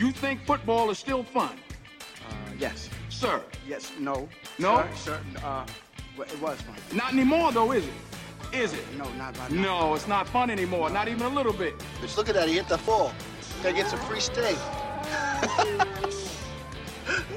You think football is still fun? Uh, yes. Sir. Yes. No. No? Sir. sir uh, well, it was fun. Not anymore, though, is it? Is it? No, not right now. No, it's not fun anymore. Not even a little bit. Just look at that. He hit the fall. Gotta get some free steak.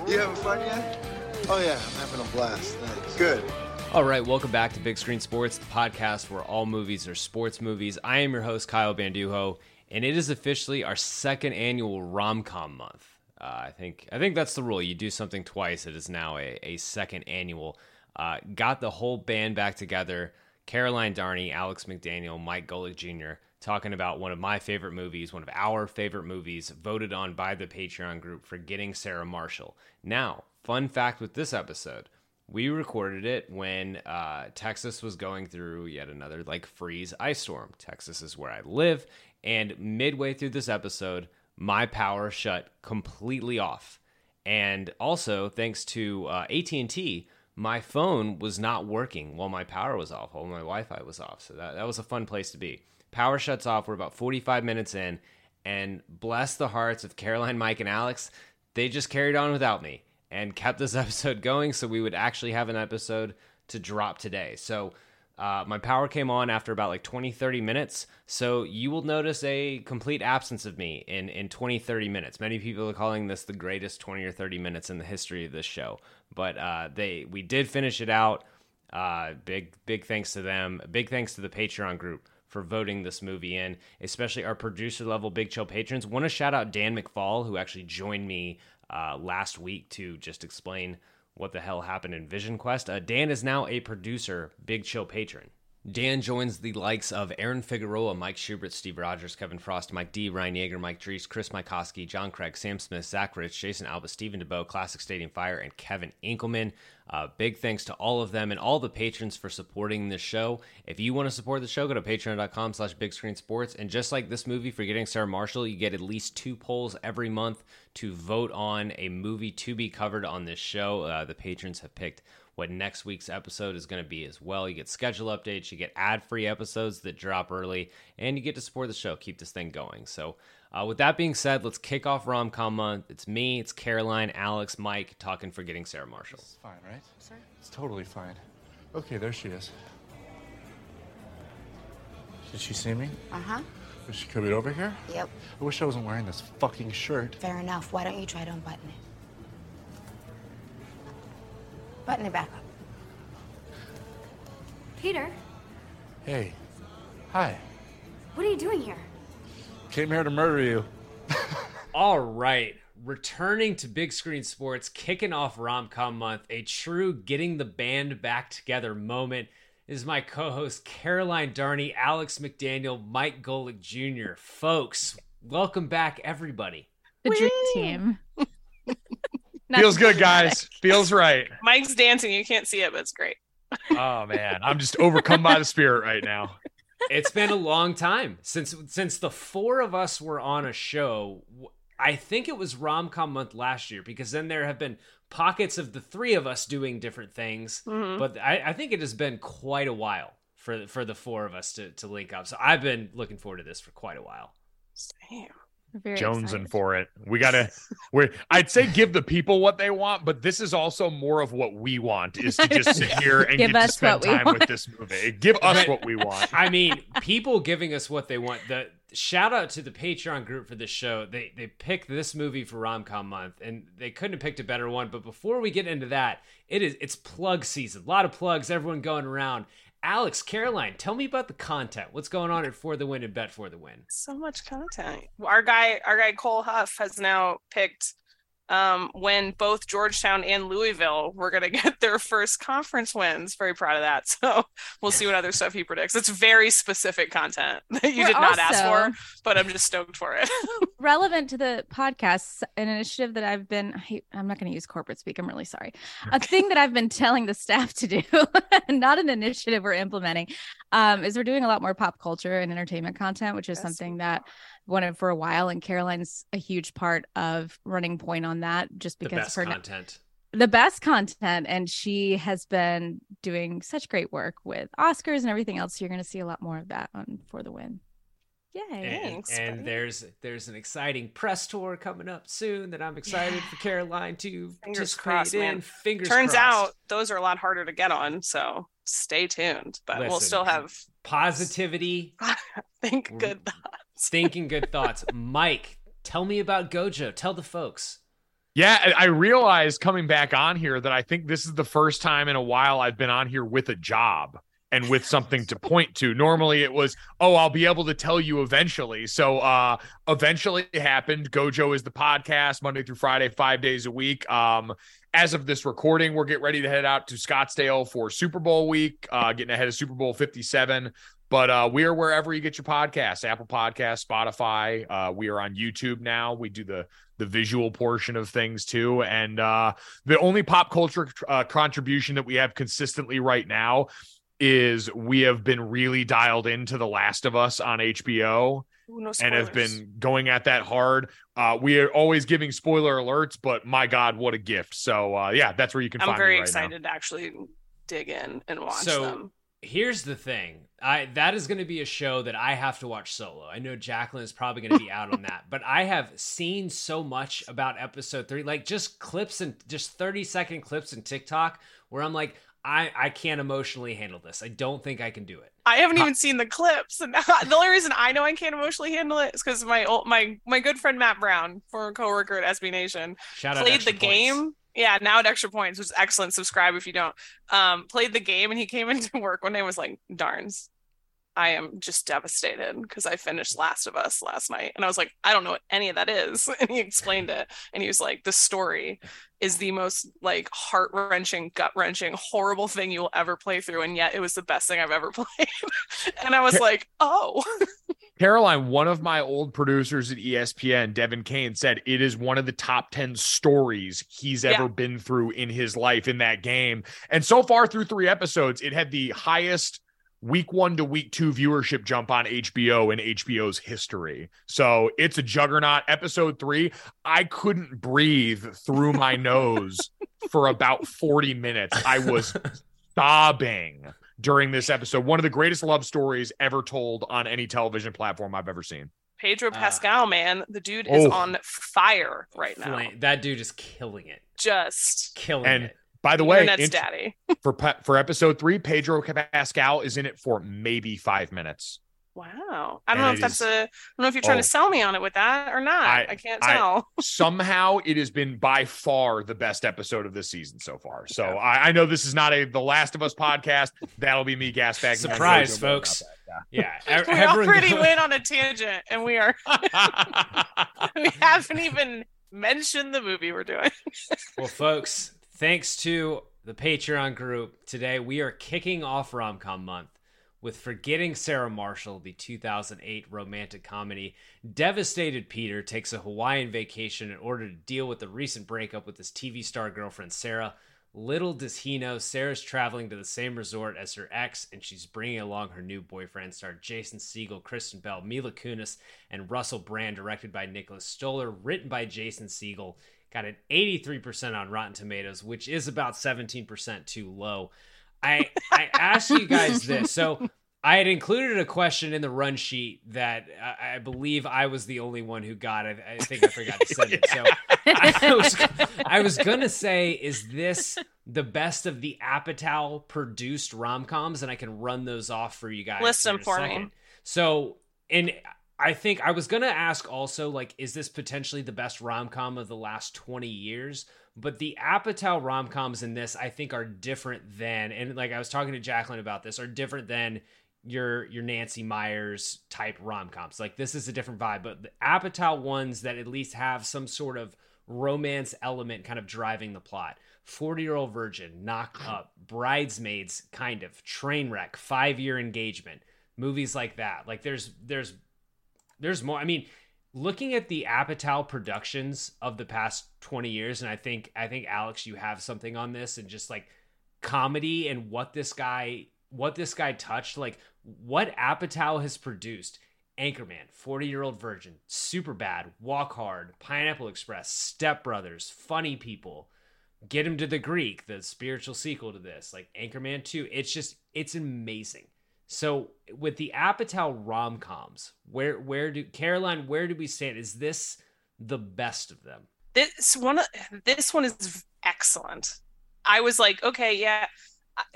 you having fun yet? Oh, yeah. I'm having a blast. Thanks. Good. All right, welcome back to Big Screen Sports, the podcast where all movies are sports movies. I am your host, Kyle Bandujo, and it is officially our second annual rom com month. Uh, I think I think that's the rule. You do something twice, it is now a, a second annual. Uh, got the whole band back together. Caroline Darney, Alex McDaniel, Mike Golic Jr. talking about one of my favorite movies, one of our favorite movies, voted on by the Patreon group Forgetting Sarah Marshall. Now, fun fact with this episode we recorded it when uh, Texas was going through yet another like freeze ice storm. Texas is where I live, and midway through this episode, my power shut completely off. And also, thanks to uh, AT and T, my phone was not working while my power was off, while my Wi-Fi was off. So that that was a fun place to be. Power shuts off. We're about 45 minutes in, and bless the hearts of Caroline, Mike, and Alex. They just carried on without me and kept this episode going so we would actually have an episode to drop today. So uh, my power came on after about like 20, 30 minutes. So you will notice a complete absence of me in, in 20, 30 minutes. Many people are calling this the greatest 20 or 30 minutes in the history of this show. But uh, they we did finish it out. Uh, big, big thanks to them. Big thanks to the Patreon group for voting this movie in, especially our producer level Big Chill patrons. Want to shout out Dan McFall, who actually joined me uh, last week to just explain what the hell happened in Vision Quest. Uh, Dan is now a producer, Big Chill patron. Dan joins the likes of Aaron Figueroa, Mike Schubert, Steve Rogers, Kevin Frost, Mike D, Ryan Yeager, Mike Drees, Chris Mikoski, John Craig, Sam Smith, Zach Rich, Jason Alba, Stephen DeBow, Classic Stadium Fire, and Kevin Inkelman. Uh, big thanks to all of them and all the patrons for supporting this show. If you want to support the show, go to patreon.com slash big screen sports. And just like this movie, Forgetting Sarah Marshall, you get at least two polls every month to vote on a movie to be covered on this show. Uh, the patrons have picked what next week's episode is going to be as well. You get schedule updates, you get ad free episodes that drop early, and you get to support the show, keep this thing going. So, uh, with that being said, let's kick off rom com month. It's me, it's Caroline, Alex, Mike talking Forgetting Sarah Marshall. It's fine, right? Sir? It's totally fine. Okay, there she is. Did she see me? Uh huh. Was she coming over here? Yep. I wish I wasn't wearing this fucking shirt. Fair enough. Why don't you try to unbutton it? Button it back up. Peter, Hey. Hi. what are you doing here? Came here to murder you. All right. Returning to big screen sports, kicking off rom com month, a true getting the band back together moment is my co host Caroline Darney, Alex McDaniel, Mike Golic Jr. Folks, welcome back, everybody. The dream team. Not Feels good, guys. Feels right. Mike's dancing. You can't see it, but it's great. Oh man, I'm just overcome by the spirit right now. It's been a long time since since the four of us were on a show. I think it was rom com month last year because then there have been pockets of the three of us doing different things. Mhm. But I, I think it has been quite a while for for the four of us to to link up. So I've been looking forward to this for quite a while. Same. Very Jonesing excited. for it. We gotta. We're. I'd say give the people what they want, but this is also more of what we want: is to just sit here and Give get to us spend what we time with this movie. Give us what we want. I mean, people giving us what they want. The shout out to the Patreon group for this show. They they picked this movie for rom com month, and they couldn't have picked a better one. But before we get into that, it is it's plug season. A lot of plugs. Everyone going around. Alex, Caroline, tell me about the content. What's going on at For the Win and Bet for the Win? So much content. Our guy, our guy Cole Huff has now picked um, when both Georgetown and Louisville were going to get their first conference wins. Very proud of that. So we'll see what other stuff he predicts. It's very specific content that you We're did not ask for, but I'm just stoked for it. relevant to the podcast an initiative that i've been I hate, i'm not going to use corporate speak i'm really sorry a thing that i've been telling the staff to do not an initiative we're implementing um, is we're doing a lot more pop culture and entertainment content which is Yes. something that wanted for a while and caroline's a huge part of running point on that just The because best of her content. the best content and she has been doing such great work with oscars and everything else so you're going to see a lot more of that on for the win yay And, Thanks, and buddy. there's there's an exciting press tour coming up soon that I'm excited for Caroline to Fingers participate crossed, in. man. Fingers Turns crossed. out those are a lot harder to get on. So stay tuned, but we'll still have positivity, think good thoughts. Thinking good thoughts. Mike, tell me about Gojo. Tell the folks. Yeah, I realized coming back on here that I think this is the first time in a while I've been on here with a job and with something to point to. Normally it was, oh, I'll be able to tell you eventually. So uh eventually it happened. Gojo is the podcast Monday through Friday, 5 days a week. Um as of this recording, we're getting ready to head out to Scottsdale for Super Bowl week, uh getting ahead of Super Bowl 57. But uh, we are wherever you get your podcasts, Apple Podcasts, Spotify. Uh, we are on YouTube now. We do the the visual portion of things too. And uh, the only pop culture uh, contribution that we have consistently right now is we have been really dialed into The Last of Us on HBO Ooh, no and have been going at that hard. Uh, we are always giving spoiler alerts, but my God, what a gift! So uh, yeah, that's where you can I'm find very me right excited to actually dig in and watch so them. Here's the thing. I that is going to be a show that I have to watch solo. I know Jacqueline is probably going to be out on that, but I have seen so much about episode 3 like just clips and just 30 second clips in TikTok where I'm like I I can't emotionally handle this. I don't think I can do it. I haven't even seen the clips, and the only reason I know I can't emotionally handle it is because my old, my my good friend Matt Brown, former coworker at SB Nation, Shout played the Points. game. Yeah, now at extra points, which is excellent. Subscribe if you don't. Um, played the game, and he came into work one day and was like, "Darns, I am just devastated because I finished Last of Us last night." And I was like, "I don't know what any of that is," and he explained it, and he was like, "The story is the most like heart wrenching, gut wrenching, horrible thing you will ever play through, and yet it was the best thing I've ever played." and I was like, "Oh." Caroline, one of my old producers at ESPN, Devin Kane, said it is one of the top 10 stories he's ever Yeah. been through in his life in that game. And so far through three episodes, it had the highest week one to week two viewership jump on HBO in HBO's history. So it's a juggernaut. Episode three, I couldn't breathe through my nose for about 40 minutes. I was sobbing during this episode. One of the greatest love stories ever told on any television platform I've ever seen. Pedro Uh, Pascal, man, the dude is oh. on fire right now. Flame- That dude is killing it. Just Killing it. And it. by the way, that's int- daddy. for for episode three, Pedro Pascal is in it for maybe five minutes. Wow. I don't And know if that's is- a. I don't know if you're trying Oh. to sell me on it with that or not. I, I- can't I- tell. Somehow, it has been by far the best episode of this season so far. So I, I know this is not a The Last of Us podcast. That'll be me gas bagging. Surprise, folks. Yeah, ev- we everyone already go- went on a tangent, and we are. we haven't even mentioned the movie we're doing. Well, folks, thanks to the Patreon group, today we are kicking off Romcom Month with Forgetting Sarah Marshall, the 2008 romantic comedy. Devastated Peter takes a Hawaiian vacation in order to deal with the recent breakup with his TV star girlfriend Sarah. Little does he know, Sarah's traveling to the same resort as her ex, and she's bringing along her new boyfriend, star Jason Segel, Kristen Bell, Mila Kunis, and Russell Brand, directed by Nicholas Stoller, written by Jason Segel. Got an 83% on Rotten Tomatoes, which is about 17% too low. I I asked you guys this. So I had included a question in the run sheet that I, I believe I was the only one who got. I, I think I forgot to send it. So I was, I was gonna say, is this the best of the Apatow produced rom coms? And I can run those off for you guys. List them for second. me. So, and I think I was gonna ask also, like, is this potentially the best rom com of the last twenty years? But the Apatow rom coms in this, I think, are different than, and like I was talking to Jacqueline about this, are different than your your Nancy Meyers type rom coms. Like this is a different vibe, but the Apatow ones that at least have some sort of romance element kind of driving the plot. 40 year old virgin, knocked up, bridesmaids, kind of, train wreck, five year engagement, movies like that. Like there's there's there's more. I mean, looking at the Apatow productions of the past 20 years, and I think I think Alex, you have something on this, and just like comedy and what this guy what this guy touched, like what Apatow has produced. Anchorman, 40 year old virgin, super bad, walk hard, Pineapple Express, Step Brothers, funny people, get him to the Greek, the spiritual sequel to this, like Anchorman 2. It's just, it's amazing. So with the Apatow rom coms, where where do Caroline, where do we stand? Is this the best of them? This one, this one is excellent. I was like, okay, yeah.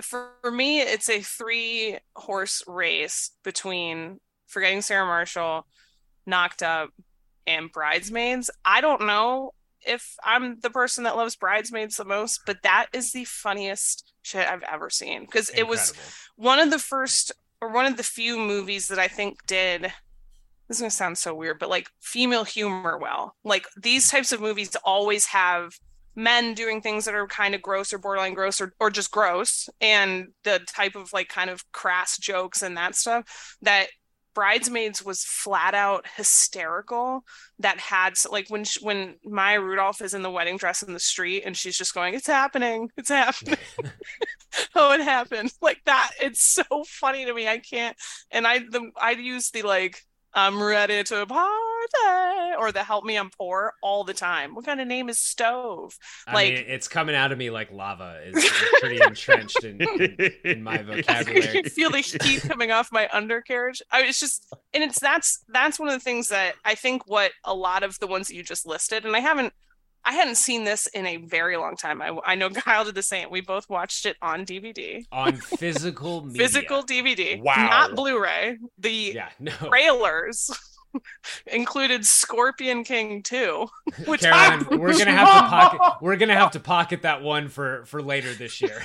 For, for me, it's a three horse race between Forgetting Sarah Marshall, Knocked Up, and Bridesmaids. I don't know if I'm the person that loves Bridesmaids the most, but that is the funniest shit I've ever seen because it was one of the first or one of the few movies that I think did this is gonna sound so weird, but like female humor well. Like these types of movies always have men doing things that are kind of gross or borderline gross or, or just gross and the type of like kind of crass jokes and that stuff that bridesmaids was flat out hysterical that had like when she, when maya rudolph is in the wedding dress in the street and she's just going it's happening it's happening. Oh it happened. Like that it's so funny to me i can't and i the i use the like um, i'm ready to party or the help me i'm poor all the time what kind of name is stove I like mean, it's coming out of me like lava. It's, it's pretty entrenched in, in, in my I vocabulary. can feel the heat coming off my undercarriage. I it's just, and it's that's that's one of the things that I think what a lot of the ones that you just listed, and I haven't, I hadn't seen this in a very long time. I I know Kyle did the same. We both watched it on DVD, On physical media. physical DVD, Wow. not Blu-ray. The Yeah, no. trailers included Scorpion King 2, which Caroline, we're gonna have to pocket. We're gonna have to pocket that one for for later this year.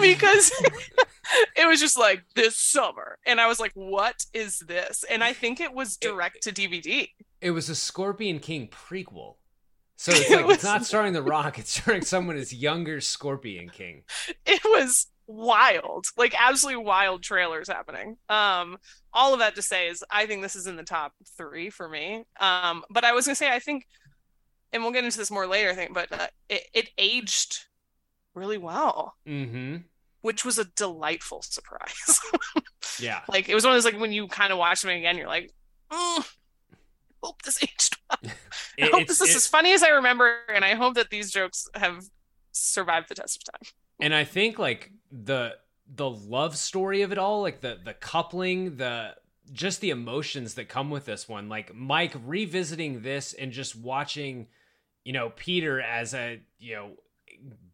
because it was just like this summer and i was like what is this and i think it was direct to dvd it was a Scorpion King prequel, so it's It was- it's not starring The Rock. It's starring someone as younger Scorpion King. it was wild like absolutely wild trailers happening um all of that to say is i think this is in the top three for me um but i was gonna say i think and we'll get into this more later i think but uh, it, it aged really well Mm-hmm. which was a delightful surprise Yeah. like it was one of those like when you kind of watch them again you're like mm, hope this aged well I hope this is it- as funny as I remember, and I hope that these jokes have survived the test of time. and I think like the the love story of it all, like the the coupling, the just the emotions that come with this one. Like Mike revisiting this and just watching, you know, Peter as a you know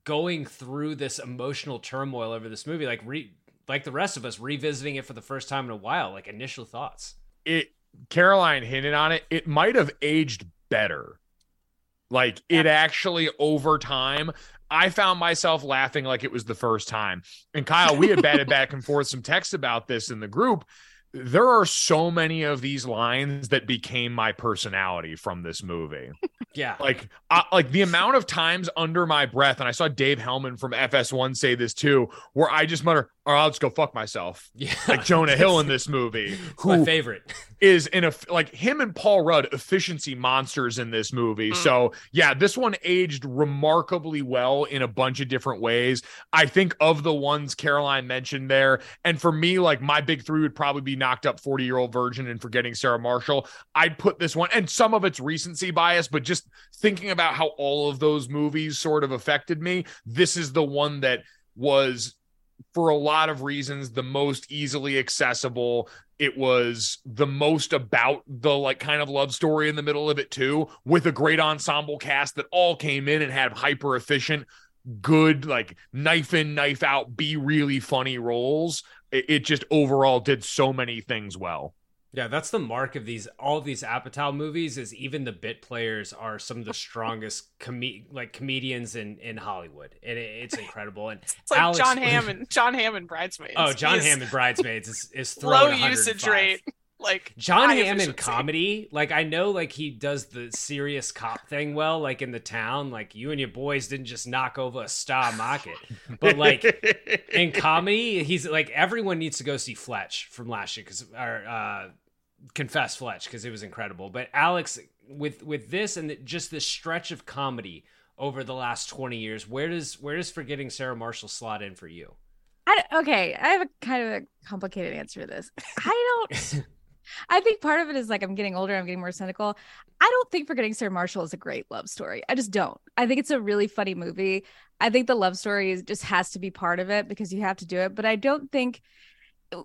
going through this emotional turmoil over this movie, like re like the rest of us revisiting it for the first time in a while. Like initial thoughts. it Caroline hinted on it. It might have aged better. Like it actually over time, I found myself laughing like it was the first time. And Kyle, we had batted back and forth some text about this in the group. There are so many of these lines that became my personality from this movie. Yeah. Like, I, like the amount of times under my breath, and I saw Dave Hellman from FS1 say this too, where I just mutter, "All right, I'll just go fuck myself." Yeah. Like Jonah Hill in this movie, my favorite. is in a like him and Paul Rudd efficiency monsters in this movie. Mm. So yeah, this one aged remarkably well in a bunch of different ways. I think of the ones Caroline mentioned there, and for me, like my big three would probably be knocked up 40 year old virgin and forgetting Sarah Marshall. I'd put this one, and some of it's recency bias, but just thinking about how all of those movies sort of affected me, this is the one that was for a lot of reasons the most easily accessible. It was the most about the like kind of love story in the middle of it too, with a great ensemble cast that all came in and had hyper efficient, good like knife in, knife out, be really funny roles. It, it just overall did so many things well. Yeah, that's the mark of these all these Apatow movies is even the bit players are some of the strongest com- like comedians in in Hollywood. And it, it's incredible. And It's like Alex- John Hammond, John Hammond bridesmaids. Oh, John He's Hammond Bridesmaids is is low usage rate. Like John Hammond comedy, like I know, like he does the serious cop thing well, like in the town. Like you and your boys didn't just knock over a star market, but like in comedy, he's like everyone needs to go see Fletch from last year because our. uh, confess Fletch because it was incredible. But Alex, with with this and the, just this stretch of comedy over the last twenty years, where does where does forgetting Sarah Marshall slot in for you? I, okay, I have a kind of a complicated answer to this. I don't. I think part of it is like I'm getting older, I'm getting more cynical. I don't think Forgetting Sarah Marshall is a great love story. I just don't. I think it's a really funny movie. I think the love story is, just has to be part of it because you have to do it. But I don't think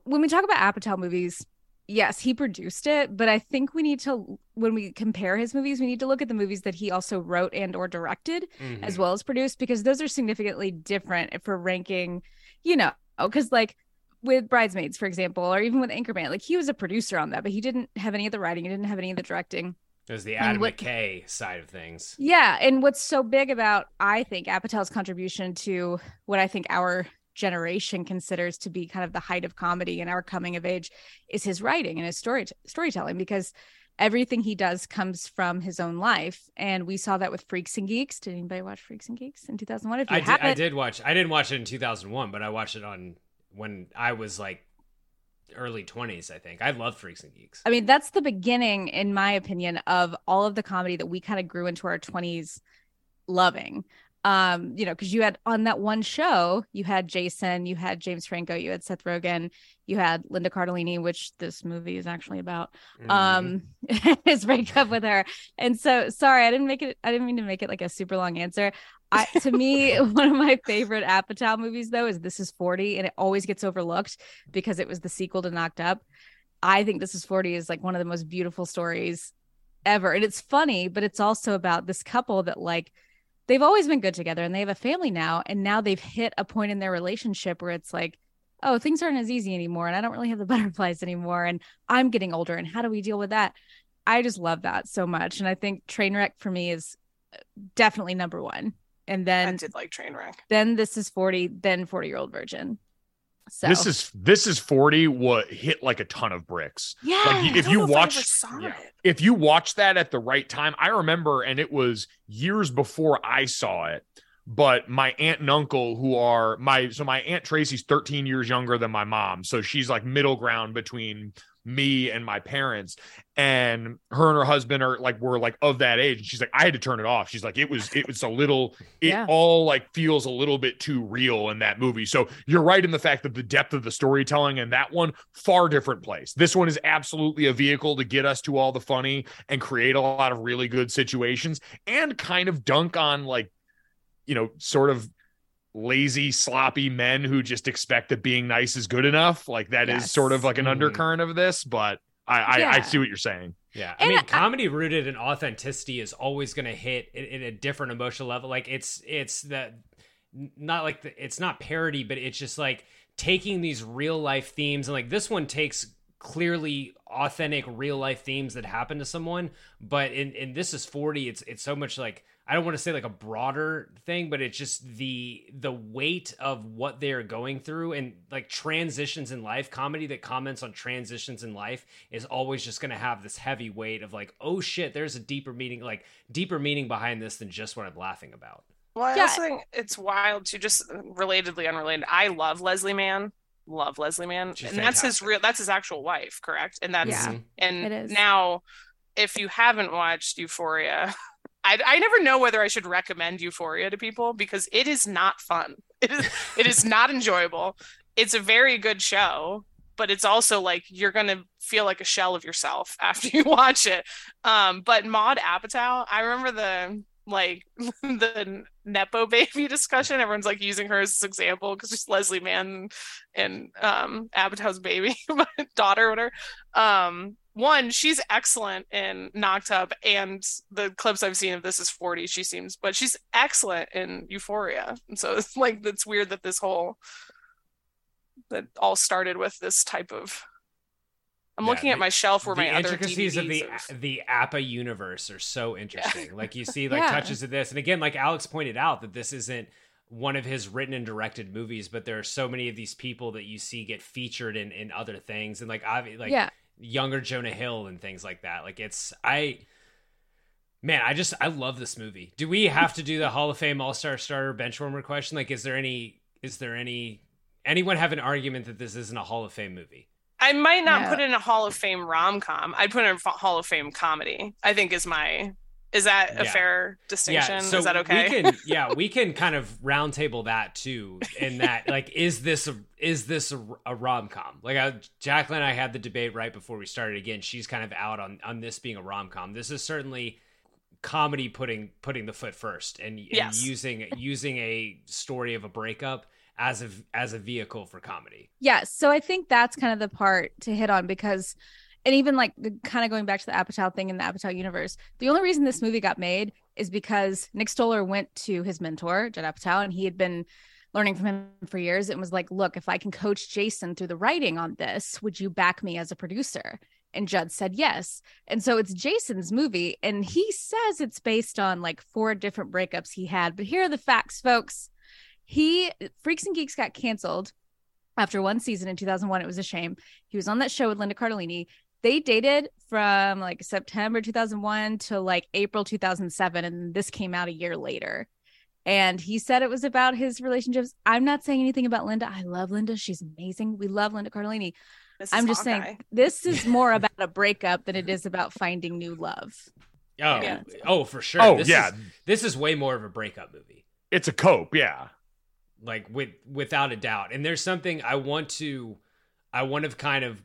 when we talk about Apatow movies, yes, he produced it, but I think we need to when we compare his movies, we need to look at the movies that he also wrote and or directed Mhm. as well as produced because those are significantly different for ranking, you know, because like with Bridesmaids, for example, or even with Anchorman, like he was a producer on that, but he didn't have any of the writing, he didn't have any of the directing. There's the Adam what- McKay side of things. Yeah, and what's so big about I think Apatow's contribution to what I think our generation considers to be kind of the height of comedy and our coming of age is his writing and his story storytelling because everything he does comes from his own life and we saw that with Freaks and Geeks. Did anybody watch Freaks and Geeks in 2001? If you I did, I did watch. I didn't watch it in 2001, but I watched it on when I was like early 20s. I think I love Freaks and Geeks. I mean, that's the beginning, in my opinion, of all of the comedy that we kind of grew into our 20s loving. Um, you know, because you had on that one show, you had Jason, you had James Franco, you had Seth Rogen, you had Linda Cardellini, which this movie is actually about. Um, his breakup with her. And so, sorry, I didn't make it. I didn't mean to make it like a super long answer. I, to me, one of my favorite Apatow movies, though, is This Is 40, and it always gets overlooked because it was the sequel to Knocked Up. I think This Is 40 is like one of the most beautiful stories ever. And it's funny, but it's also about this couple that, like, they've always been good together and they have a family now. And now they've hit a point in their relationship where it's like, oh, things aren't as easy anymore. And I don't really have the butterflies anymore. And I'm getting older. And how do we deal with that? I just love that so much. And I think Trainwreck for me is uh, definitely number one. And then I did like Trainwreck. then this is 40, then 40 year old virgin. So This is this is 40 what hit like a ton of bricks. yeah. Like, if you if watch if you watch that at the right time, I remember, and it was years before I saw it. But my aunt and uncle, who are my so my aunt Tracy's 13 years younger than my mom, so she's like middle ground between me and my parents. And her and her husband are like were like of that age. And she's like, I had to turn it off. She's like, it was it was a little, it Yeah. all like feels a little bit too real in that movie. So you're right in the fact that the depth of the storytelling in that one far different place. This one is absolutely a vehicle to get us to all the funny and create a lot of really good situations and kind of dunk on like you know sort of lazy sloppy men who just expect that being nice is good enough like that is Yes. sort of like an Mhm. undercurrent of this but I, I I see what you're saying Yeah, I And mean, I- comedy rooted in authenticity is always going to hit in, in a different emotional level. Like it's it's that not like the, it's not parody, but it's just like taking these real life themes and like this one takes clearly authentic real life themes that happen to someone, but in in this is forty, it's it's so much like I don't want to say like a broader thing, but it's just the the weight of what they're going through and like transitions in life. Comedy that comments on transitions in life is always just going to have this heavy weight of like, oh shit, there's a deeper meaning, like deeper meaning behind this than just what I'm laughing about. Well, I Yeah. also think it's wild to just relatedly unrelated. I love Leslie Mann. Love Leslie Mann. She's and that's his real that's his actual wife, correct? And that's Yeah. Mhm. and It is. now if you haven't watched Euphoria, I, I never know whether I should recommend Euphoria to people because it is not fun. It is it is not enjoyable. It's a very good show, but it's also like you're gonna feel like a shell of yourself after you watch it. Um, but Maud Apatow, I remember the like the nepo baby discussion. Everyone's like using her as this example because she's Leslie Mann and um Apatow's baby daughter, whatever. Um, one, she's excellent in Knocked Up, and the clips I've seen of this is 40. She seems, but she's excellent in Euphoria. And so it's like it's weird that this whole that all started with this type of I'm Yeah, looking at my shelf where the my other intricacies of the DVDs of- the Appa universe are so interesting. Like you see like Yeah. touches of this, and again, like Alex pointed out, that this isn't one of his written and directed movies, but there are so many of these people that you see get featured in in other things, and like obvi- like Yeah. Younger Jonah Hill and things like that. Like it's I. Man, I just I love this movie. Do we have to do the Hall of Fame All Star Starter Benchwarmer question? Like, is there any is there any anyone have an argument that this isn't a Hall of Fame movie? I might not Yeah. put it in a Hall of Fame rom com. I'd put it in a Hall of Fame comedy. I think is my is that a Yeah. fair distinction? Yeah, so is that okay? We can, yeah, we can kind of roundtable that too. In that, like, is this a, is this a, a rom com? Like, I, Jacqueline and I had the debate right before we started. Again, she's kind of out on on this being a rom com. This is certainly comedy putting putting the foot first and, and Yes. using using a story of a breakup as a as a vehicle for comedy. Yes. So I think that's kind of the part to hit on because, and even like kind of going back to the Apatow thing in the Apatow universe, the only reason this movie got made is because Nick Stoller went to his mentor, Judd Apatow, and he had been learning from him for years and was like, look, if I can coach Jason through the writing on this, would you back me as a producer? And Judd said yes. And so it's Jason's movie. And he says it's based on like four different breakups he had. But here are the facts, folks. He Freaks and Geeks got canceled after one season in 2001. It was a shame. He was on that show with Linda Cardellini. They dated from like September 2001 to like April 2007. And this came out a year later. And he said it was about his relationships. I'm not saying anything about Linda. I love Linda. She's amazing. We love Linda Cardellini. This I'm just Hawkeye. saying this is more about a breakup than it is about finding new love. Oh, Yeah. oh, for sure. Oh, this yeah. is, this is way more of a breakup movie. It's a cope, yeah. like with without a doubt and there's something i want to i want to kind of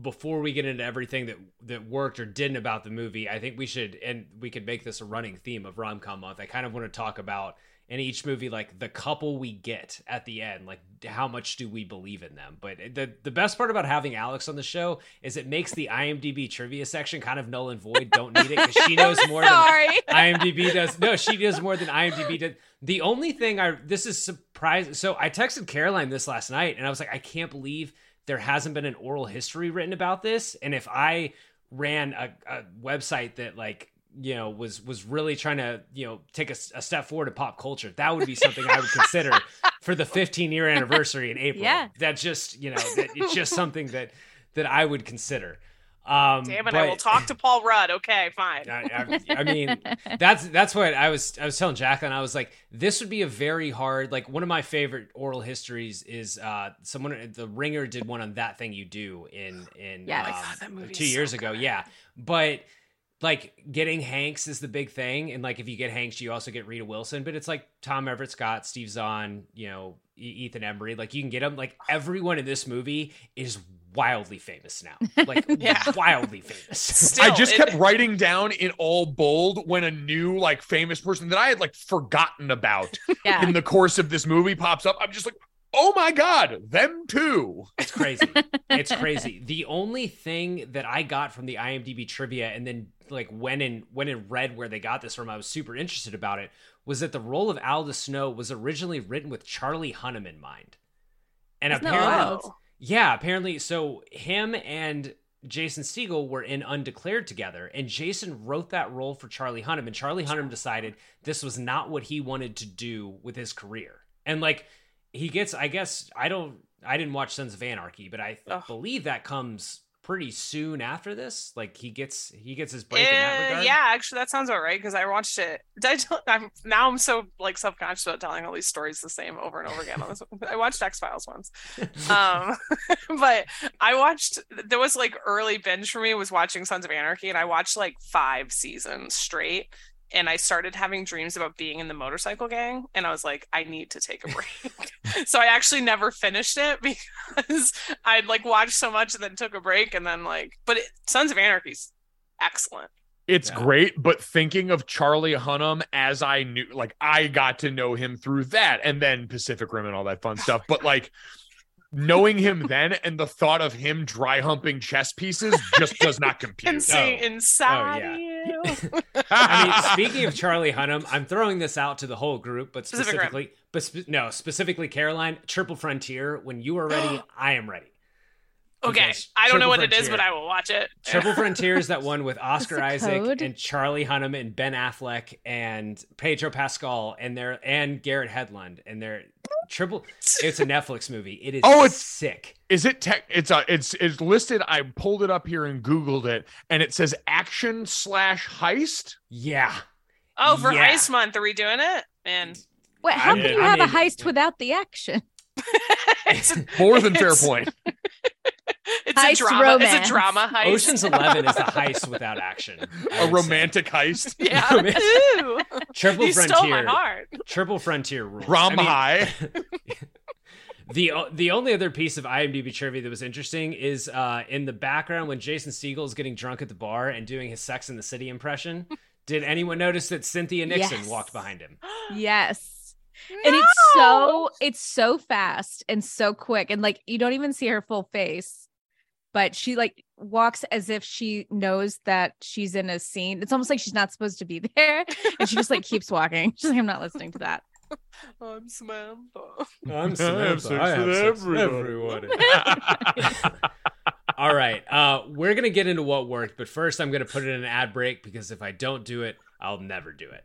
before we get into everything that that worked or didn't about the movie i think we should and we could make this a running theme of rom-com month i kind of want to talk about in each movie like the couple we get at the end like how much do we believe in them but the the best part about having alex on the show is it makes the imdb trivia section kind of null and void don't need it because she knows more than Sorry. IMDb does. No, she does more than IMDb did. The only thing I this is surprising. So I texted Caroline this last night, and I was like, I can't believe there hasn't been an oral history written about this. And if I ran a, a website that like you know was was really trying to you know take a step forward in pop culture, that would be something I would consider for the 15 year anniversary in April. Yeah. that just you know that it's just something that that I would consider. Um, Damn it! I will talk to Paul Rudd. Okay, fine. I, I, I mean, that's that's what I was I was telling Jacqueline. I was like, this would be a very hard. Like one of my favorite oral histories is uh someone the Ringer did one on that thing you do in in Yes. um, Oh God, that movie's two years so ago. good. Yeah, but like getting Hanks is the big thing, and like if you get Hanks, you also get Rita Wilson. But it's like Tom Everett Scott, Steve Zahn, you know, Ethan Embry. Like you can get them. Like everyone in this movie is wildly famous now. Like Yeah. wildly famous. Still, I just it- kept writing down in all bold when a new like famous person that I had like forgotten about Yeah. in the course of this movie pops up. I'm just like, oh my god, them too. It's crazy. it's crazy. The only thing that I got from the IMDb trivia and then like when and when and read where they got this from, I was super interested about it, was that the role of Aldous Snow was originally written with Charlie Hunnam in mind. And Isn't apparently wild? Yeah, apparently so him and Jason Segel were in Undeclared together, and Jason wrote that role for Charlie Hunnam, and Charlie Hunnam decided this was not what he wanted to do with his career. And like he gets, I guess I don't, I didn't watch Sons of Anarchy, but I Ugh. believe that comes pretty soon after this. Like he gets, he gets his break in that Eh, regard. yeah, actually, that sounds about right because I watched it. Did I tell, I'm now I'm so like subconscious about telling all these stories the same over and over again. On this, I watched X Files once, um, but I watched. There was like early binge for me was watching Sons of Anarchy, and I watched like five seasons straight. And I started having dreams about being in the motorcycle gang, and I was like, I need to take a break. so I actually never finished it because I'd like watched so much and then took a break, and then like, but it, Sons of Anarchy's excellent. It's Yeah. great, but thinking of Charlie Hunnam as I knew, like I got to know him through that, and then Pacific Rim and all that fun stuff. But like knowing him then, and the thought of him dry humping chess pieces just does not compute. And seeing inside yeah. You. I mean, speaking of Charlie Hunnam, I'm throwing this out to the whole group, but Pacific Rim. specifically, but spe- no, specifically Caroline, Triple Frontier. When you are ready, I am ready. Okay, I don't know Triple what it is, but I will watch it. Triple Frontier is that one with Oscar Isaac code? and Charlie Hunnam and Ben Affleck and Pedro Pascal and their and Garrett Hedlund and their triple. It's a Netflix movie. It is Oh, it's- sick. Is it tech? It's a. It's it's listed. I pulled it up here and Googled it, and it says action slash heist. Yeah. Oh, for Yeah. Heist Month, are we doing it? And Wait, how I can you mean- have I a mean- heist without the action? it's a, More than fair point. it's Heist a drama. romance. It's a drama heist. Ocean's Eleven is a heist without action. A would say. romantic heist. Yeah. Romantic- Ooh. Triple you Frontier. stole my heart. Triple Frontier rules. Rom I mean, high. The the only other piece of IMDb trivia that was interesting is uh, in the background when Jason Segel is getting drunk at the bar and doing his Sex in the City impression. Did anyone notice that Cynthia Nixon Yes. walked behind him? Yes. And it's so it's so fast and so quick and like you don't even see her full face. But she like walks as if she knows that she's in a scene. It's almost like she's not supposed to be there. And she just like keeps walking. She's like, I'm not listening to that. I'm Samantha. I'm Samantha. I have sex with everybody. All right, uh, we're gonna get into what worked, but first I'm gonna put it in an ad break because if I don't do it, I'll never do it.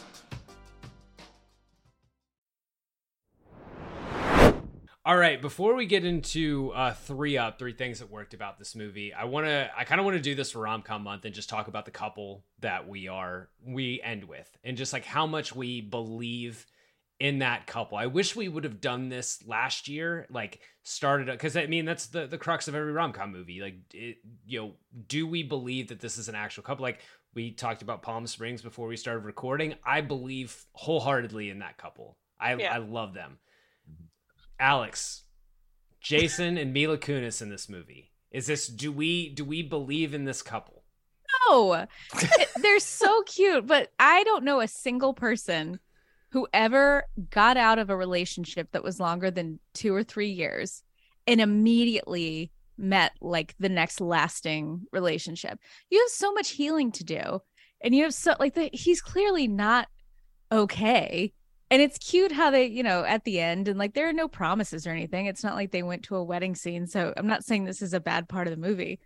All right, before we get into uh, three up, three things that worked about this movie, I want to, I kind of want to do this for rom com month and just talk about the couple that we are, we end with, and just like how much we believe in that couple. I wish we would have done this last year, like started because I mean that's the the crux of every rom com movie. Like, it, you know, do we believe that this is an actual couple? Like we talked about Palm Springs before we started recording. I believe wholeheartedly in that couple. I Yeah. I love them. Alex, Jason and Mila Kunis in this movie. Is this do we do we believe in this couple? No, they're so cute, but I don't know a single person who ever got out of a relationship that was longer than two or three years and immediately met like the next lasting relationship. You have so much healing to do, and you have so like the, he's clearly not okay. And it's cute how they, you know, at the end, and like there are no promises or anything. It's not like they went to a wedding scene. So I'm not saying this is a bad part of the movie,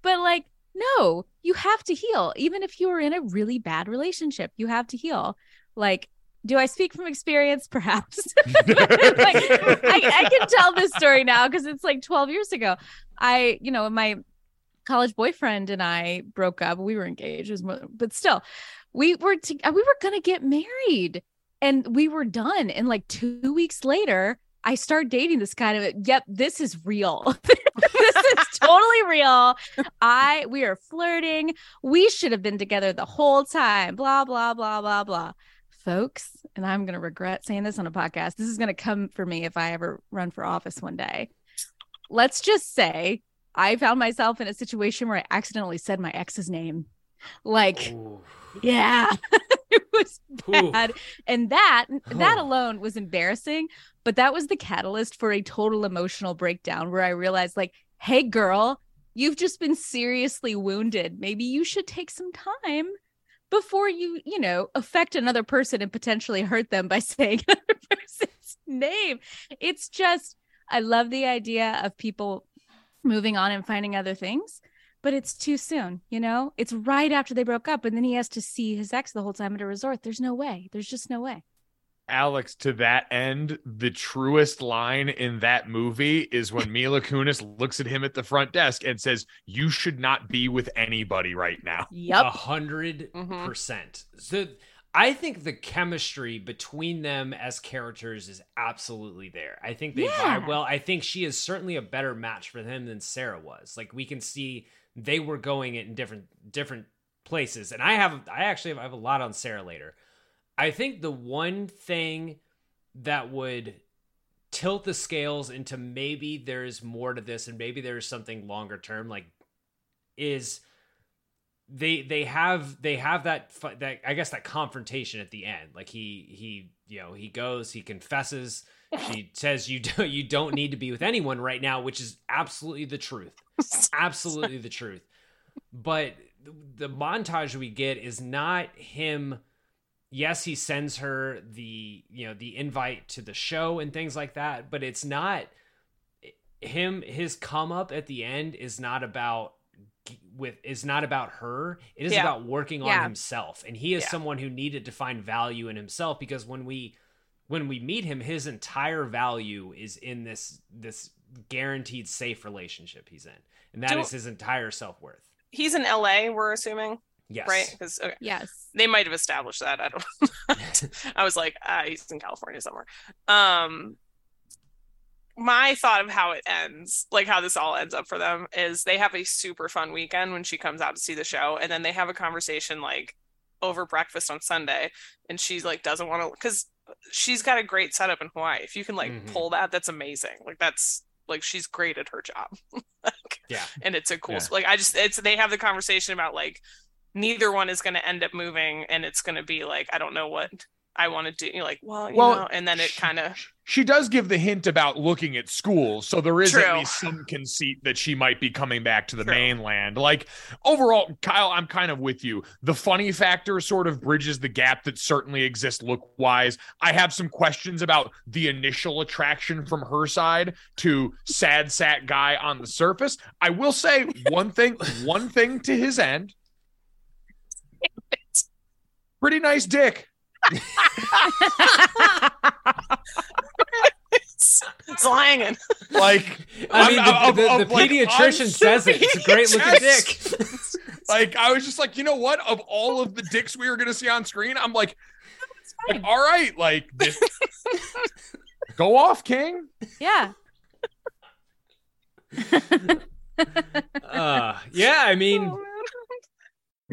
but like, no, you have to heal. Even if you are in a really bad relationship, you have to heal. Like, do I speak from experience? Perhaps. like, I, I can tell this story now because it's like 12 years ago. I, you know, my college boyfriend and I broke up. We were engaged, more, but still, we were to, we were gonna get married, and we were done. And like two weeks later, I start dating this kind of. Yep, this is real. this is totally real. I we are flirting. We should have been together the whole time. Blah blah blah blah blah. Folks, and I'm gonna regret saying this on a podcast. This is gonna come for me if I ever run for office one day. Let's just say I found myself in a situation where I accidentally said my ex's name. Like, yeah, it was Ooh. bad. And that oh. that Oh. alone was embarrassing, but that was the catalyst for a total emotional breakdown where I realized like, "Hey girl, you've just been seriously wounded. Maybe you should take some time before you, you know, affect another person and potentially hurt them by saying another person's name." It's just I love the idea of people moving on and finding other things but it's too soon you know it's right after they broke up and then he has to see his ex the whole time at a resort there's no way there's just no way Alex, to that end, the truest line in that movie is when Mila Kunis looks at him at the front desk and says, "You should not be with anybody right now." A yep 100 Mhm. percent. So I think the chemistry between them as characters is absolutely there. I think they Yeah. vibe well. I think she is certainly a better match for him than Sarah was. Like we can see they were going in different different places. And I have I actually have, I have a lot on Sarah later. I think the one thing that would tilt the scales into maybe there's more to this and maybe there's something longer term like is they they have they have that that I guess that confrontation at the end. Like he he you know he goes he confesses. She says you do you don't need to be with anyone right now, which is absolutely the truth, absolutely the truth. But the montage we get is not him. Yes, he sends her the you know the invite to the show and things like that, but it's not him. His come up at the end is not about with is not about her it is Yeah. about working on Yeah. himself and he is Yeah. someone who needed to find value in himself because when we when we meet him his entire value is in this this guaranteed safe relationship he's in and that is Do- his entire self-worth He's in LA, we're assuming, yes right? Because okay. yes they might have established that. I don't. I was like, ah, he's in California somewhere. Um, my thought of how it ends, like how this all ends up for them, is they have a super fun weekend when she comes out to see the show, and then they have a conversation like over breakfast on Sunday, and she's like doesn't want to because she's got a great setup in Hawaii. If you can like Mhm. pull that, that's amazing. Like that's like she's great at her job. Like, yeah and it's a cool Yeah. like i just it's they have the conversation about like neither one is going to end up moving and it's going to be like i don't know what i want to do you're like well you Well, know and then it kind of She does give the hint about looking at schools, so there is at least some conceit that she might be coming back to the True. mainland. Like overall, Kyle, I'm kind of with you. The funny factor sort of bridges the gap that certainly exists look wise. I have some questions about the initial attraction from her side to sad sack guy on the surface. I will say one thing, one thing to his end. Pretty nice dick. Slanging Like i mean I'm- the, of- the, of, the like, pediatrician on says it it's a great looking dick like I was just like, you know what? Of all of the dicks we were gonna see on screen, I'm like, like all right, like this, go off, King. yeah uh yeah i mean Oh,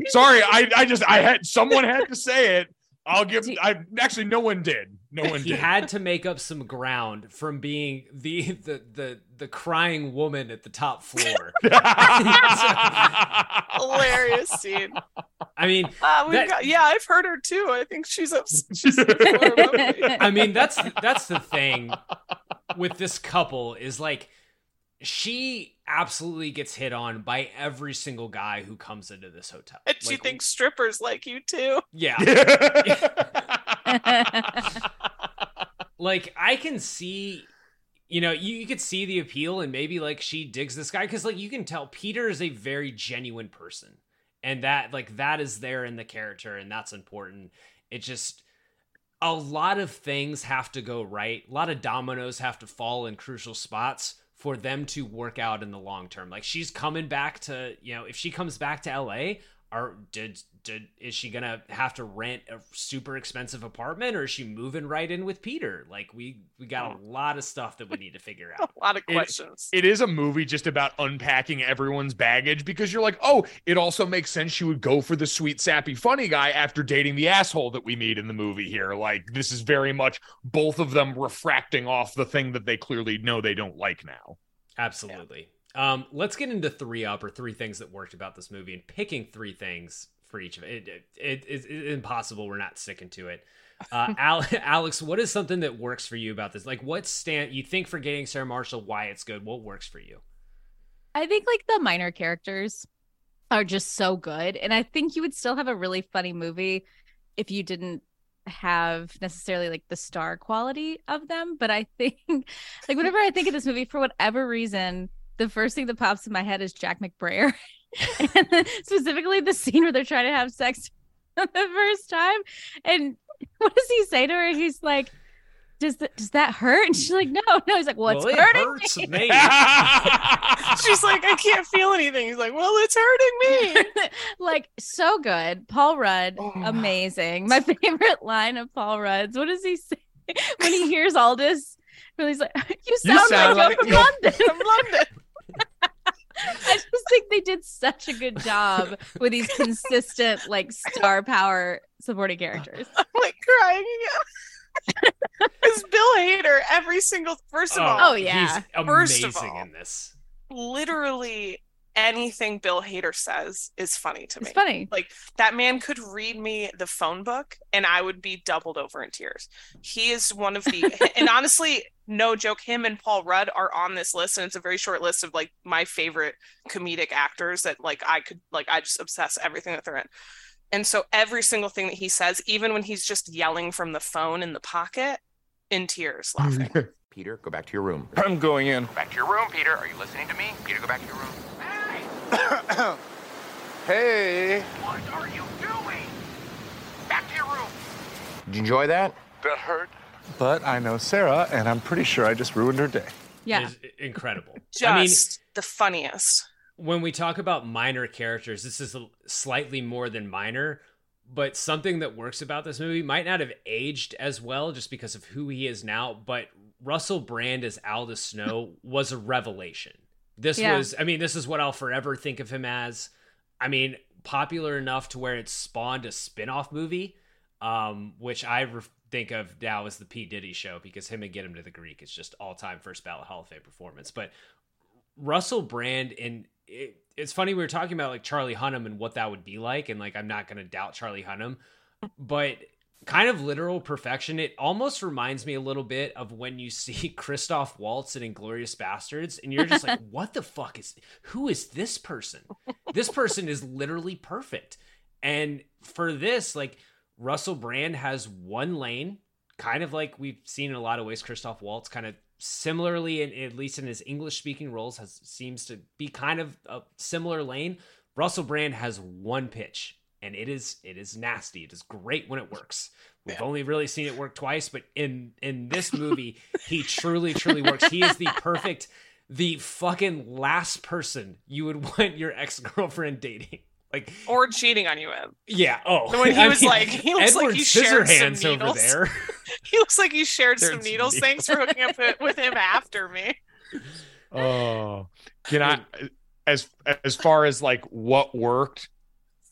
Sorry, I I just I had someone had to say it. I'll give. Do- I actually no one did. No one he did. had to make up some ground from being the the the the crying woman at the top floor. hilarious scene I mean, uh, we've That- got, yeah i've heard her too i think she's up she's about me. I mean that's that's the thing with this couple is like she absolutely gets hit on by every single guy who comes into this hotel. and she thinks strippers like you too yeah. like I can see you know, you, you could see the appeal and maybe like she digs this guy because like you can tell Peter is a very genuine person. And that like that is there in the character and that's important. It just a lot of things have to go right. A lot of dominoes have to fall in crucial spots for them to work out in the long term. Like she's coming back to, you know, if she comes back to LA, are did did is she gonna have to rent a super expensive apartment or is she moving right in with Peter? Like we we got a hmm. lot of stuff that we need to figure out. a lot of It- questions it is a movie just about unpacking everyone's baggage because you're like, oh, it also makes sense she would go for the sweet, sappy, funny guy after dating the asshole that we meet in the movie here. Like, this is very much both of them refracting off the thing that they clearly know they don't like now. Absolutely. Um, let's get into three up or three things that worked about this movie and picking three things for each of it. It, it, it's impossible. We're not sticking to it. Uh, Alex, what is something that works for you about this? Like, what stand you think for getting Sarah Marshall? Why it's good? What works for you? I think like the minor characters are just so good. And I think you would still have a really funny movie if you didn't have necessarily like the star quality of them. But I think like whenever I think of this movie, for whatever reason, the first thing that pops in my head is Jack McBrayer. and specifically the scene where they're trying to have sex the first time. And what does he say to her? He's like, does that does that hurt? And she's like, no, no. He's like, well, it's Well, it hurting hurts me. me. She's like, I can't feel anything. He's like, well, it's hurting me. like so good. Paul Rudd, Oh. amazing. My favorite line of Paul Rudd's. What does he say when he hears all When he's like, "You You sound, sound like, like you're from you're- London." From London. I just think they did such a good job with these consistent, like star power supporting characters. I'm like crying again. It's Bill Hader every single first of oh, all. Oh, yeah. he's First of all, in this. literally anything Bill Hader says is funny to me. It's funny. Like that man could read me the phone book and I would be doubled over in tears. He is one of the and honestly, no joke, him and Paul Rudd are on this list and it's a very short list of like my favorite comedic actors that like I could like I just obsess everything that they're in. And so every single thing that he says, even when he's just yelling from the phone in the pocket, in tears laughing. Peter, go back to your room. I'm going in. Back to your room, Peter. Are you listening to me? Peter, go back to your room. Hey. What are you doing? Back to your room. Did you enjoy that? That hurt. But I know Sarah, and I'm pretty sure I just ruined her day. Yeah. Is incredible. Just I mean, the funniest. when we talk about minor characters, this is a, slightly more than minor, but something that works about this movie might not have aged as well just because of who he is now, but Russell Brand as Aldous Snow was a revelation. This Yeah. was, I mean, this is what I'll forever think of him as. I mean, popular enough to where it spawned a spin-off movie, um, which I re- think of now as the P. Diddy show because him and Get Him to the Greek is just all-time first ballot Hall of Fame performance. But Russell Brand and it, it's funny we were talking about like Charlie Hunnam and what that would be like, and like I'm not gonna doubt Charlie Hunnam, but kind of literal perfection. It almost reminds me a little bit of when you see Christoph Waltz in Inglourious Basterds, and you're just like, what the fuck is who is this person? This person is literally perfect. And for this, like Russell Brand has one lane, kind of like we've seen in a lot of ways. Christoph Waltz kind of similarly, in, at least in his English speaking roles, has seems to be kind of a similar lane. Russell Brand has one pitch, and it is it is nasty. It is great when it works. We've only really seen it work twice, but in in this movie, he truly truly works. He is the perfect, the fucking last person you would want your ex girlfriend dating. Like Or cheating on you with. yeah. Oh, When he I was mean, like, he looks like he shared some Scissorhands over needles. there. He looks like he shared Shared some needles. needles. Thanks for hooking up with- with him after me. Oh, can I as as far as like what worked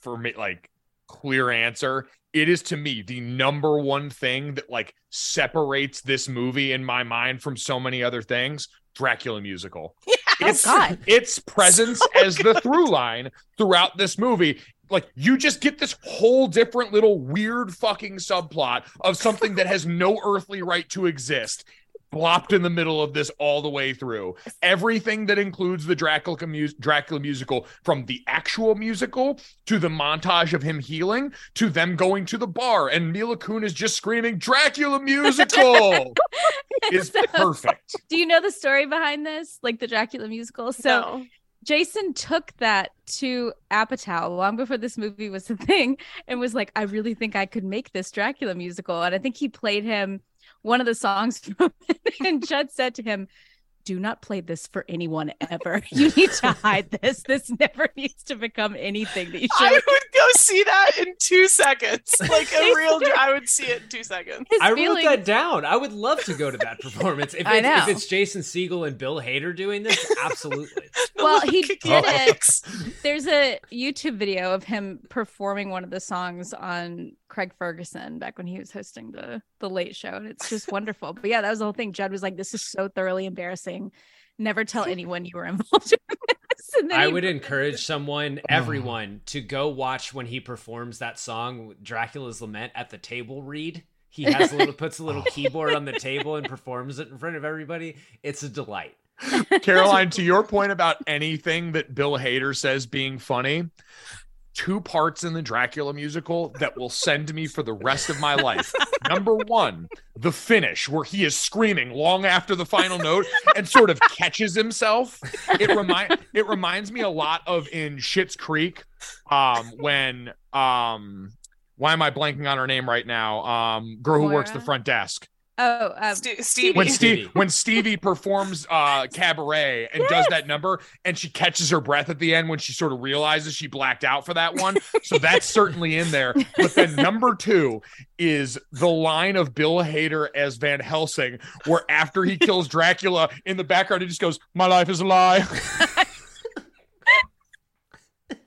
for me like clear answer it is to me the number one thing that like separates this movie in my mind from so many other things dracula musical Oh, it's God. its presence oh, as the through line throughout this movie. Like you just get this whole different little weird fucking subplot of something that has no earthly right to exist plopped in the middle of this all the way through. Everything that includes the Dracula, mus- Dracula musical, from the actual musical to the montage of him healing to them going to the bar and Mila Kunis just screaming Dracula musical is So- perfect. Do you know the story behind this? Like the Dracula musical? So No. Jason took that to Apatow long before this movie was a thing and was like, I really think I could make this Dracula musical. And I think he played him one of the songs from it. And Judd said to him, Do not play this for anyone ever. You need to hide this. This never needs to become anything that you I would go see that in two seconds. Like a real, I would see it in two seconds. His I wrote that down. I would love to go to that performance. If, I it's, if it's Jason Segel and Bill Hader doing this, absolutely. Well, he did it. There's a YouTube video of him performing one of the songs on Craig Ferguson back when he was hosting the the Late Show, and it's just wonderful. But yeah, that was the whole thing. Judd was like, "This is so thoroughly embarrassing. Never tell anyone you were involved." in this." And I would encourage someone, everyone, to go watch when he performs that song, Dracula's Lament, at the table read. He has a little, puts a little keyboard on the table and performs it in front of everybody. It's a delight. Caroline, to your point about anything that Bill Hader says being funny, two parts in the Dracula musical that will send me for the rest of my life. Number one, the finish where he is screaming long after the final note and sort of catches himself. It remind it reminds me a lot of in Schitt's Creek, um, when um, why am I blanking on her name right now? Um, girl who works the front desk. Oh, um, Stevie. when Stevie. Steve when Stevie performs uh cabaret and does that number and she catches her breath at the end when she sort of realizes she blacked out for that one. So that's certainly in there. But then number two is the line of Bill Hader as Van Helsing, where after he kills Dracula in the background, he just goes, My life is a lie.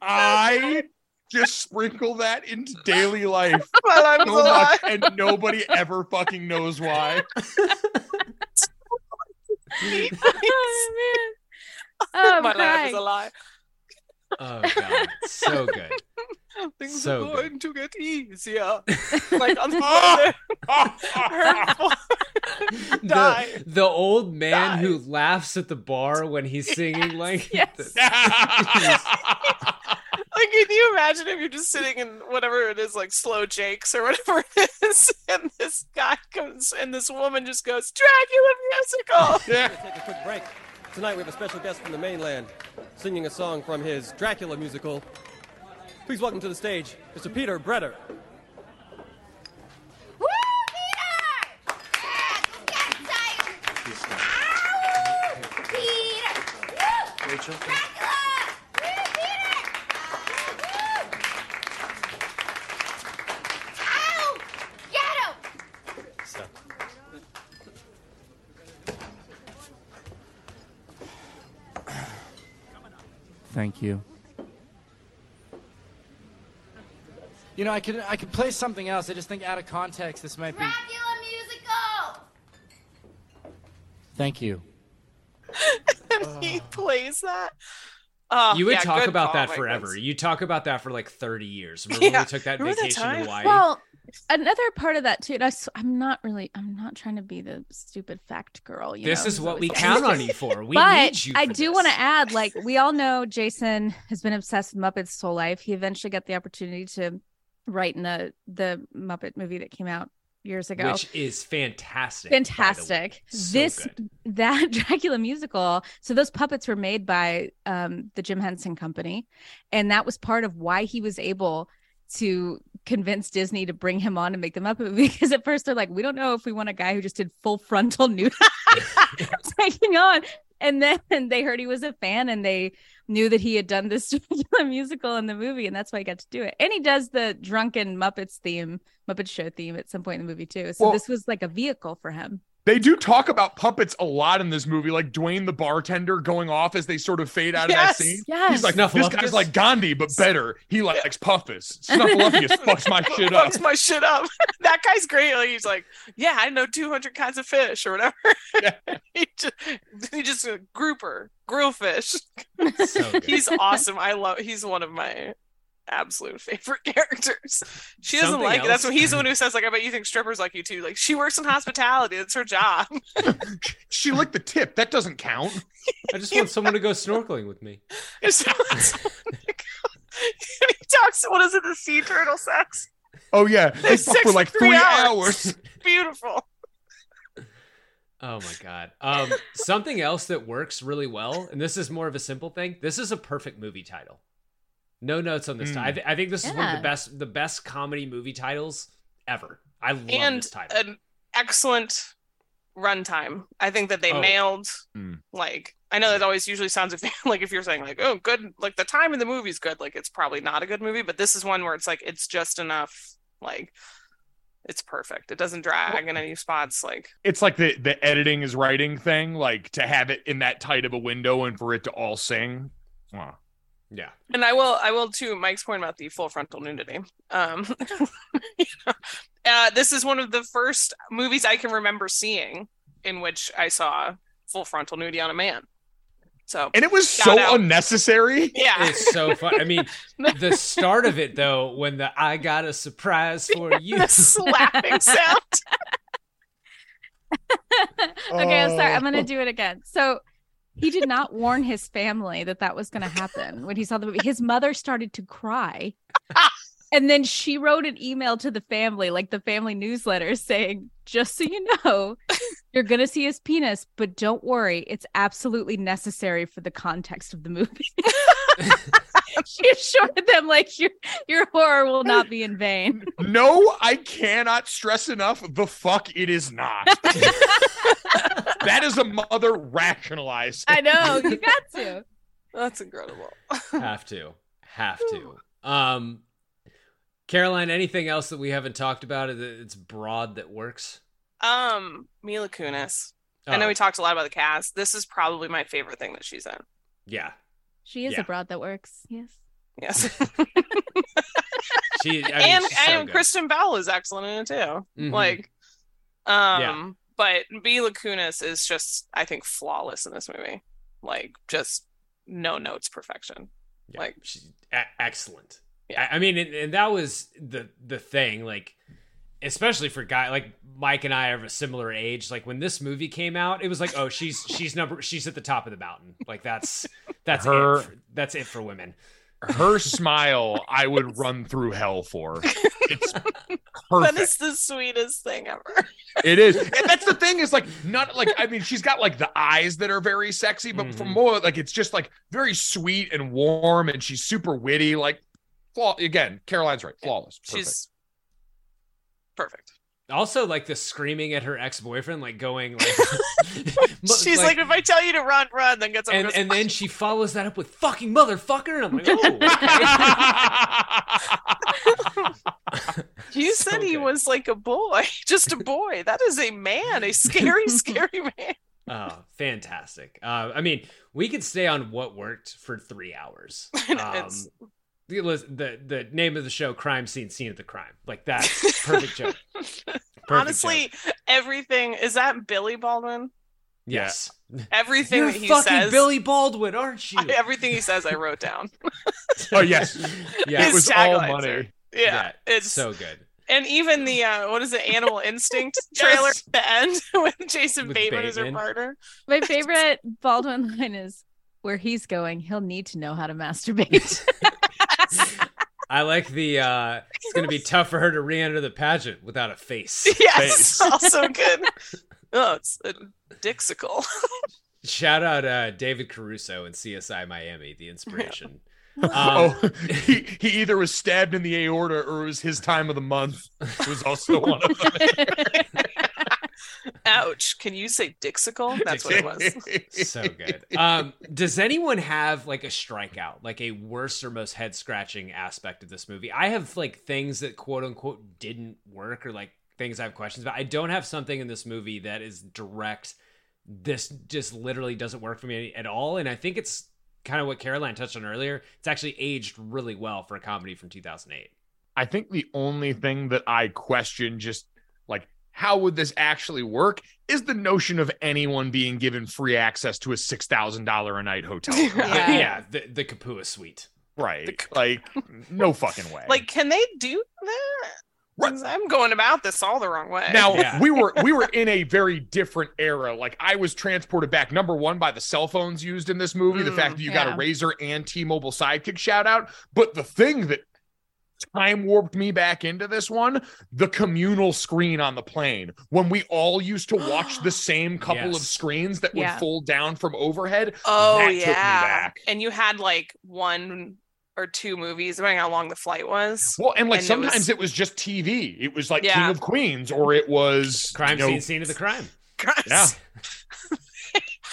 I just sprinkle that into daily life My life is so a much, and nobody ever fucking knows why. oh man. Oh, I'm My life is a lie. Oh god, so good. Things So are good. going to get easier. like on hurtful. Die. The, the old man Die. who laughs at the bar when he's singing like yes. Like, can you imagine if you're just sitting in whatever it is, like slow jakes or whatever it is, and this guy comes and this woman just goes, Dracula musical. Yeah. Take a quick break. Tonight we have a special guest from the mainland, singing a song from his Dracula musical. Please welcome to the stage, Mr. Peter Bretter. Woo, Peter! Ow! Peter! Woo! Rachel? Dracula! Woo, Peter! Ow! Get him! Thank you. You know, I could I could play something else. I just think out of context, this might be. Dracula musical! Thank you. and he plays that. Oh, you would yeah, talk about call, that forever. Vince. You talk about that for like 30 years. Remember when Yeah. we took that Remember that vacation to? Hawaii? Well, another part of that too. and I, am not really. I'm not trying to be the stupid fact girl. You this know, is what we count on you for. We but need you. I do want to add, like we all know, Jason has been obsessed with Muppets his whole life. He eventually got the opportunity to write in the the Muppet movie that came out years ago. which is fantastic. by the way. Fantastic. So this good. that Dracula musical. So those puppets were made by um, the Jim Henson Company, and that was part of why he was able to convince Disney to bring him on and make the Muppet movie. Because at first they're like, we don't know if we want a guy who just did full frontal nude taking on. And then they heard he was a fan, and they knew that he had done this musical in the movie, and that's why he got to do it. And he does the drunken Muppets theme, Muppet Show theme at some point in the movie too. So Well- this was like a vehicle for him. They do talk about puppets a lot in this movie, like Dwayne the bartender going off as they sort of fade out of that scene. yes. He's like, this Snuffleupagus? guy's like Gandhi, but better. He likes Puffus. Snuffleupagus fucks my shit up. Fucks my shit up. that guy's great. Like he's like, yeah, I know 200 kinds of fish or whatever. Yeah. he just, he just a grouper, grill fish. So good. He's awesome. I love. He's one of my absolute favorite characters. She doesn't Something like it. That's else- what he's the one who says like, I bet you think strippers like you too. Like she works in hospitality. That's her job. She licked the tip. That doesn't count. I just want someone to go snorkeling with me. It's- he talks. What is it? The sea turtle sex. Oh yeah, they They fuck for like three three hours. hours. Beautiful. Oh my god. Um, something else that works really well, and this is more of a simple thing. This is a perfect movie title. No notes on this. Mm. ti- I, th- I think this is one of the best, the best comedy movie titles ever. I love and this title. an excellent runtime. I think that they Oh. nailed Hmm. like I know that always usually sounds if like if you're saying like oh good like the time in the movie's good like it's probably not a good movie but this is one where it's like it's just enough like it's perfect. It doesn't drag in any spots like It's like the the editing is writing thing, like to have it in that tight of a window and for it to all sing. Wow. Yeah. and I will I will too Mike's point about the full frontal nudity. Um you know, uh, this is one of the first movies I can remember seeing in which I saw full frontal nudity on a man. So And it was so out. unnecessary. Yeah. It's so fun. I mean, the start of it though, when the "I got a surprise for you" the slapping sound. okay, I'm sorry. I'm Oh. gonna do it again. So he did not warn his family that that was going to happen when he saw the movie. His mother started to cry. And then she wrote an email to the family, like the family newsletter, saying, Just so you know, you're going to see his penis, but don't worry. It's absolutely necessary for the context of the movie. she assured them, like, your, your horror will not be in vain. No, I cannot stress enough the fuck it is not. that is a mother rationalized. I know. You got to. That's incredible. have to, have to. Um, Caroline, anything else that we haven't talked about? that It's broad that works. Um, Mila Kunis. I know Oh. we talked a lot about the cast. This is probably my favorite thing that she's in. Yeah, She is Yeah. a broad that works. Yes. Yes. she I mean, and she's so and good. Kristen Bell is excellent in it too. Mhm. Like, um, Yeah. but Mila Kunis is just, I think, flawless in this movie. Like, just no notes perfection. Yeah, Like, she's e- excellent. I, I mean, and, and that was the the thing. Like, especially for guy like Mike and I are of a similar age. Like when this movie came out, it was like, oh, she's she's number she's at the top of the mountain. Like that's that's Her- it. For, that's it for women. Her smile, I would run through hell for. It's that perfect. is the sweetest thing ever. It is. And that's the thing is like not like I mean she's got like the eyes that are very sexy, but for Mhm. more like it's just like very sweet and warm and she's super witty. Like flaw again, Caroline's right. Flawless. Perfect. She's perfect. Also, like the screaming at her ex boyfriend, like going like, She's like, if I tell you to run, run, then gets up and goes, and then she follows that up with fucking motherfucker, and I'm like, oh, you so said he good. was like a boy, just a boy. That is a man, a scary, scary man. Oh, fantastic. Uh, I mean, we could stay on what worked for three hours. Um, It's- the, the the name of the show, Crime Scene, Scene of the Crime. Like that's perfect joke. Perfect Honestly, joke. everything is that Billy Baldwin. Yes. Everything You're that he fucking says, Billy Baldwin, aren't you? I- everything he says, I wrote down. oh yes. Yeah. it was all money. are- Yeah, it's so good. and even the uh, what is it, Animal Instinct trailer Yes. at the end with Jason With Bateman as her partner. My favorite Baldwin line is where he's going, he'll need to know how to masturbate. I like the uh it's gonna be tough for her to re-enter the pageant without a face. Yes, Face. also good. Oh, it's a dixicle. Shout out uh David Caruso and CSI Miami, the inspiration. Um, oh, he, he either was stabbed in the aorta or it was his time of the month. It was also one of them. Ouch! Can you say dixicle? That's what it was. so good. Um, does anyone have like a strikeout, like a worst or most head scratching aspect of this movie? I have like things that quote unquote didn't work or like things I have questions about. I don't have something in this movie that is direct. This just literally doesn't work for me at all. And I think it's kind of what Caroline touched on earlier. It's actually aged really well for a comedy from 2008. I think the only thing that I question just like how would this actually work is the notion of anyone being given free access to a six thousand dollar a night hotel. room. Yeah, Yeah. the, the Kapua suite. right. Like no fucking way. Like, can they do that? 'Cause I'm going about this all the wrong way. Now Yeah. we were we were in a very different era. Like I was transported back number one by the cell phones used in this movie, the Mm, fact that you got a Razr and T-Mobile Sidekick shout out. But the thing that time warped me back into this one, the communal screen on the plane when we all used to watch the same couple of screens that would Yeah. fold down from overhead. oh that took me yeah, back. and you had like one or two movies, depending on how long the flight was. Well, and like And it sometimes was- it was just TV. It was like King of Queens, or it was Crime you know, scene, scene of the crime. Yeah.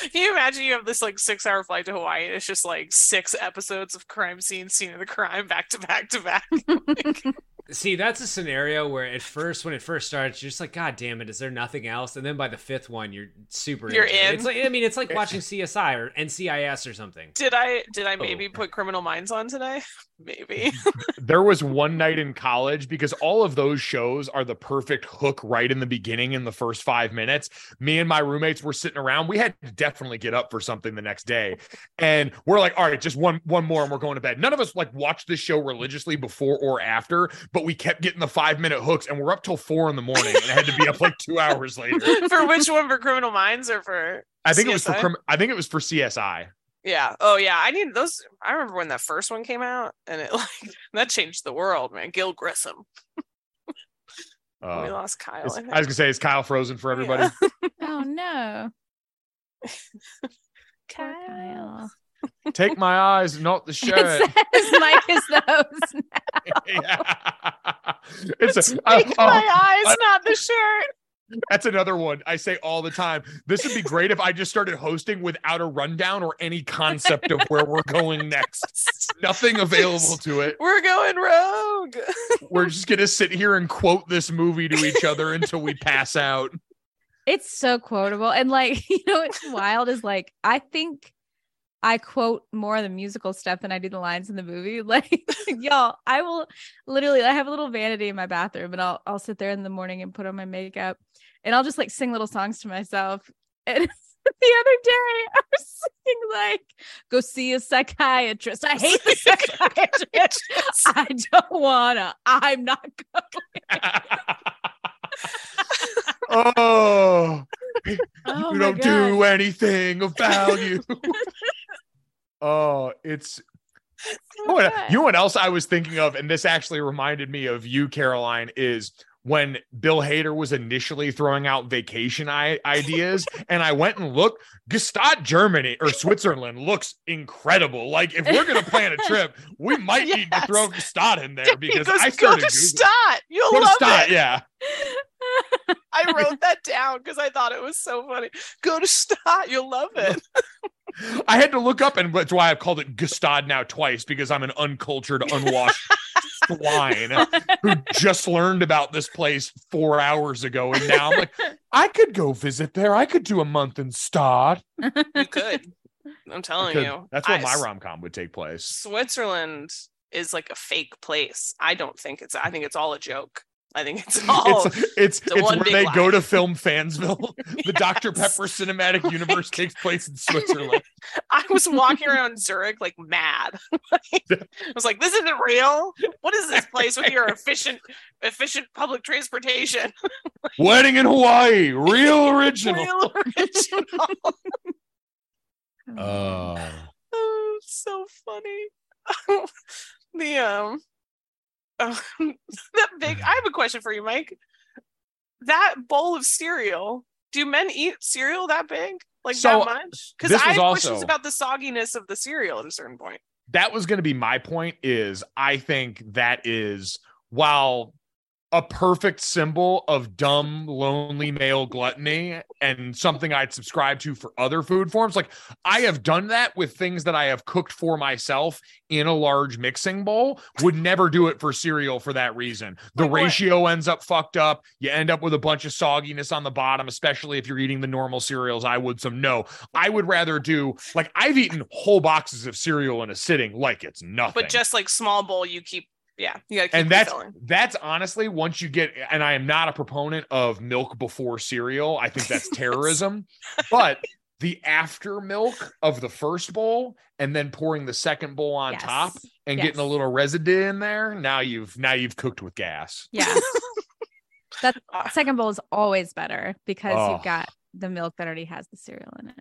Can you imagine you have this like six hour flight to Hawaii? and It's just like six episodes of crime scene, scene of the crime, back to back to back. See, that's a scenario where at first, when it first starts, you're just like, God damn it, is there nothing else? And then by the fifth one, you're super. You're into it. in. It's like, I mean, it's like watching CSI or NCIS or something. Did I did I Oh. maybe put Criminal Minds on today? Maybe. there was one night in college because all of those shows are the perfect hook right in the beginning in the first five minutes. Me and my roommates were sitting around. We had to definitely get up for something the next day. And we're like, all right, just one one more and we're going to bed. None of us like watched this show religiously before or after, but we kept getting the five minute hooks and we're up till four in the morning and had to be up like two hours later. for which one? For Criminal Minds or for? I think it was for CSI? I think it was for CSI. Yeah. Oh yeah. I need those. I remember when that first one came out, and it like that changed the world, man. Gil Grissom. Uh, we lost Kyle. is- I I, was gonna say, is Kyle frozen for everybody? Oh no. Poor Kyle. Take my eyes, not the shirt. It says Mike is the host. it's a, Take uh, oh, my eyes, I- not the shirt. That's another one I say all the time. This would be great if I just started hosting without a rundown or any concept of where we're going next. Nothing available to it. We're going rogue. We're just gonna sit here and quote this movie to each other until we pass out. It's so quotable. And like, you know, what's wild is like, I think I quote more of the musical stuff than I do the lines in the movie. Like, y'all, I will literally I have a little vanity in my bathroom and I'll I'll sit there in the morning and put on my makeup and I'll just like sing little songs to myself. And the other day I was singing like go see a psychiatrist. I hate the psychiatrist. I don't wanna. I'm not going. Oh, Oh you don't do anything of value. Oh, it's you know, what, you know what else I was thinking of, and this actually reminded me of you, Caroline, is when Bill Hader was initially throwing out vacation I- ideas, and I went and looked. Gstaad, Germany or Switzerland looks incredible. Like if we're gonna plan a trip, we might need to throw Gstaad in there because goes, I go started to You'll Go to love Stott, it. yeah. I wrote that down because I thought it was so funny. Go to Stott. You'll love it. I had to look up, and that's why I've called it Gustad now twice because I'm an uncultured, unwashed swine who just learned about this place four hours ago, and now I'm like, I could go visit there. I could do a month in Stad. You could. I'm telling Could- you. That's where I- my rom com would take place. Switzerland is like a fake place. I don't think it's. I think it's all a joke. I think it's all. It's it's it's where they lie. go to film Fansville. The Dr. Pepper cinematic universe takes place in Switzerland. I was walking around Zurich like mad. I was like, "This isn't real. What is this place with your efficient, efficient public transportation? Wedding in Hawaii, real original. Real original." Oh. Oh, so funny. the um Um, oh, that big I have a question for you, Mike. That bowl of cereal, do men eat cereal that big? Like So, that much? Because I was have questions also- about the sogginess of the cereal at a certain point. that was going to be my point is i think that is while a perfect symbol of dumb lonely male gluttony and something i'd subscribe to for other food forms. Like i have done that with things that i have cooked for myself in a large mixing bowl. Would never do it for cereal for that reason. The Like what? ratio ends up fucked up. You end up with a bunch of sogginess on the bottom especially if you're eating the normal cereals. I would some no. I would rather do like i've eaten whole boxes of cereal in a sitting. Like it's nothing. But just like small bowl, you keep yeah, you gotta and that's refilling. that's honestly once you get and i am not a proponent of milk before cereal i think that's terrorism but the after milk of the first bowl and then pouring the second bowl on Yes. top and getting a little residue in there now you've now you've cooked with gas Yeah. that second bowl is always better because Oh. you've got the milk that already has the cereal in it.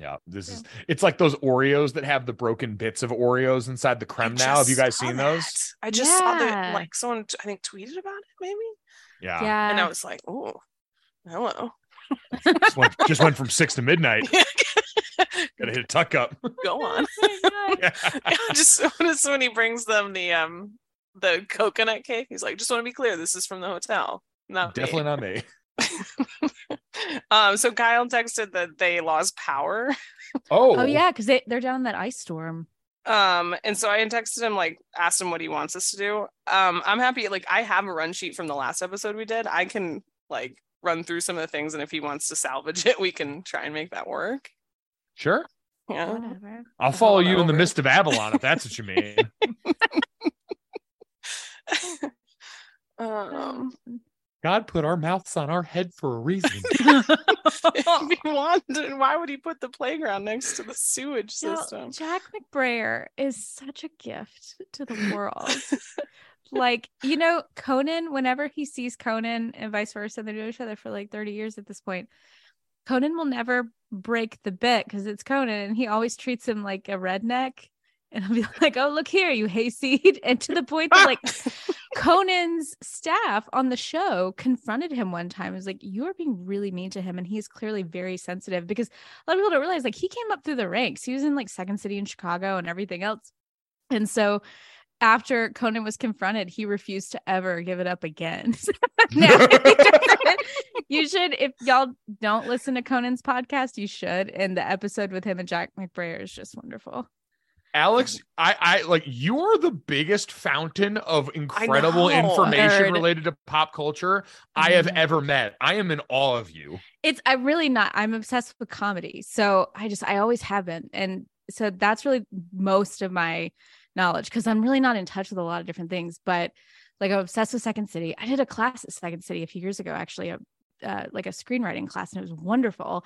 Yeah this is it's like those oreos that have the broken bits of oreos inside the creme now have you guys seen that. those I just saw that like someone I think tweeted about it maybe. yeah, Yeah. And I was like, oh, hello. just, went, just went from six to midnight gotta hit a tuck up Go on. Oh Yeah. just just when he brings them the um the coconut cake, he's like, just want to be clear, this is from the hotel. Not me." definitely not me Um, so Kyle texted that they lost power. oh Oh yeah, because they they're down in that ice storm. Um, and so I texted him, like, asked him what he wants us to do. Um, I'm happy, like, I have a run sheet from the last episode we did. I can like run through some of the things, and if he wants to salvage it, we can try and make that work. sure Yeah. Whatever. I'll follow Hold you in the over. midst of Avalon if that's what you mean. Um, God put our mouths on our head for a reason. if he wanted, why would he put the playground next to the sewage You know, system? Jack McBrayer is such a gift to the world. like, you know, Conan, whenever he sees Conan and vice versa, they know each other for like 30 years at this point. Conan will never break the bit because it's Conan and he always treats him like a redneck. And I'll be like, oh, look here, you hayseed. And to the point that like Conan's staff on the show confronted him one time. It was like, you are being really mean to him. And he's clearly very sensitive because a lot of people don't realize like he came up through the ranks. He was in like Second City in Chicago and everything else. And so after Conan was confronted, he refused to ever give it up again. now, you should, if y'all don't listen to Conan's podcast, you should. And the episode with him and Jack McBrayer is just wonderful. Alex, I, I like you are the biggest fountain of incredible know. information Nerd. related to pop culture I have ever met. I am in awe of you. it's i'm really not i'm obsessed with comedy so i just i always have been and so that's really most of my knowledge because i'm really not in touch with a lot of different things but like i'm obsessed with second city i did a class at second city a few years ago actually a, uh, like a screenwriting class and it was wonderful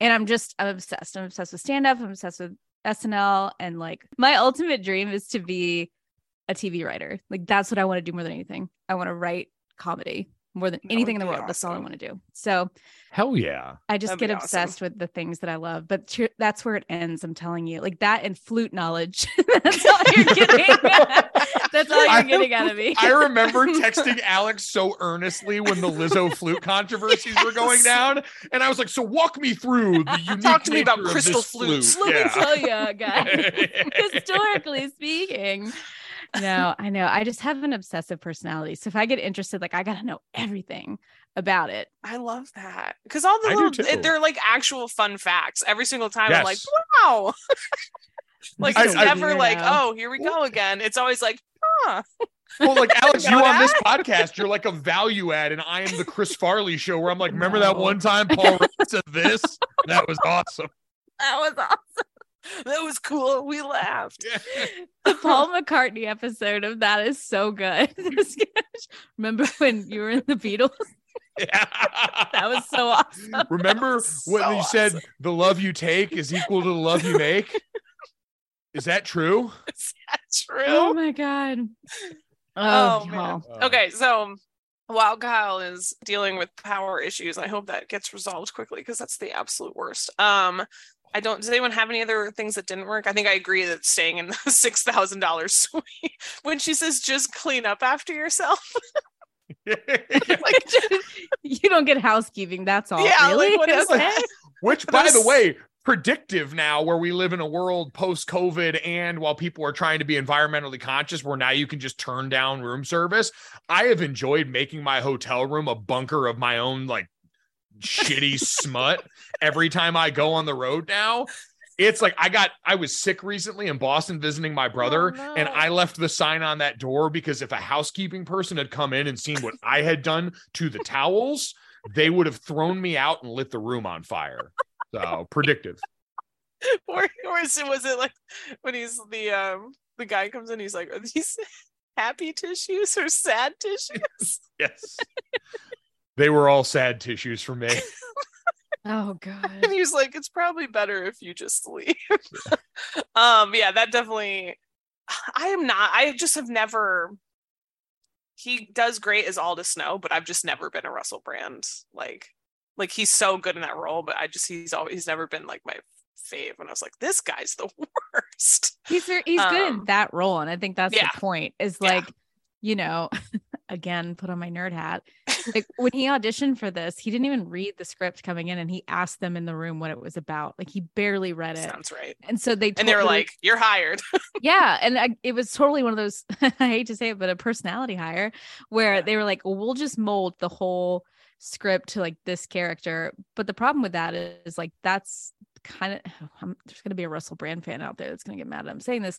and i'm just i'm obsessed i'm obsessed with stand-up i'm obsessed with snl and like my ultimate dream is to be a tv writer. Like that's what i want to do more than anything. I want to write comedy more than oh, anything in the be world that's all i want to do so Hell yeah. I just That'd get be awesome. obsessed with the things that I love, but tr- that's where it ends. I'm telling you, like that and flute knowledge. that's all you're getting. that's all you're I- getting out of me. I remember texting Alex so earnestly when the Lizzo flute concontroversies were going down, and I was like, "So walk me through the unique Talk to me about of crystal this flutes. flute." Let me tell you, guys. Historically speaking, no, I know. I just have an obsessive personality. So if I get interested, like I gotta know everything about it. I love that because all the I little eh, too. they're like actual fun facts every single time. I'm like, wow. like it's I- never like, Weirdo. oh, here we go again. It's always like, huh. Well, like Alex, you on this podcast, you're like a value add, and I am the Chris Farley show where I'm like, remember that one time Paul Rudd said this? That was awesome. That was awesome. That was cool. We laughed. The Paul McCartney episode of that is so good. Remember when you were in the Beatles? Yeah. that was so awesome. Remember when so you said the love you take is equal to the love you make? Is that true? Is that true? Oh my god. Oh, Oh, man. y'all. Okay, so while Kyle is dealing with power issues, I hope that gets resolved quickly because that's the absolute worst. Um, I don't. Does anyone have any other things that didn't work? I think I agree that staying in the six thousand dollars suite when she says just clean up after yourself. like, you don't get housekeeping. That's all. Yeah, like, really? what is okay. that? Which, by the way, predictive now where we live in a world post COVID and while people are trying to be environmentally conscious, where now you can just turn down room service. I have enjoyed making my hotel room a bunker of my own, like shitty smut every time I go on the road now. It's like I got I was sick recently in Boston visiting my brother, Oh, and. I left the sign on that door because if a housekeeping person had come in and seen what I had done to the towels, they would have thrown me out and lit the room on fire. So predictive. or or it, was it like when he's the um the guy comes in, he's like, are these happy tissues or sad tissues? Yes. They were all sad tissues for me. Oh god. and he's like, it's probably better if you just leave. um, yeah, that definitely. I am not. I just have never. He does great as Aldous Snow, but I've just never been a Russell Brand like, like he's so good in that role. But I just he's always he's never been like my fave. And I was like, this guy's the worst. He's ver- he's good in Um, that role, and I think that's yeah. the point. Is Yeah. like, you know, again, put on my nerd hat. Like when he auditioned for this, he didn't even read the script coming in, and he asked them in the room what it was about. Like he barely read it, Sounds right. and so they And they were totally- like, you're hired. yeah and I, it was totally one of those i hate to say it but a personality hire where they were like well, we'll just mold the whole script to like this character but the problem with that is, like that's kind of oh, I'm, there's going to be a russell brand fan out there that's going to get mad at i'm saying this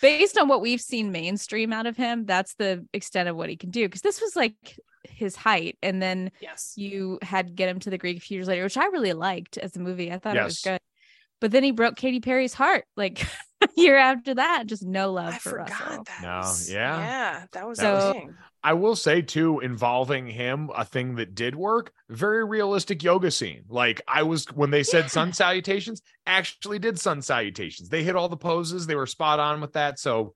based on what we've seen mainstream out of him that's the extent of what he can do because this was like his height and then yes. you had get him to the greek a few years later which i really liked as a movie i thought it was good but then he broke Katy Perry's heart like year after that, just no love I for forgot Russell. that. No, was- yeah. Yeah, that was So- the. I will say too, involving him, a thing that did work, very realistic yoga scene. Like I was when they said sun salutations, actually did sun salutations. They hit all the poses, they were spot on with that. So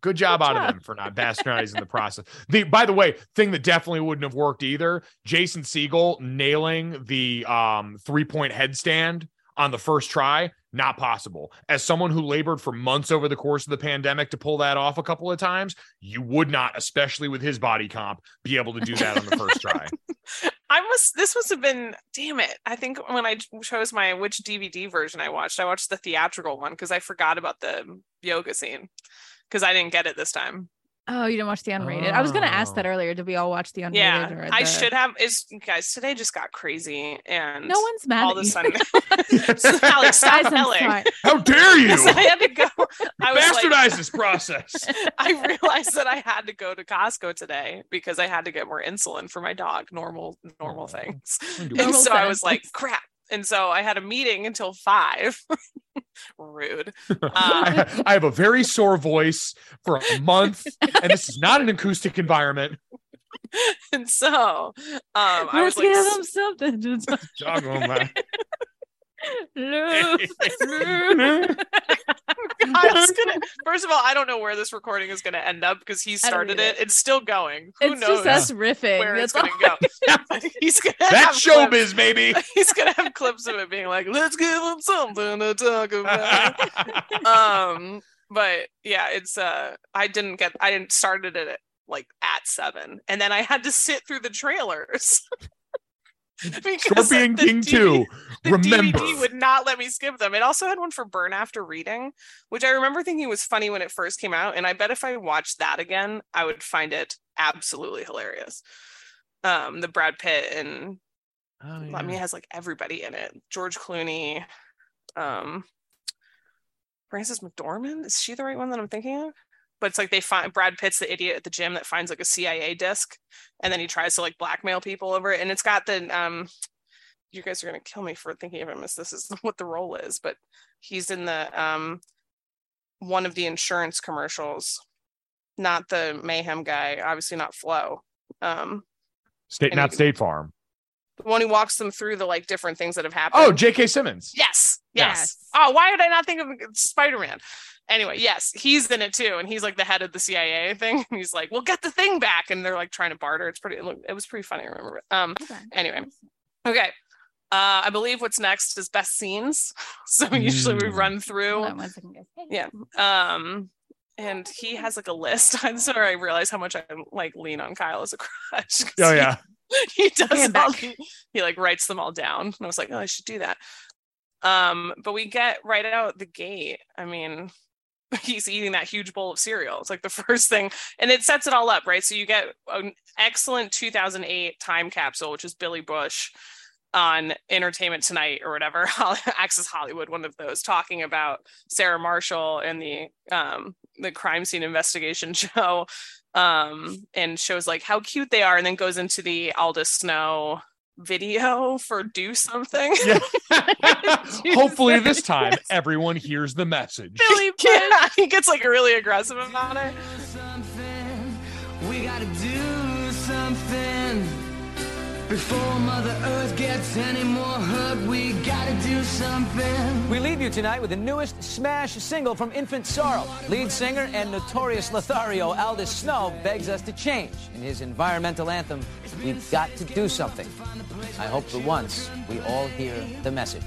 good job out of them for not bastardizing the process. The by the way, thing that definitely wouldn't have worked either, Jason Segel nailing the um three-point headstand on the first try, not possible. As someone who labored for months over the course of the pandemic to pull that off a couple of times, you would not, especially with his body comp, be able to do that on the first try. I must. This must have been. Damn it! I think when I chose my which DVD version I watched, I watched the theatrical one because I forgot about the yoga scene because I didn't get it this time. Oh, you didn't watch the unrated. I was gonna ask Oh. that earlier. Did we all watch the unrated? Yeah, or I should have. Is guys today just got crazy and No one's mad all of a sudden. Alex, stop Guys, I'm yelling. sorry. How dare you? So I had to go. I was like, Bastardize this process. I realized that I had to go to Costco today because I had to get more insulin for my dog, normal normal things. And Normal so I was like, crap. And so I had a meeting until five. Rude. Um, I, I have a very sore voice for a month, and this is not an acoustic environment. and so um, I was Let's like, give s- him something to talk Jog on that. Love. I was gonna. First of all, I don't know where this recording is gonna end up because he started either. it. It's still going. Who It's knows just us riffing. where it's That's gonna go? He's gonna That's have clips- showbiz, baby. He's gonna have clips of it being like, "Let's give him something to talk about." um, but yeah, it's uh, I didn't get, I didn't started it at, like at seven, and then I had to sit through the trailers. Because Scorpion the King DVD 2. the Remember. DVD would not let me skip them. It also had one for Burn After Reading, which I remember thinking was funny when it first came out, and I bet if I watched that again, I would find it absolutely hilarious. Um, the Brad Pitt and Oh, it has like everybody in it. George Clooney, um, Frances McDormand. Is she the right one that I'm thinking of? But it's like they find Brad Pitt's the idiot at the gym that finds like a CIA disc, and then he tries to like blackmail people over it. And it's got the um, you guys are gonna kill me for thinking of him as this is what the role is, but he's in the um, one of the insurance commercials, not the mayhem guy, obviously not Flo. Um, State, not you- State Farm. the one who walks them through the like different things that have happened. Oh, J.K. Simmons. Yes. Yes. Yes. Oh, why did I not think of Spider Man? Anyway, yes, he's in it too, and he's like the head of the CIA thing. And he's like, "We'll get the thing back," and they're like trying to barter. It's pretty. It, look, it was pretty funny. I remember. It. Um. Anyway. Okay. Uh, I believe what's next is best scenes. So usually we Mm. run through. On one second, guys. Hey. Yeah. Um. And he has like a list. I'm sorry. I realize how much I like lean on Kyle as a crush. 'cause Oh he- yeah. he does all back. the- he like writes them all down and i was like oh i should do that um but we get right out the gate i mean he's eating that huge bowl of cereal. It's like the first thing and it sets it all up right? So you get an excellent 2008 time capsule which is billy bush on entertainment tonight or whatever access hollywood one of those talking about sarah marshall and the um the crime scene investigation show um and shows like how cute they are and then goes into the aldous snow video for do something Yeah. Hopefully this time everyone hears the message. Billy yeah, he gets like really aggressive about it before Mother Earth gets any more hurt. We gotta do something. We leave you tonight with the newest smash single from Infant Sorrow. Lead singer and notorious Lothario Aldous Snow begs us to change. In his environmental anthem, We've got to do something. I hope for once we all hear the message.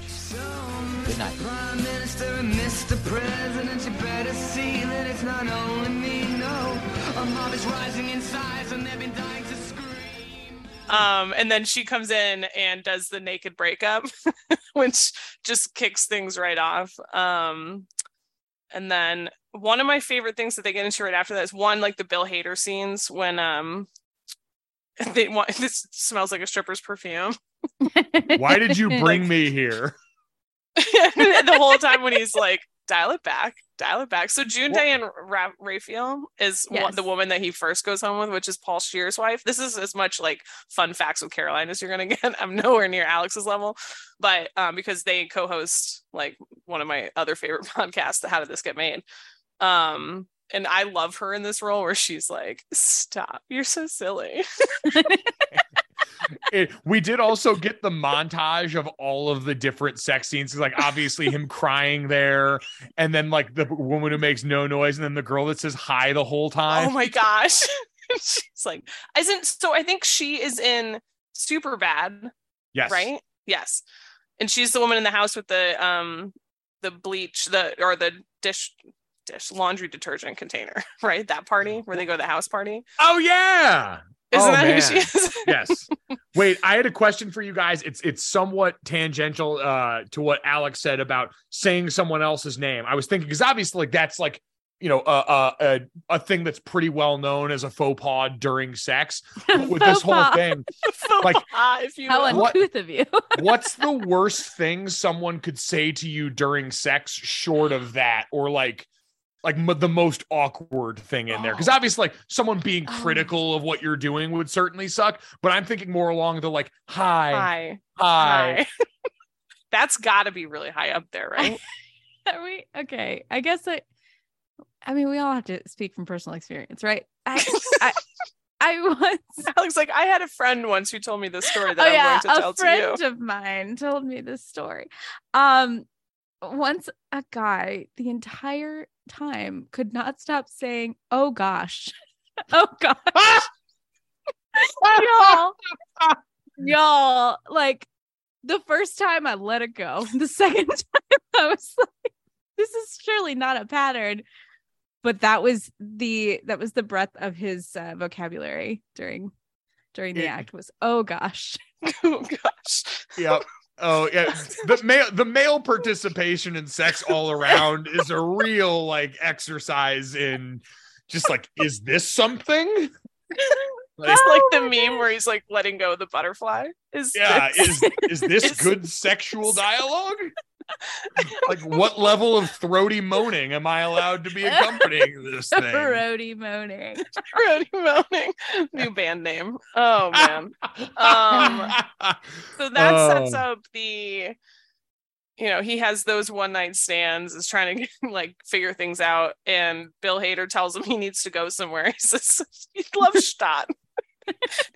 Good night. Prime Minister and Mr. President, you better see that it's not only me, no. A mob is rising in size and they've been dying. Um, and then she comes in and does the naked breakup, which just kicks things right off. Um, and then one of my favorite things that they get into right after that is one like the Bill Hader scenes when um they want this smells like a stripper's perfume. Why did you bring me here? the whole time when he's like dial it back, dial it back. So June Diane Ra- Raphael is one, the woman that he first goes home with, which is Paul Scheer's wife. This is as much like fun facts with Caroline as you're gonna get. I'm nowhere near Alex's level, but um, because they co-host like one of my other favorite podcasts, the How Did This Get Made? Um, and I love her in this role where she's like, "Stop, you're so silly." It- we did also get the montage of all of the different sex scenes. Like obviously him crying there, and then like the woman who makes no noise, and then the girl that says hi the whole time. Oh my gosh. She's like, isn't so I think she is in super bad, Yes. right? Yes. And she's the woman in the house with the um the bleach, the or the dish dish laundry detergent container, right? That party where they go to the house party. Oh yeah. Isn't oh, that who she is? yes. Wait, I had a question for you guys. It's it's somewhat tangential uh to what Alex said about saying someone else's name. I was thinking because obviously like that's like you know a, a a a thing that's pretty well known as a faux pas during sex. But with this whole pas. thing, like if you How will. What- uncouth of you. what's the worst thing someone could say to you during sex short of that or like like m- the most awkward thing in there because obviously like someone being Oh. critical of what you're doing would certainly suck but i'm thinking more along the like hi Hi. hi, Hi. That's gotta be really high up there, right? Are we okay? I guess I. I mean, we all have to speak from personal experience, right? I, I, I once. Alex, like I had a friend once who told me this story that oh I'm yeah, going to tell to you. a to friend you. of mine told me this story. Um, once a guy the entire time could not stop saying, "Oh gosh, oh gosh." y'all, y'all, like the first time I let it go, the second time I was like, this is surely not a pattern. But that was the that was the breadth of his uh, vocabulary during during the It- act was oh gosh. oh gosh. yep oh yeah the male the male participation in sex all around is a real like exercise in just like is this something? Like, It's like the Oh my meme where he's like letting go of the butterfly. Is yeah this- is is this is- good sexual dialogue like what level of throaty moaning am i allowed to be accompanying this thing Roadie moaning. Roadie moaning. New band name. Oh man. Um so that sets Oh. up the you know he has those one night stands is trying to like figure things out and bill hader tells him he needs to go somewhere he says he loves stadt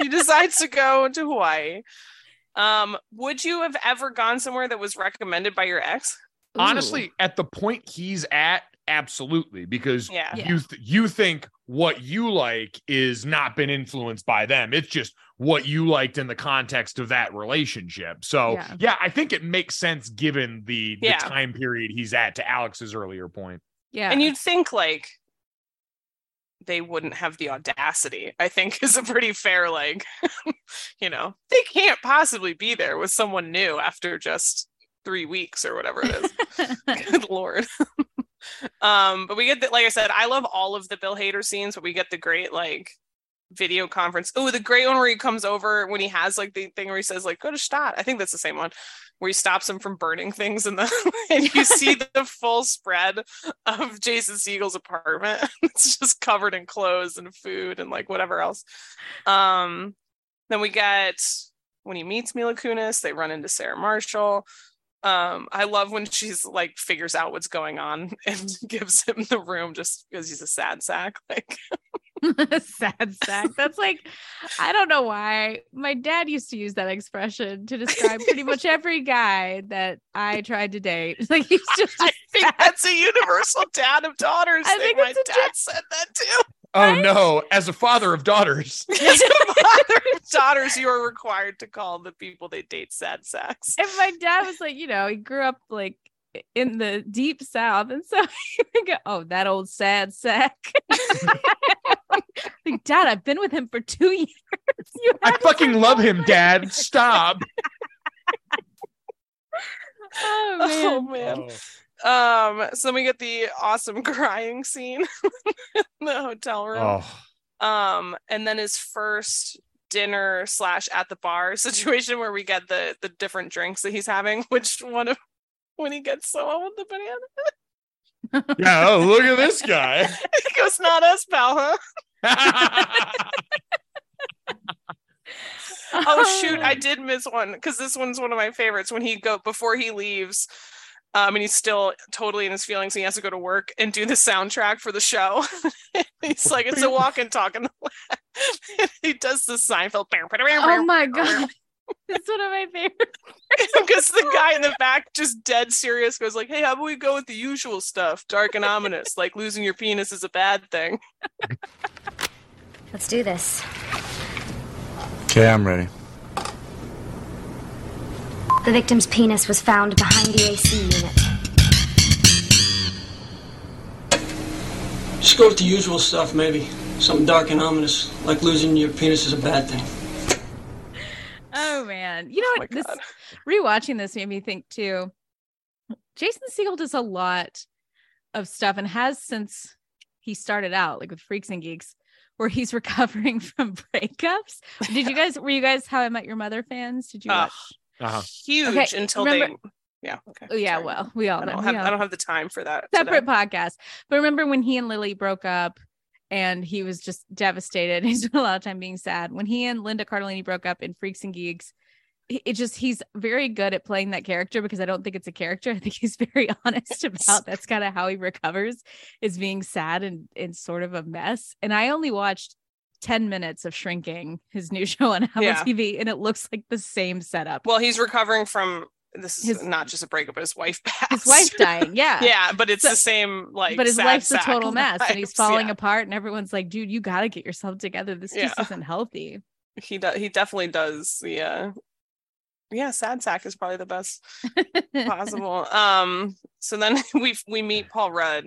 he decides to go to hawaii um would you have ever gone somewhere that was recommended by your ex honestly at the point he's at absolutely because Yeah. you th- you think what you like is not been influenced by them it's just what you liked in the context of that relationship so Yeah. yeah, i think it makes sense given the, the Yeah. time period he's at to alex's earlier point Yeah. and you'd think like they wouldn't have the audacity i think is a pretty fair like you know they can't possibly be there with someone new after just three weeks or whatever it is. Good lord. Um but we get the, like i said i love all of the bill hader scenes but we get the great like video conference. Oh the great one where he comes over when he has like the thing where he says like go to Stadt. i think that's the same one where he stops him from burning things in the and you see the full spread of jason segel's apartment. It's just covered in clothes and food and like whatever else. Um then we get when he meets mila kunis they run into sarah marshall. Um i love when she's like figures out what's going on and gives him the room just because he's a sad sack like sad sack. That's like, I don't know why. My dad used to use that expression to describe pretty much every guy that I tried to date. Like he's just i think that's a universal dad of daughters I thing. think my it's a dad said that too oh no as a father of daughters as a father of daughters you are required to call the people they date sad sacks and my dad was like, you know, he grew up like in the deep south, and so he go, "Oh, that old sad sack." like, Dad, I've been with him for two years. You i fucking love him dad. stop. Oh man. oh. Man um so then we get the awesome crying scene in the hotel room. Oh. Um and then his first dinner slash at the bar situation where we get the the different drinks that he's having which one of when he gets someone with the banana yeah, oh, look at this guy. he goes, not us, pal, huh? oh shoot, I did miss one because this one's one of my favorites. When he go before he leaves, um, and he's still totally in his feelings. He has to go to work and do the soundtrack for the show. he's like, it's a walk and talk in the lab. he does the Seinfeld. Oh my god. That's one of my favorites. Because the guy in the back, just dead serious, goes like, "Hey, how about we go with the usual stuff, dark and ominous, like losing your penis is a bad thing." Let's do this. Okay, I'm ready. The victim's penis was found behind the AC unit. Just go with the usual stuff, maybe. Something dark and ominous, like losing your penis is a bad thing. Oh man. You know what? this rewatching this made me think too. Jason Segel does a lot of stuff and has since he started out, like with Freaks and Geeks, where he's recovering from breakups. Did you guys were you guys How I Met Your Mother fans? Did you Ugh. watch? Uh-huh. Huge Okay, until remember- they. Yeah. Okay. Oh yeah, sorry. well, we all I know. don't we have. all I don't have the time for that. separate today. podcast. But remember when he and Lily broke up and he was just devastated. He spent a lot of time being sad. When he and Linda Cardellini broke up in Freaks and Geeks, it just he's very good at playing that character because I don't think it's a character. I think he's very honest about that's kind of how he recovers is being sad and and sort of a mess. And I only watched 10 minutes of shrinking his new show on Apple Yeah. TV and it looks like the same setup. Well, he's recovering from. This is His- not just a breakup, but his wife passed. His wife dying, yeah. yeah, but it's So- the same. Like, but his sad life's a total mess and he's falling yeah. apart and everyone's like dude you got to get yourself together this just isn't healthy He does. He definitely does. Yeah. Yeah, sad sack is probably the best possible. Um. So then we we meet Paul Rudd,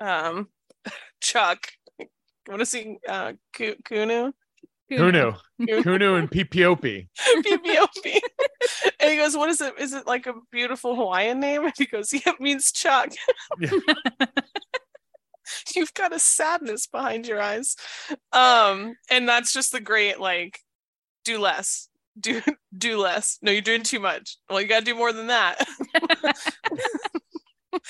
um, Chuck. Want to see uh, Ku- Kunu? Who knew? Who knew in PPOP? PPOP. and he goes, "What is it? Is it like a beautiful Hawaiian name?" And he goes, "Yeah, it means Chuck." You've got a sadness behind your eyes, um, and that's just the great like, do less, do do less. No, you're doing too much. Well, you got to do more than that.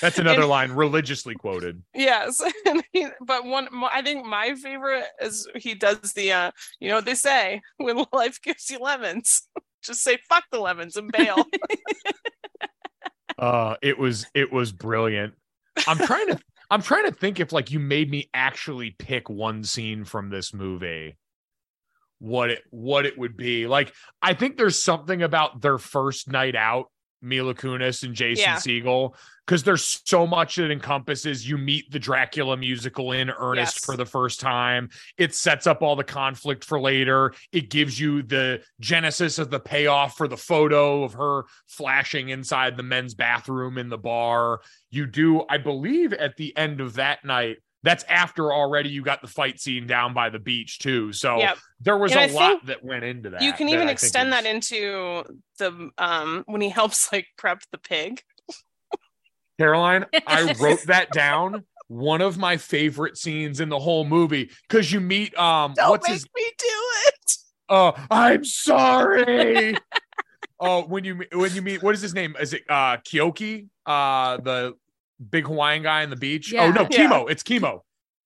That's another And- line religiously quoted. Yes, and he, but one, I think my favorite is he does the, uh, you know what they say when life gives you lemons, just say fuck the lemons and bail. Uh, it was it was brilliant. I'm trying to I'm trying to think if like you made me actually pick one scene from this movie, what it what it would be. Like I think there's something about their first night out, Mila Kunis and Jason Yeah. Segel, because there's so much that encompasses. You meet the Dracula musical in earnest Yes. for the first time. It sets up all the conflict for later. It gives you the genesis of the payoff for the photo of her flashing inside the men's bathroom in the bar. You do, I believe, at the end of that night. That's after already you got the fight scene down by the beach too. So Yep. there was And a I lot that went into that. you can that even I extend that into the um when he helps like prep the pig. Caroline, I wrote that down. One of my favorite scenes in the whole movie because you meet um Don't what's make his me do it. uh I'm sorry. Oh, when you when you meet what is his name? Is it uh Kyoki? Uh the big Hawaiian guy on the beach? Oh no, Yeah. Chemo. It's Chemo.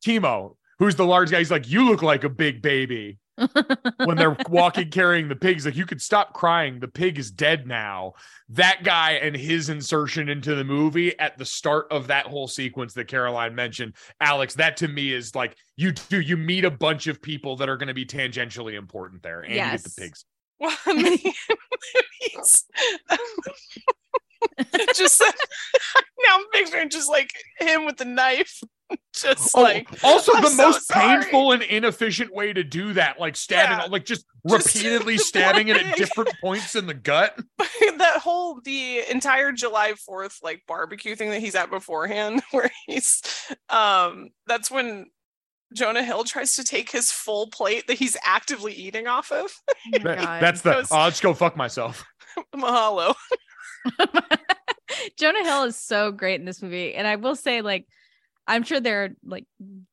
Chemo, who's the large guy. He's like, you look like a big baby. when they're walking carrying the pigs like you could stop crying the pig is dead now that guy and his insertion into the movie at the start of that whole sequence that caroline mentioned alex that to me is like you do you meet a bunch of people that are going to be tangentially important there and you get the pigs Well, and then he- he's just now I'm picturing just like him with the knife, just Oh, like also "I'm the so most sorry." painful and inefficient way to do that like stabbing Yeah. like just Just repeatedly stabbing it at different points in the gut that whole the entire July 4th like barbecue thing that he's at beforehand where he's um that's when Jonah Hill tries to take his full plate that he's actively eating off of. That- that's the That was- oh, let's go fuck myself Mahalo. Jonah Hill is so great in this movie. And I will say, like, I'm sure there are like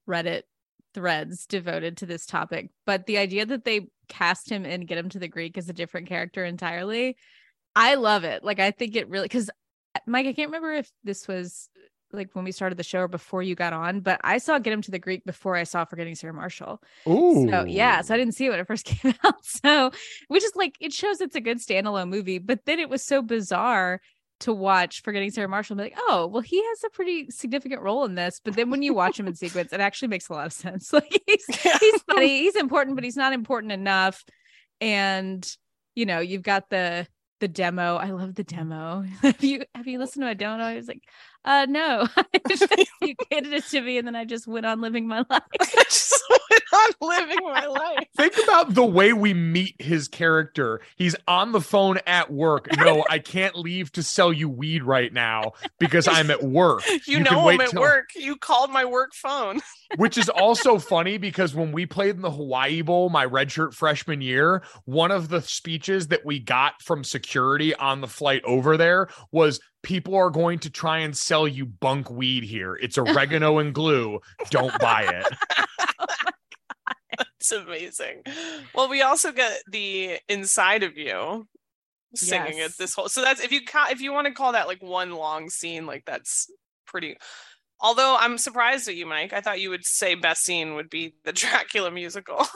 Reddit threads devoted to this topic, but the idea that they cast him and get him to the Greek as a different character entirely, I love it. Like, I think it really because uh, Mike, I can't remember if this was like when we started the show or before you got on, but I saw Get Him to the Greek before I saw Forgetting Sarah Marshall. Ooh. So yeah, so I didn't see it when it first came out. So which is like it shows it's a good standalone movie, but then it was so bizarre to watch Forgetting Sarah Marshall and be like, oh, well, he has a pretty significant role in this. But then when you watch him in sequence, it actually makes a lot of sense. Like he's he's funny, he's important, but he's not important enough. And you know, you've got the the demo. I love the demo. have you have you listened to a demo? I was like, uh no. you handed it to me and then I just went on living my life. i just went on living my life. Think about the way we meet his character. He's on the phone at work. No, I can't leave to sell you weed right now because I'm at work. You, can know wait I'm at till- work. You called my work phone. which is also funny because when we played in the Hawaii Bowl my redshirt freshman year, one of the speeches that we got from security on the flight over there was people are going to try and sell you bunk weed here. It's oregano and glue. Don't buy it. It's amazing. Well, we also get the inside of you singing Yes. it this whole. So that's if you ca- if you want to call that like one long scene, like that's pretty. Although I'm surprised at you, Mike. I thought you would say best scene would be the Dracula musical.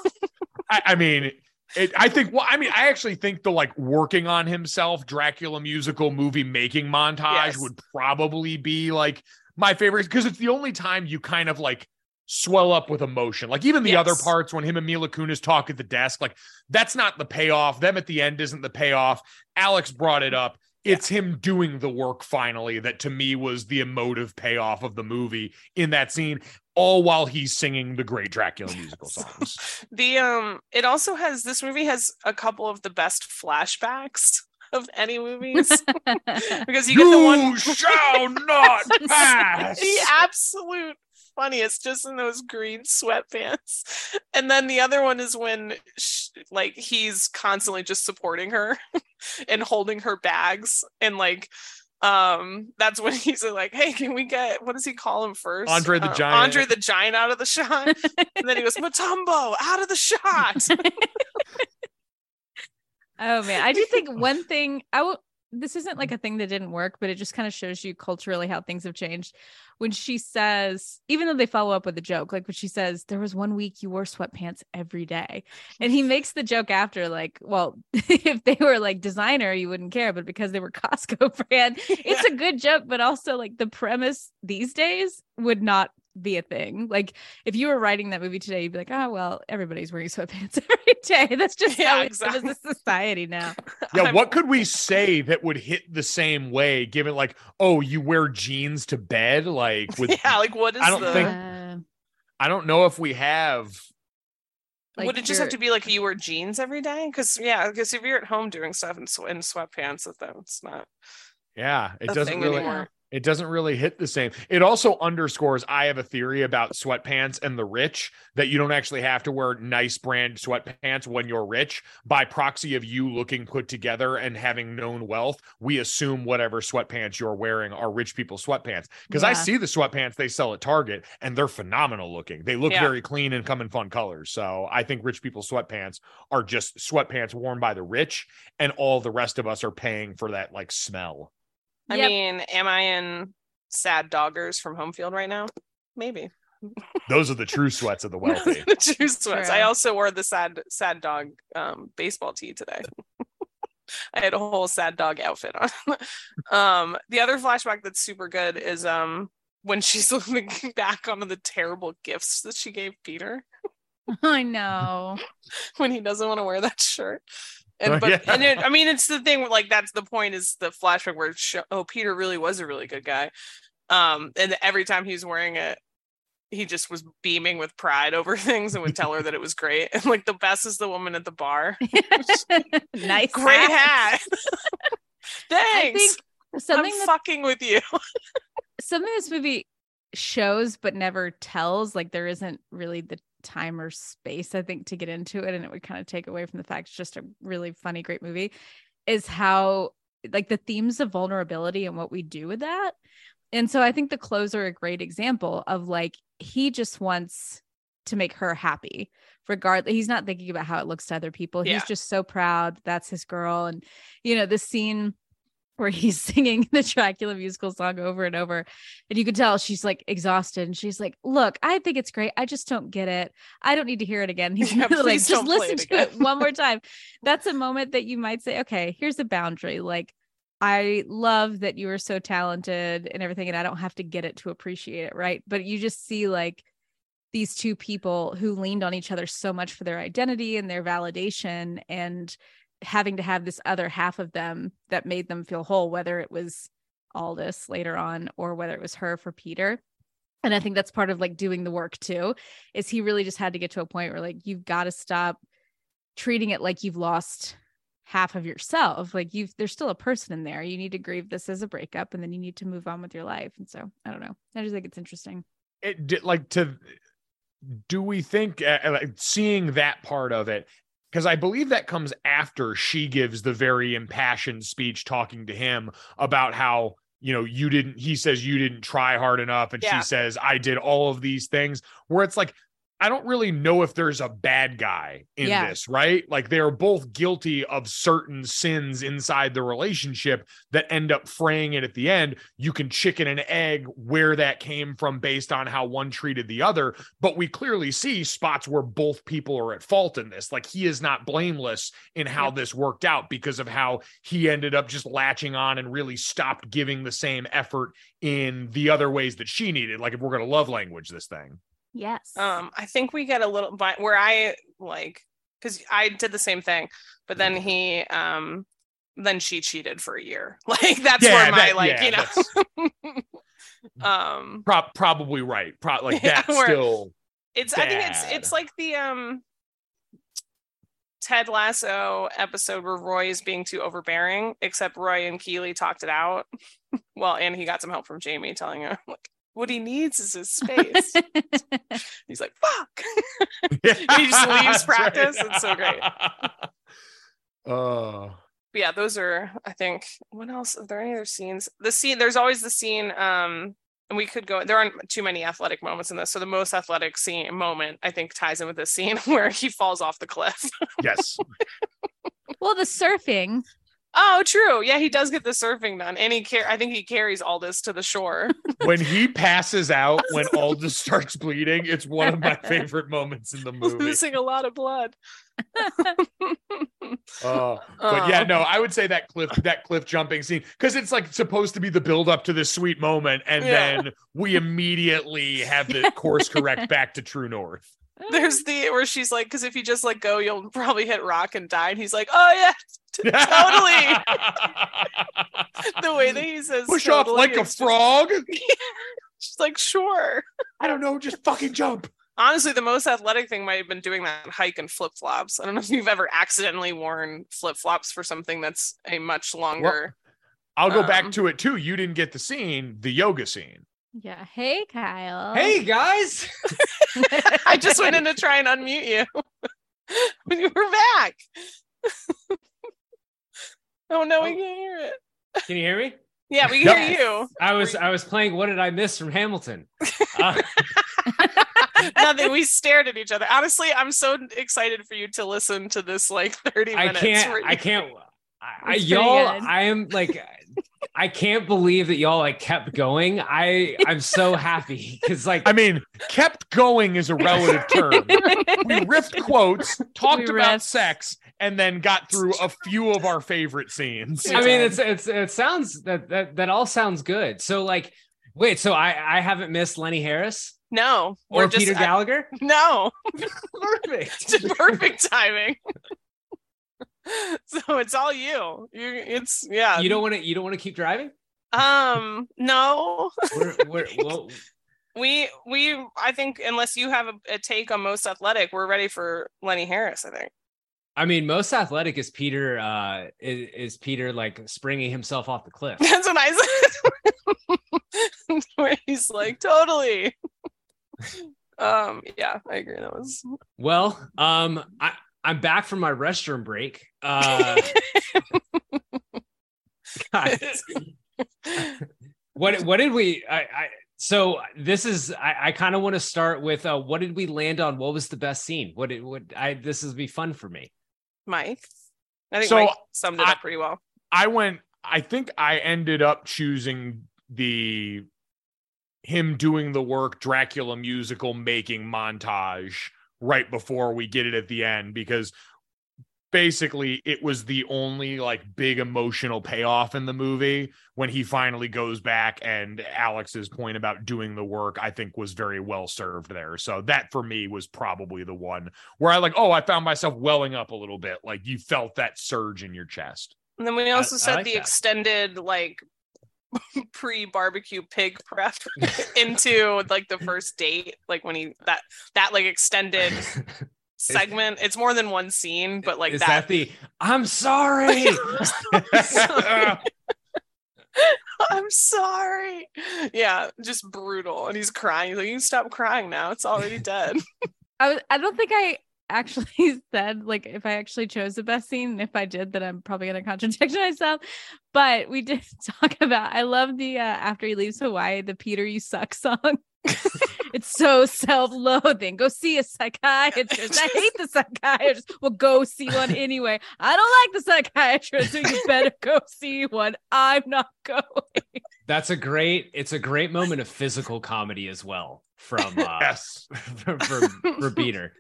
I, I mean, it, I think. Well, I mean, I actually think the like working on himself Dracula musical movie making montage Yes. would probably be like my favorite because it's the only time you kind of like swell up with emotion. Like even the other parts when him and Mila Kunis talk at the desk, like that's not the payoff. Them at the end isn't the payoff. Alex brought it up. It's him doing the work finally that to me was the emotive payoff of the movie in that scene, all while he's singing the great Dracula musical songs. the um, it also has this movie has a couple of the best flashbacks of any movies because you get the one You shall not pass. the absolute funniest just in those green sweatpants. And then the other one is when sh- like he's constantly just supporting her and holding her bags. And like um that's when he's like hey can we get what does he call him first? Andre the Uh, Giant. andre the giant out of the shot. And then he goes mutombo out of the shot. Oh man, I do think one thing I will. This isn't like mm-hmm. a thing that didn't work, but it just kind of shows you culturally how things have changed. When she says, even though they follow up with a joke, like when she says, "There was one week you wore sweatpants every day," and he makes the joke after, like, "Well, if they were like designer, you wouldn't care, but because they were Costco brand, it's a good joke." But also, like the premise these days would not be a thing. Like if you were writing that movie today, you'd be like, "Oh well, everybody's wearing sweatpants every day. That's just Yeah, how we exactly. live as a society now." Yeah, what could we say that would hit the same way? Given like, oh, you wear jeans to bed, like with. yeah like what is I don't the think- Uh, I don't know if we have. like would it just have to be like you wear jeans every day? Because yeah, because if you're at home doing stuff in, sw- in sweatpants, that's not Yeah, it doesn't really. anymore. It doesn't really hit the same. It also underscores I have a theory about sweatpants and the rich that you don't actually have to wear nice brand sweatpants when you're rich. By proxy of you looking put together and having known wealth, we assume whatever sweatpants you're wearing are rich people sweatpants. Because I see the sweatpants they sell at Target and they're phenomenal looking. They look Yeah. very clean and come in fun colors. So I think rich people sweatpants are just sweatpants worn by the rich, and all the rest of us are paying for that like smell. I Yep. mean, am I in sad doggers from home field right now? Maybe. Those are the true sweats of the wealthy. the true sweats. I also wore the sad sad dog um baseball tee today. I had a whole sad dog outfit on. um the other flashback that's super good is um when she's looking back on the terrible gifts that she gave Peter I know. when he doesn't want to wear that shirt. And but yeah. and it, I mean it's the thing like that's the point is the flashback where it show, oh Peter really was a really good guy. Um and every time he was wearing it he just was beaming with pride over things and would tell her that it was great. And like the best is the woman at the bar. nice. Great hat. I Thanks. something I'm that fucking with you. something this movie shows but never tells like there isn't really the time or space i think to get into it and it would kind of take away from the fact it's just a really funny great movie is how like the themes of vulnerability and what we do with that and so i think the clothes are a great example of like he just wants to make her happy regardless he's not thinking about how it looks to other people Yeah. he's just so proud that that's his girl and you know the scene where he's singing the Dracula musical song over and over. And you could tell she's like exhausted. And she's like, Look, I think it's great. I just don't get it. I don't need to hear it again. He's Yeah, like, just listen it to it one more time. That's a moment that you might say, Okay, here's a boundary. Like, I love that you are so talented and everything, and I don't have to get it to appreciate it. Right. But you just see like these two people who leaned on each other so much for their identity and their validation and having to have this other half of them that made them feel whole, whether it was Aldous later on or whether it was her for Peter. And I think that's part of like doing the work too, is he really just had to get to a point where like you've got to stop treating it like you've lost half of yourself. Like you've there's still a person in there. You need to grieve this as a breakup and then you need to move on with your life. And so I don't know. I just think it's interesting. it like to do we think uh, like seeing that part of it because i believe that comes after she gives the very impassioned speech talking to him about how you know you didn't he says you didn't try hard enough and Yeah. she says i did all of these things where it's like I don't really know if there's a bad guy in Yeah. this, right? Like they're both guilty of certain sins inside the relationship that end up fraying it at the end. You can chicken and egg where that came from based on how one treated the other, but we clearly see spots where both people are at fault in this. Like he is not blameless in how this worked out because of how he ended up just latching on and really stopped giving the same effort in the other ways that she needed. Like if we're going to love language this thing. Yes. Um, I think we get a little but where I like because I did the same thing, but then he um then she cheated for a year. Like that's Yeah, where my that- like, yeah, you know. um Pro- probably right. Pro- like Yeah, that's where- still it's I think it's it's like the um Ted Lasso episode where Roy is being too overbearing, except Roy and Keeley talked it out. well, and he got some help from Jamie telling him like what he needs is his space. He's like, fuck. and he just leaves That's right. practice. It's so great. Oh. But yeah, those are I think what else? Are there any other scenes? The scene there's always the scene, um, and we could go there aren't too many athletic moments in this. So the most athletic scene moment I think ties in with this scene where he falls off the cliff. yes. well, the surfing. Oh, true. Yeah, he does get the surfing done. And he car- I think he carries all this to the shore. when he passes out when Aldous starts bleeding, it's one of my favorite moments in the movie. Losing a lot of blood. Uh, but yeah, Oh. no, I would say that cliff that cliff jumping scene because it's like supposed to be the build up to this sweet moment, and Yeah. then we immediately have the course correct back to true north. There's the where she's like, because if you just let go, you'll probably hit rock and die. And he's like, oh yeah, t- totally. the way that he says Push off like a it's just- frog. She's like, sure. I don't know, just fucking jump. Honestly, the most athletic thing might have been doing that hike in flip flops. I don't know if you've ever accidentally worn flip flops for something that's a much longer. I'll go Um, back to it too. You didn't get the scene, the yoga scene. Yeah. Hey, Kyle. Hey guys. I just went in to try and unmute you when you were back. oh no, we can't hear it. Can you hear me? Yeah, we can hear you. I was I was playing what did I miss from Hamilton? Uh, Nothing. We stared at each other. Honestly, I'm so excited for you to listen to this like 30 minutes. I minutes. can't I can't I, I It's y'all. I am like I can't believe that y'all like kept going. I I'm so happy because like I mean, kept going is a relative term. we riffed quotes, talked We about riffed. sex, and then got through a few of our favorite scenes. I mean, it's it's it sounds that that that all sounds good. So like, wait, so I I haven't missed Lenny Harris No. or we're just- Peter I- Gallagher. no. Perfect. Perfect timing. so it's all you. You it's yeah. You don't want to you don't want to keep driving. um no. We're, we're, well, We we I think unless you have a, a take on most athletic, we're ready for Lenny Harris, I think. I mean, most athletic is Peter. Uh, is, is Peter like springing himself off the cliff? That's what I said. Where he's like, totally. um, yeah, I agree. That was Well, um, I I'm back from my restroom break. Uh, guys, what what did we? I, I so this is I, I kind of want to start with uh, what did we land on? What was the best scene? What it would I this is be fun for me. Mike. I think So, Mike summed it I- up pretty well. I went I think I ended up choosing the him doing the work Dracula musical making montage right before we get it at the end because basically it was the only like big emotional payoff in the movie when he finally goes back and Alex's point about doing the work I think was very well served there. So that for me was probably the one where I like oh I found myself welling up a little bit like you felt that surge in your chest. And then we also I said like the that. extended like pre-barbecue pig prep into like the first date, like when he that that like extended segment. It's more than one scene, but like Is that. that the I'm sorry? I'm sorry. Yeah, just brutal. And he's crying. He's like, you can stop crying now. It's already dead. I was, I don't think I actually said like if I actually chose the best scene. If I did, then I'm probably gonna contradict myself. But we did talk about I love the uh after he leaves Hawaii, the Peter You Suck song. it's so self-loathing. Go see a psychiatrist. I hate the psychiatrist. Well, go see one anyway. I don't like the psychiatrist, so you better go see one. I'm not going. That's a great. It's a great moment of physical comedy as well from uh, yes for, for, for Peter.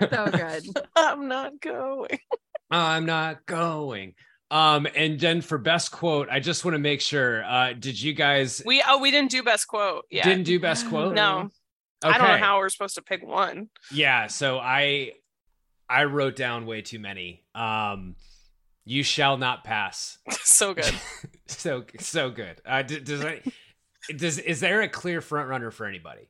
So good. I'm not going. I'm not going. Um, and then for best quote, I just want to make sure. Uh, did you guys We oh we didn't do best quote. Yeah. didn't do best quote? No. I don't know how we're supposed to pick one. Yeah, so I I wrote down way too many. Um, you shall not pass. so good. so so good. Uh, d- does I, does is there a clear front runner for anybody?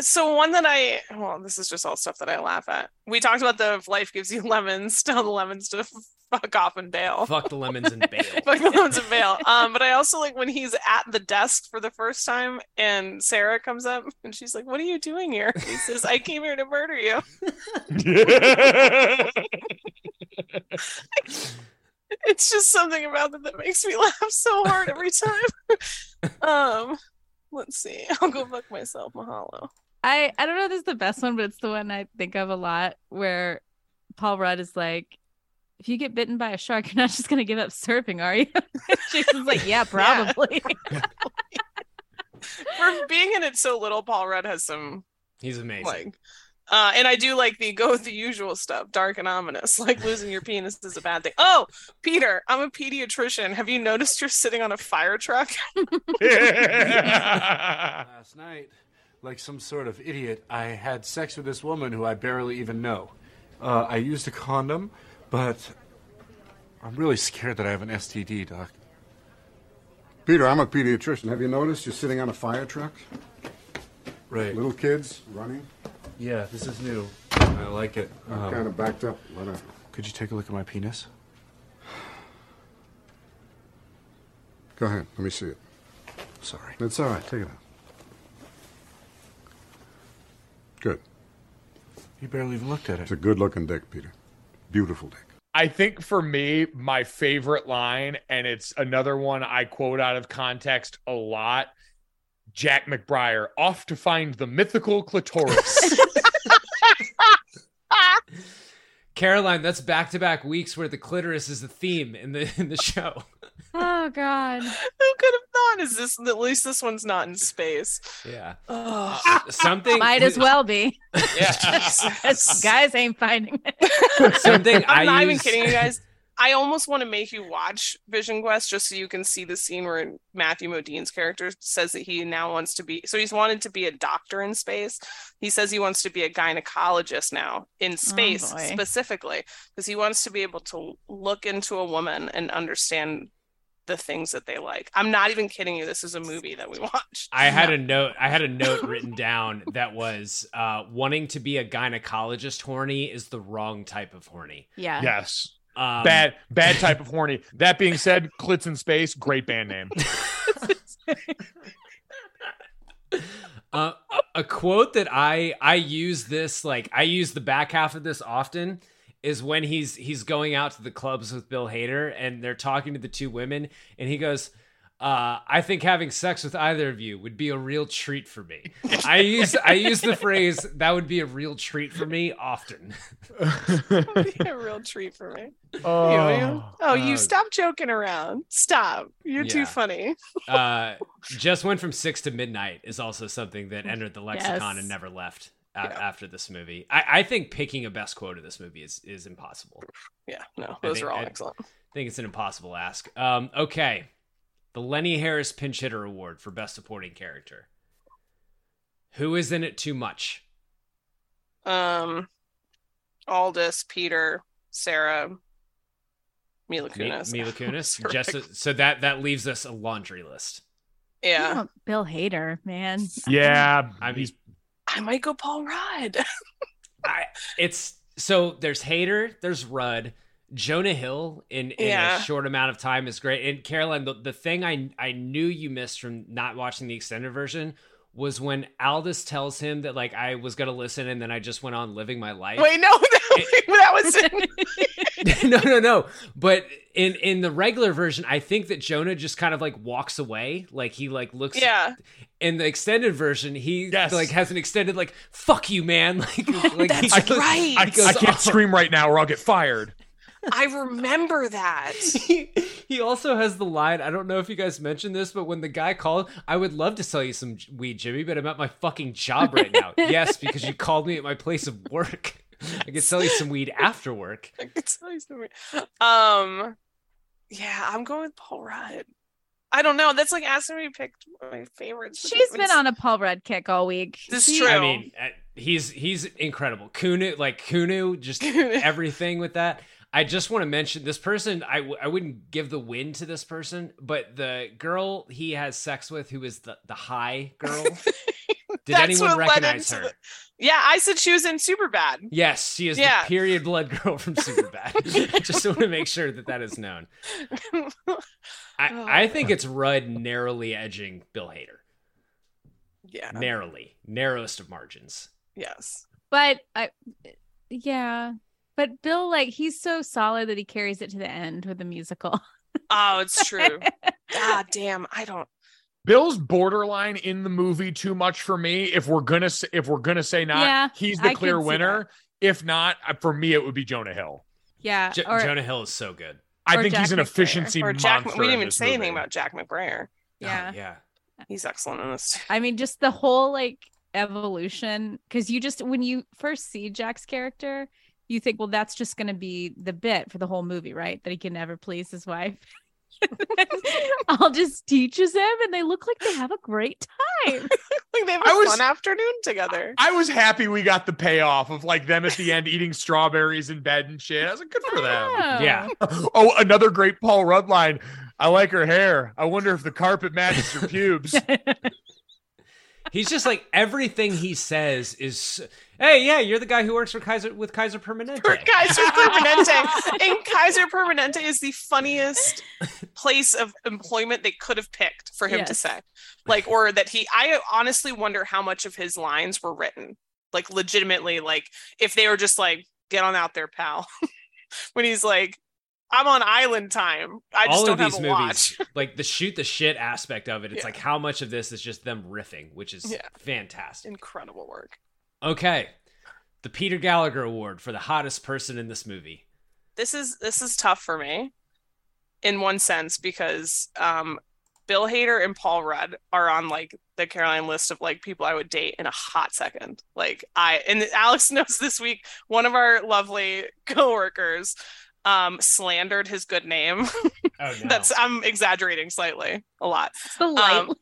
So one that I well, this is just all stuff that I laugh at. We talked about the if life gives you lemons, tell the lemons to fuck off and bail. Fuck the lemons and bail. Fuck the lemons and bail. Um, but I also like when he's at the desk for the first time and Sarah comes up and she's like, What are you doing here? He says, I came here to murder you. it's just something about it that makes me laugh so hard every time. um, let's see. I'll go fuck myself, Mahalo. I I don't know if this is the best one, but it's the one I think of a lot where Paul Rudd is like, if you get bitten by a shark, you're not just gonna give up surfing, are you? Jason's like, yeah, probably. For being in it so little, Paul Rudd has some He's amazing. like uh and I do like the go with the usual stuff, dark and ominous, like losing your penis is a bad thing. Oh, Peter, I'm a pediatrician. Have you noticed you're sitting on a fire truck? Last night, like some sort of idiot, I had sex with this woman who I barely even know. Uh, I used a condom, but I'm really scared that I have an STD, Doc. Peter, I'm a pediatrician. Have you noticed you're sitting on a fire truck? Right. Little kids running. Yeah, this is new. I like it. I'm um, kind of backed up. Let her- uh, Could you take a look at my penis? Go ahead. Let me see it. Sorry. It's all right. Take it out. Good. You barely even looked at it. It's a good-looking dick, Peter. Beautiful dick. I think for me, my favorite line, and it's another one I quote out of context a lot. Jack McBrayer off to find the mythical clitoris. Caroline, that's back to back weeks where the clitoris is the theme in the in the show. oh God. Who could have thought? Is this at least this one's not in space? Yeah. Oh. Something Might as well be. Yeah. guys ain't finding it. Something I'm I not even use- kidding you guys. I almost want to make you watch Vision Quest just so you can see the scene where Matthew Modine's character says that he now wants to be so he's wanted to be a doctor in space. He says he wants to be a gynecologist now in space boy. specifically because he wants to be able to look into a woman and understand the things that they like. I'm not even kidding you. This is a movie that we watched. I had a note. I had a note written down that was uh, wanting to be a gynecologist. Horny is the wrong type of horny. Yeah. yes. Um, bad, bad type of horny. That being said, Clits in Space, great band name. Uh, a- a quote that I I use this like I use the back half of this often is when he's he's going out to the clubs with Bill Hader and they're talking to the two women and he goes, Uh, I think having sex with either of you would be a real treat for me. I use I use the phrase that would be a real treat for me often. be a real treat for me. Oh, You- you- oh, you uh, stop joking around. Stop. You're Yeah. too funny. uh, just went from six to midnight is also something that entered the lexicon Yes. and never left a- after this movie. I, I think picking a best quote of this movie is is impossible. Yeah, no, those think- are all I excellent. I think it's an impossible ask. Um, okay, the Lenny Harris Pinch Hitter Award for Best Supporting Character. Who is in it too much? Um, Aldous, Peter, Sarah, Mila Mi- Kunis. Mila Kunis. Just so- so that that leaves us a laundry list. yeah, Bill Hader, man. Yeah, I mean, I might go Paul Rudd. I, it's so there's Hader, there's Rudd, Jonah Hill in, in Yeah. a short amount of time is great. And Caroline, the, the thing I I knew you missed from not watching the extended version was when Aldous tells him that like I was gonna listen and then I just went on living my life. Wait, no, that, that was no, no, no. But in in the regular version, I think that Jonah just kind of like walks away, like he like looks. Yeah. In the extended version, he like has an extended like "fuck you, man." Like, like he That's goes- right. I, he goes I can't off. scream right now or I'll get fired. I remember that. He also has the line. I don't know if you guys mentioned this, but when the guy called, I would love to sell you some weed, Jimmy, but I'm at my fucking job right now. yes, because you called me at my place of work. I could sell you some weed after work. I could tell you something. Um, yeah, I'm going with Paul Rudd. I don't know. That's like asking me to pick my favorites. She's been on a Paul Rudd kick all week. This is true. I mean, uh, he's he's incredible. Kunu, like Kunu, just everything with that. I just want to mention this person. I, w- I wouldn't give the win to this person, but the girl he has sex with, who is the the high girl. Did That's anyone what led recognize into her? the- Yeah, I said she was in Superbad. Yes, she is Yeah. the period blood girl from Superbad. just want to make sure that that is known. I, I oh. think it's Rudd narrowly edging Bill Hader. Yeah. Narrowly, narrowest of margins. Yes. But I, yeah. But Bill, like, he's so solid that he carries it to the end with the musical. Oh, it's true. God damn, I don't. Bill's borderline in the movie too much for me. If we're gonna say, if we're gonna say not, Yeah, he's the I clear winner. If not, uh, for me, it would be Jonah Hill. Yeah. Jo- or- Jonah Hill is so good. I Or think he's an McBrayer. efficiency Or Jack. monster We didn't even this say anything about Jack McBrayer. Yeah. yeah. He's excellent in this. I mean, just the whole like evolution. Because you just, when you first see Jack's character, you think, well, that's just going to be the bit for the whole movie, right? That he can never please his wife. I'll just teaches him, and they look like they have a great time. like they have a I was- fun afternoon together. I was happy we got the payoff of like them at the end eating strawberries in bed and shit. I was like, good for them. Oh. Yeah. Oh, another great Paul Rudd line. I like her hair. I wonder if the carpet matches her pubes. He's just like everything he says is. Hey, yeah, you're the guy who works for Kaiser with Kaiser Permanente. For Kaiser Permanente. and Kaiser Permanente is the funniest place of employment they could have picked for him to say. Like, or that he, I honestly wonder how much of his lines were written. Like, legitimately, like, if they were just like, get on out there, pal. when he's like, I'm on island time. I just All don't of these have a movies, watch. like the shoot the shit aspect of it, it's Yeah. like how much of this is just them riffing, which is Yeah. fantastic. Incredible work. Okay, the Peter Gallagher Award for the hottest person in this movie. this is this is tough for me in one sense because um Bill Hader and Paul Rudd are on like the Caroline list of like people I would date in a hot second. Like I and Alex knows this week one of our lovely coworkers um slandered his good name. Oh no. That's I'm exaggerating slightly a lot. Slightly.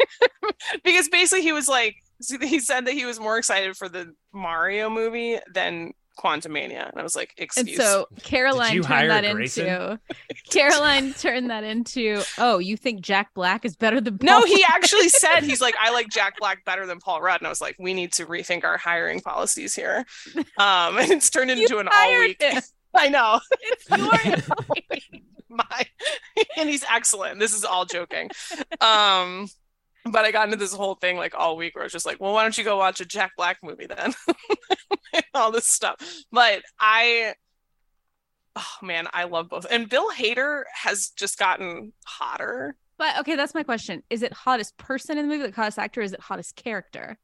because basically he was like he said that he was more excited for the Mario movie than Quantumania. And I was like, excuse. And so Caroline turned that Grayson? into Caroline turned that into oh, you think Jack Black is better than No, Paul he actually said he's like, I like Jack Black better than Paul Rudd. And I was like, we need to rethink our hiring policies here. Um, and it's turned into an all hired week. Him. I know. It's your My and he's excellent. This is all joking. Um, but I got into this whole thing like all week where I was just like, well, why don't you go watch a Jack Black movie then? all this stuff. But I oh man, I love both. And Bill Hader has just gotten hotter But okay, that's my question. Is it hottest person in the movie, the hottest actor? Or is it hottest character?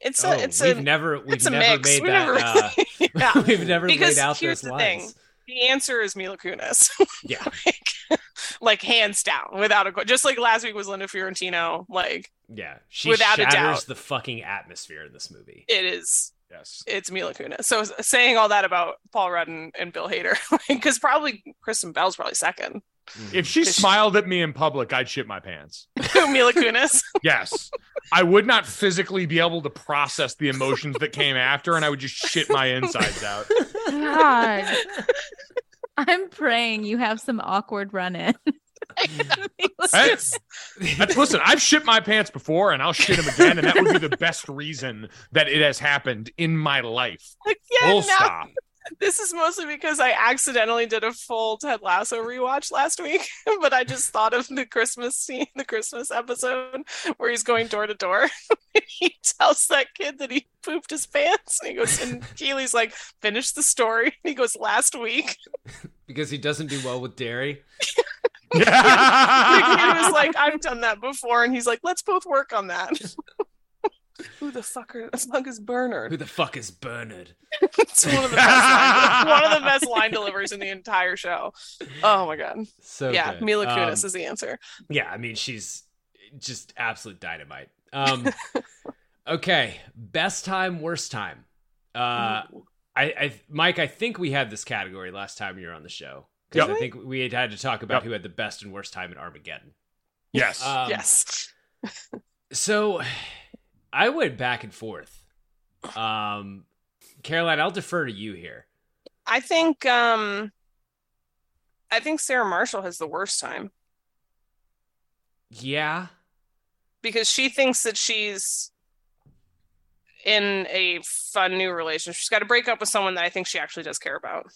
It's Oh, a, it's we've a, never we've it's a never mix. made We've that. never- uh, yeah. we've never because laid out here's the lines. thing. The answer is Mila Kunis. Yeah. like, like hands down, without a just like last week was Linda Fiorentino. Like Yeah, she Without a shatters doubt. the fucking atmosphere in this movie. it is. Yes. It's Mila Kunis. So saying all that about Paul Rudd and, and Bill Hader, because probably Kristen Bell's probably second. If she mm-hmm. smiled at me in public, I'd shit my pants. Mila Kunis. Yes. I would not physically be able to process the emotions that came after, and I would just shit my insides out. God. I'm praying you have some awkward run in. That's, that's- listen, I've shit my pants before, and I'll shit them again, and that would be the best reason that it has happened in my life. Yeah, Full now- stop. This is mostly because I accidentally did a full Ted Lasso rewatch last week, but I just thought of the Christmas scene, the Christmas episode where he's going door to door. he tells that kid that he pooped his pants, and he goes, and Keeley's like, "Finish the story." And he goes, "Last week." because he doesn't do well with dairy. he was like, "I've done that before," and he's like, "Let's both work on that." Who the fuck are the fuck is Bernard? Who the fuck is Bernard? It's one of the best line, one of the best line deliveries in the entire show. Oh my god! So yeah, good. Mila Kunis Um, is the answer. Yeah, I mean she's just absolute dynamite. Um, okay, best time, worst time. Uh, I, I, Mike, I think we had this category last time you were on the show because Yep. I think we had had to talk about Yep. who had the best and worst time in Armageddon. Yes. Um, yes. So I went back and forth. Um, Caroline, I'll defer to you here. I think um I think Sarah Marshall has the worst time Yeah, because she thinks that she's in a fun new relationship. She's got to break up with someone that I think she actually does care about.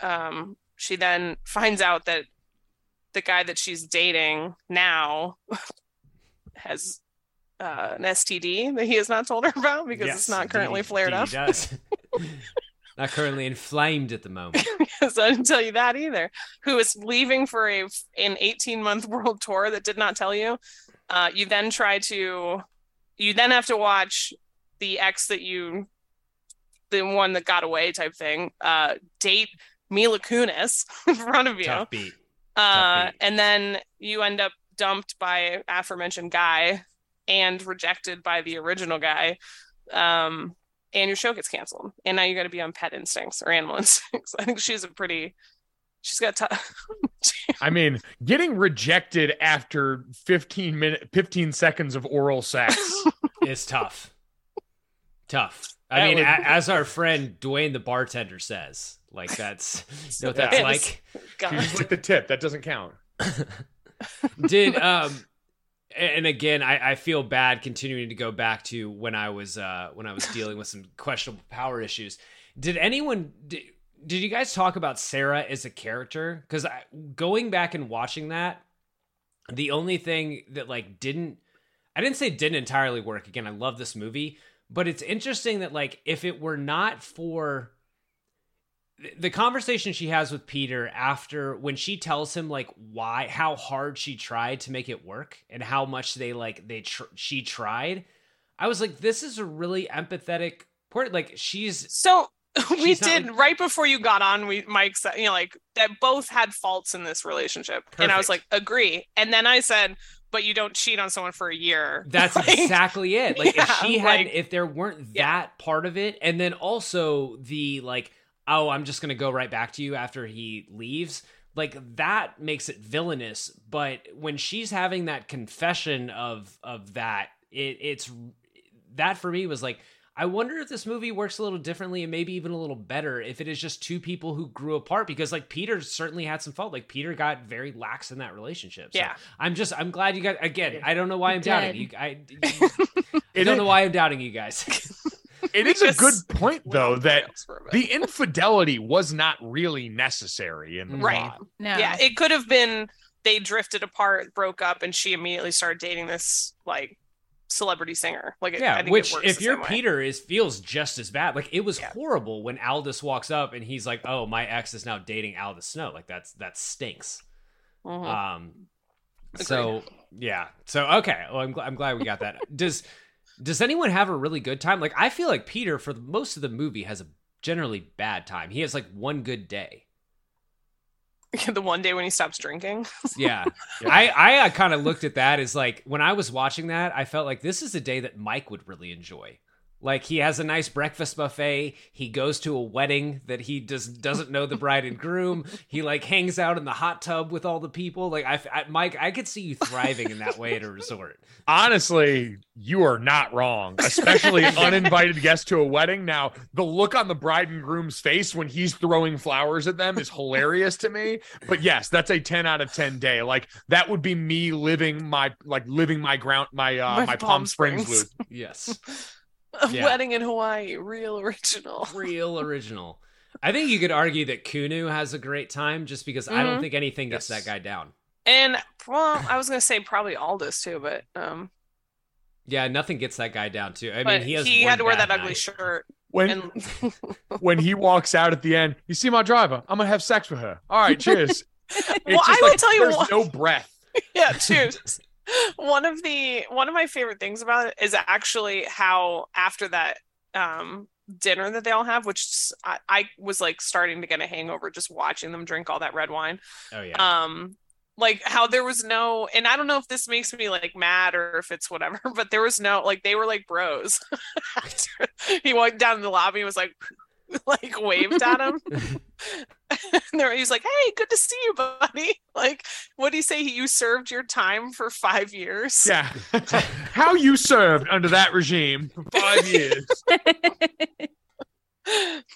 Um she then finds out that the guy that she's dating now has uh, an STD that he has not told her about because Yes, it's not indeed, currently flared indeed up. does. not currently inflamed at the moment. so I didn't tell you that either. Who is leaving for a an 18 month world tour that did not tell you. Uh, you then try to, you then have to watch the ex that you, the one that got away type thing, uh, date Mila Kunis in front of you. Tough beat. Uh, beat. and then you end up dumped by aforementioned guy and rejected by the original guy. Um, and your show gets canceled. And now you got to be on pet instincts or animal instincts. I think she's a pretty, she's got tough. I mean, getting rejected after 15 minute 15 seconds of oral sex. is tough. Tough. I That mean, would- a- as our friend Dwayne the bartender says, like that's you know what that's Yeah. like. You just like the tip. That doesn't count. Did um and again I, I feel bad continuing to go back to when I was uh when I was dealing with some questionable power issues. Did anyone did, did you guys talk about Sarah as a character? Because going back and watching that, the only thing that like didn't I didn't say didn't entirely work. Again, I love this movie, but it's interesting that like if it were not for the conversation she has with Peter after when she tells him like why how hard she tried to make it work and how much they like they tr- she tried I was like this is a really empathetic port like she's so we she's did like- right before you got on. We Mike said, you know, like that both had faults in this relationship, and I was like, agree. And then I said, but you don't cheat on someone for a year. That's Like, exactly it. Like if she had like- if there weren't that part of it and then also the like oh I'm just going to go right back to you after he leaves like that makes it villainous but when she's having that confession of of that it it's that for me was like I wonder if this movie works a little differently and maybe even a little better if it is just two people who grew apart because like Peter certainly had some fault. Like Peter got very lax in that relationship. So Yeah. I'm just I'm glad you guys again. I don't know why I'm He doubting you. I, I don't know why I'm doubting you guys. It is a good point though that rails for a bit. the infidelity was not really necessary in the right. plot. No. Yeah, it could have been they drifted apart, broke up, and she immediately started dating this like celebrity singer. Like, it, I yeah, think which it works if the you're. Peter is feels just as bad. Like it was horrible when Aldous walks up and he's like, "Oh, my ex is now dating Aldous Snow." Like that's that stinks. Mhm. Um, So yeah. So okay. Well, I'm, gl- I'm glad we got that. Does Does anyone have a really good time? Like I feel like Peter for the, most of the movie has a generally bad time. He has like one good day. the one day when he stops drinking. Yeah. I I kind of looked at that as like when I was watching that, I felt like this is a day that Mike would really enjoy. Like he has a nice breakfast buffet. He goes to a wedding that he does doesn't know the bride and groom. He like hangs out in the hot tub with all the people. Like I, I Mike, I could see you thriving in that way at a resort. Honestly, you are not wrong, especially uninvited guest to a wedding. Now, the look on the bride and groom's face when he's throwing flowers at them is hilarious to me. But yes, that's a 10 out of 10 day. Like that would be me living my like living my ground my uh My my, Palm Palm Springs, Springs. loop. Yes. A Yeah. wedding in Hawaii, real original. Real original. I think you could argue that Kunu has a great time just because I don't Mhm. think anything gets that guy down. And well, I was gonna say probably Aldous too, but um, Yeah, nothing gets that guy down too. I mean, he has he had to wear bad that ugly night. shirt. When And when he walks out at the end, you see my driver. I'm gonna have sex with her. All right, cheers. Well, just I will like tell you there's what- no breath. yeah, cheers. one of the one of my favorite things about it is actually how after that um dinner that they all have, which I was like starting to get a hangover just watching them drink all that red wine. Oh yeah. Um like how there was no and I don't know if this makes me like mad or if it's whatever, but there was no like they were like bros. He walked down the lobby and was like like waved at him. and he's like, Hey, good to see you, buddy. Like, what do you say? You served your time for five years. Yeah. How you served under that regime for five years.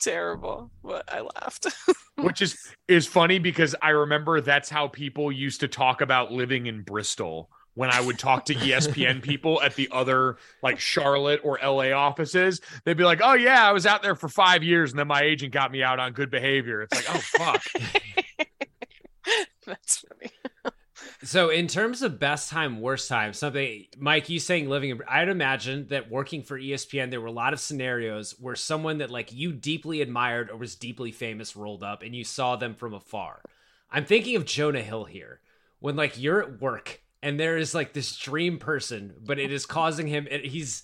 Terrible. But I laughed. which is is funny because I remember that's how people used to talk about living in Bristol when I would talk to ESPN people at the other like Charlotte or LA offices. They'd be like, "Oh yeah, I was out there for 5 years and then my agent got me out on good behavior." It's like, "Oh fuck." That's funny. So, in terms of best time, worst time, something, Mike, you saying living I'd imagine that working for ESPN, there were a lot of scenarios where someone that like you deeply admired or was deeply famous rolled up and you saw them from afar. I'm thinking of Jonah Hill here when like you're at work and there is like this dream person, but it is causing him, it, he's,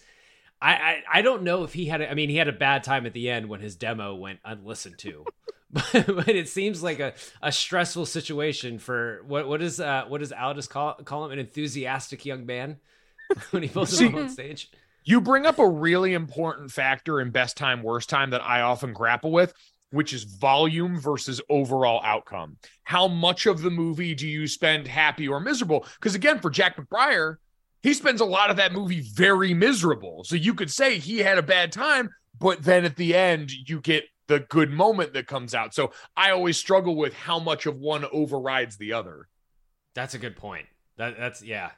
I, I, I don't know if he had, a, I mean, he had a bad time at the end when his demo went unlistened to. but, but it seems like a, a stressful situation for what what is uh what does Aldous call call him an enthusiastic young man when he pulls him on stage. You bring up a really important factor in best time, worst time that I often grapple with, which is volume versus overall outcome. How much of the movie do you spend happy or miserable? Because again, for Jack McBrayer, he spends a lot of that movie very miserable. So you could say he had a bad time, but then at the end, you get the good moment that comes out. So I always struggle with how much of one overrides the other. That's a good point. That that's yeah.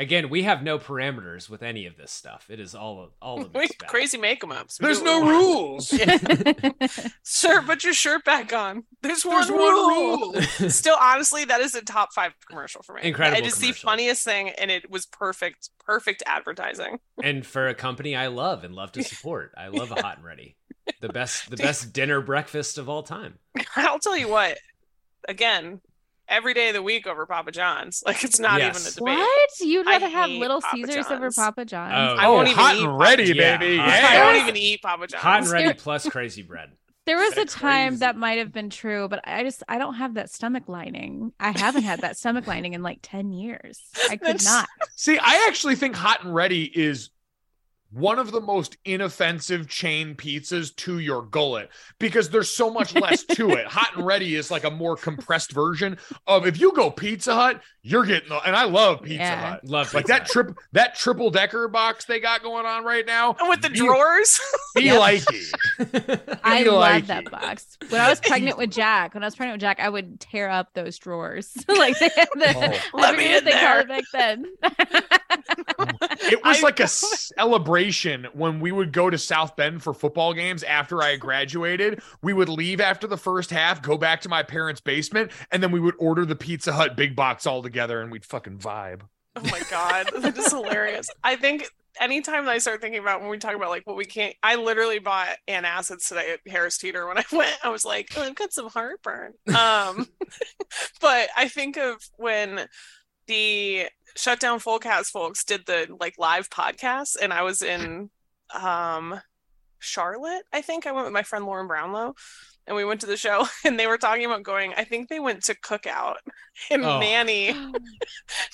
Again, we have no parameters with any of this stuff. It is all all of We it's bad. crazy make 'em ups. There's no what we want. rules. Sir, put your shirt back on. There's one, There's one rule. rule. Still, honestly, that is a top five commercial for me. Incredible It is the funniest thing, and it was perfect, perfect advertising. and for a company I love and love to support. I love a hot and ready. The best the best dinner breakfast of all time. I'll tell you what. Again, every day of the week over Papa John's. Like it's not Yes. even a debate. What? You'd I rather have Little Papa Caesars over Papa John's? Oh, I won't oh, even hot eat and Papa ready, Yeah, baby. hot. Yeah. I won't even eat Papa John's. Hot and ready plus crazy bread. There was a time crazy. that might have been true, but I just I don't have that stomach lining. I haven't had that stomach lining in like 10 years. I could That's- not. See, I actually think Hot and Ready is one of the most inoffensive chain pizzas to your gullet because there's so much less to it. Hot and Ready is like a more compressed version of if you go Pizza Hut, you're getting the, and I love Pizza Yeah. Hut. Love Like that trip that triple decker box they got going on right now. And with the Be- drawers. Be Yep. like it. I Be love like that box. When I was pregnant with Jack, when I was pregnant with Jack, I would tear up those drawers. like they had the, Oh. I Let me forget in what they called there. it back then. It was I- like a celebration when we would go to South Bend for football games after I graduated. We would leave after the first half, go back to my parents' basement, and then we would order the Pizza Hut big box all together and we'd fucking vibe. Oh my god, that is hilarious. I think anytime that I start thinking about when we talk about like what we can't, I literally bought antacids today at Harris Teeter when I went. I was like, oh, I've got some heartburn. Um, but I think of when the Shutdown Fullcast folks did the like live podcast, and I was in um Charlotte. I think I went with my friend Lauren Brownlow, and we went to the show, and they were talking about going. I think they went to Cookout, and Oh. Nanni,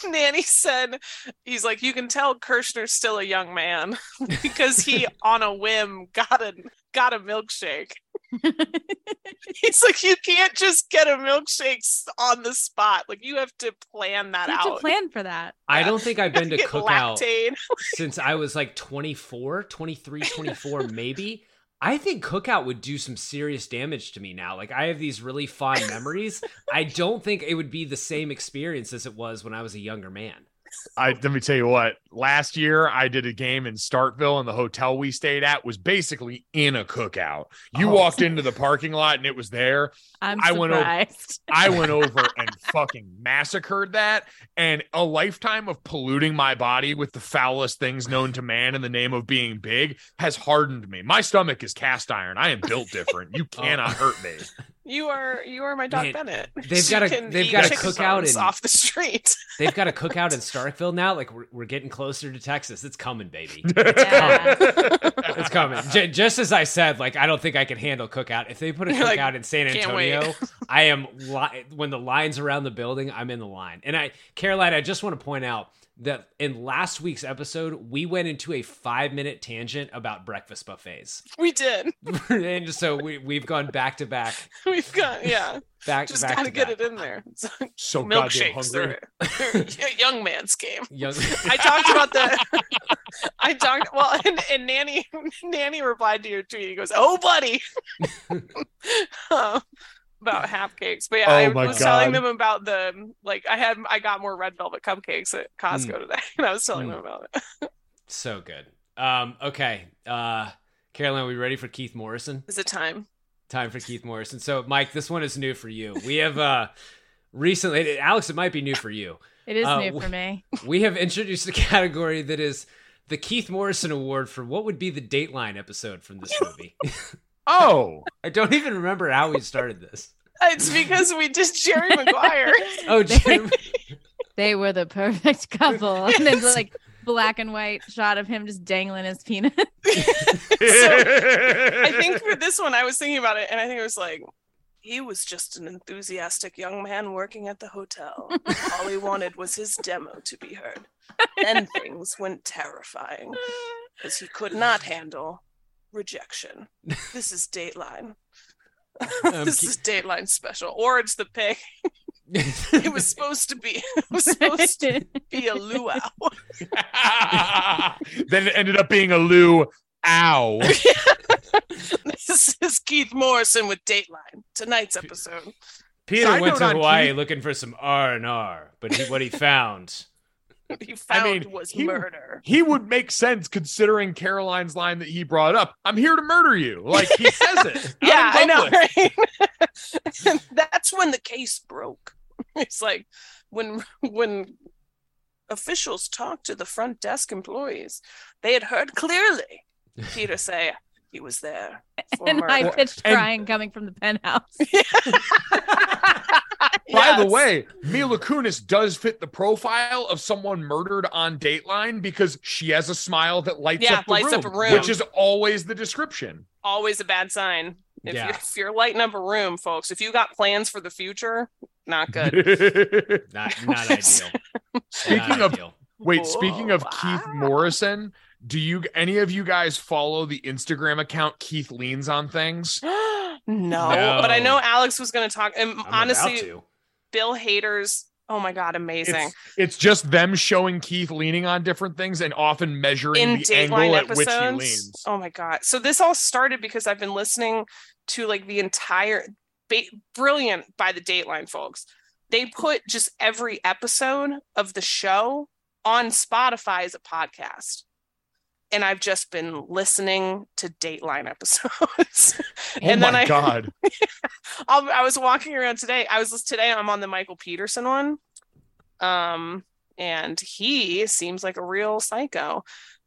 Nanni said, "He's like, you can tell Kirshner's still a young man because he on a whim got a got a milkshake." He's like, you can't just get a milkshake on the spot. Like you have to plan that You have to out. plan for that. I don't think I've been to cookout lactate. since I was like 24, 23, 24 maybe. I think cookout would do some serious damage to me now. Like I have these really fond memories. I don't think it would be the same experience as it was when I was a younger man. I let me tell you what. Last year, I did a game in Starkville, and the hotel we stayed at was basically in a cookout. You Oh. walked into the parking lot, and it was there. I'm I went over. I went over and fucking massacred that. And a lifetime of polluting my body with the foulest things known to man in the name of being big has hardened me. My stomach is cast iron. I am built different. You oh. cannot hurt me. You are you are my dog Man, Bennett. they've She got a- can they've got a cookout in- off the street. They've got a cookout in Starkville now. Like we're, we're getting closer to Texas. It's coming, baby. Yeah. It's coming. J- just as I said, like I don't think I can handle cookout. If they put a You're like, cookout in San Antonio, I am li- when the lines around the building, I'm in the line. And I, Caroline, I just want to point out that in last week's episode, we went into a five minute tangent about breakfast buffets, we did. and so we we've gone back to back, We've got yeah. back Just back gotta to get back. it in there. It's like So goddamn milkshakes. hungry. They're, they're young man's game. Young- I talked about the. I talked well, and, and Nanni Nanni replied to your tweet. He goes, "Oh, buddy," Um, about half cakes. But yeah, I Oh my was telling them about the like I had I got more red velvet cupcakes at Costco Mm. today, and I was telling Mm. them about it. So good. Um, okay, uh, Caroline, are we ready for Keith Morrison? Is it time? time for Keith Morrison. So, Mike, this one is new for you. We have uh recently, Alex, it might be new for you. It is Uh, new w- for me. We have introduced a category that is the Keith Morrison Award for what would be the Dateline episode from this movie. Oh, I don't even remember how we started this. It's because we did Jerry Maguire. Oh, Jim. They were the perfect couple. And then like black and white shot of him just dangling his penis. I think for this one, I was thinking about it, and I think it was like, he was just an enthusiastic young man working at the hotel. All he wanted was his demo to be heard. And things went terrifying because he could not handle rejection. This is Dateline. Um, this is Dateline special. Or it's the pig. it was supposed to be it was supposed to be a luau. then it ended up being a Lou. Ow. this is Keith Morrison with Dateline. Tonight's episode. Peter Side went to Hawaii Keith- looking for some R and R, but he, what he found. He found mean, was he- murder. He would make sense considering Caroline's line that he brought up. I'm here to murder you. Like he says it. Yeah, I know, right? That's when the case broke. It's like when when officials talked to the front desk employees, they had heard clearly Peter say he was there. For and I murder. pitched And- crying coming from the penthouse. By the way, Mila Kunis does fit the profile of someone murdered on Dateline because she has a smile that lights Yeah, up the lights room, up a room. which is always the description. always a bad sign. If, Yeah. you're, if you're lighting up a room, folks, if you got plans for the future, not good. Not not ideal. Speaking Not of- ideal. Wait, speaking of Whoa, Keith Morrison, do you any of you guys follow the Instagram account Keith Leans on Things? no, No. but I know Alex was going to talk. And I'm honestly, about to. Bill Hader's. Oh my god, amazing! It's, it's just them showing Keith leaning on different things and often measuring in the angle Dateline at which he leans. Oh my god! So this all started because I've been listening to like the entire, ba- brilliant by the Dateline folks. They put just every episode of the show on Spotify as a podcast, and I've just been listening to Dateline episodes. Oh and my then I, god. I'll, I was walking around today. I was today. I'm on the Michael Peterson one, um, and he seems like a real psycho.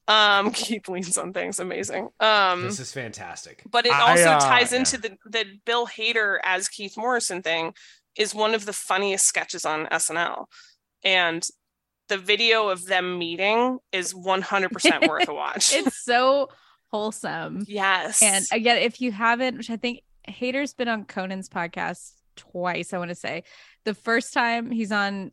Um, Keith leans on things. Amazing. Um, This is fantastic. but it I, also uh, ties yeah. into the the Bill Hader as Keith Morrison thing is one of the funniest sketches on SNL. And the video of them meeting is 100% worth a watch. it's so wholesome. Yes. And again, if you haven't, which I think Hader's been on Conan's podcast twice, I want to say. The first time he's on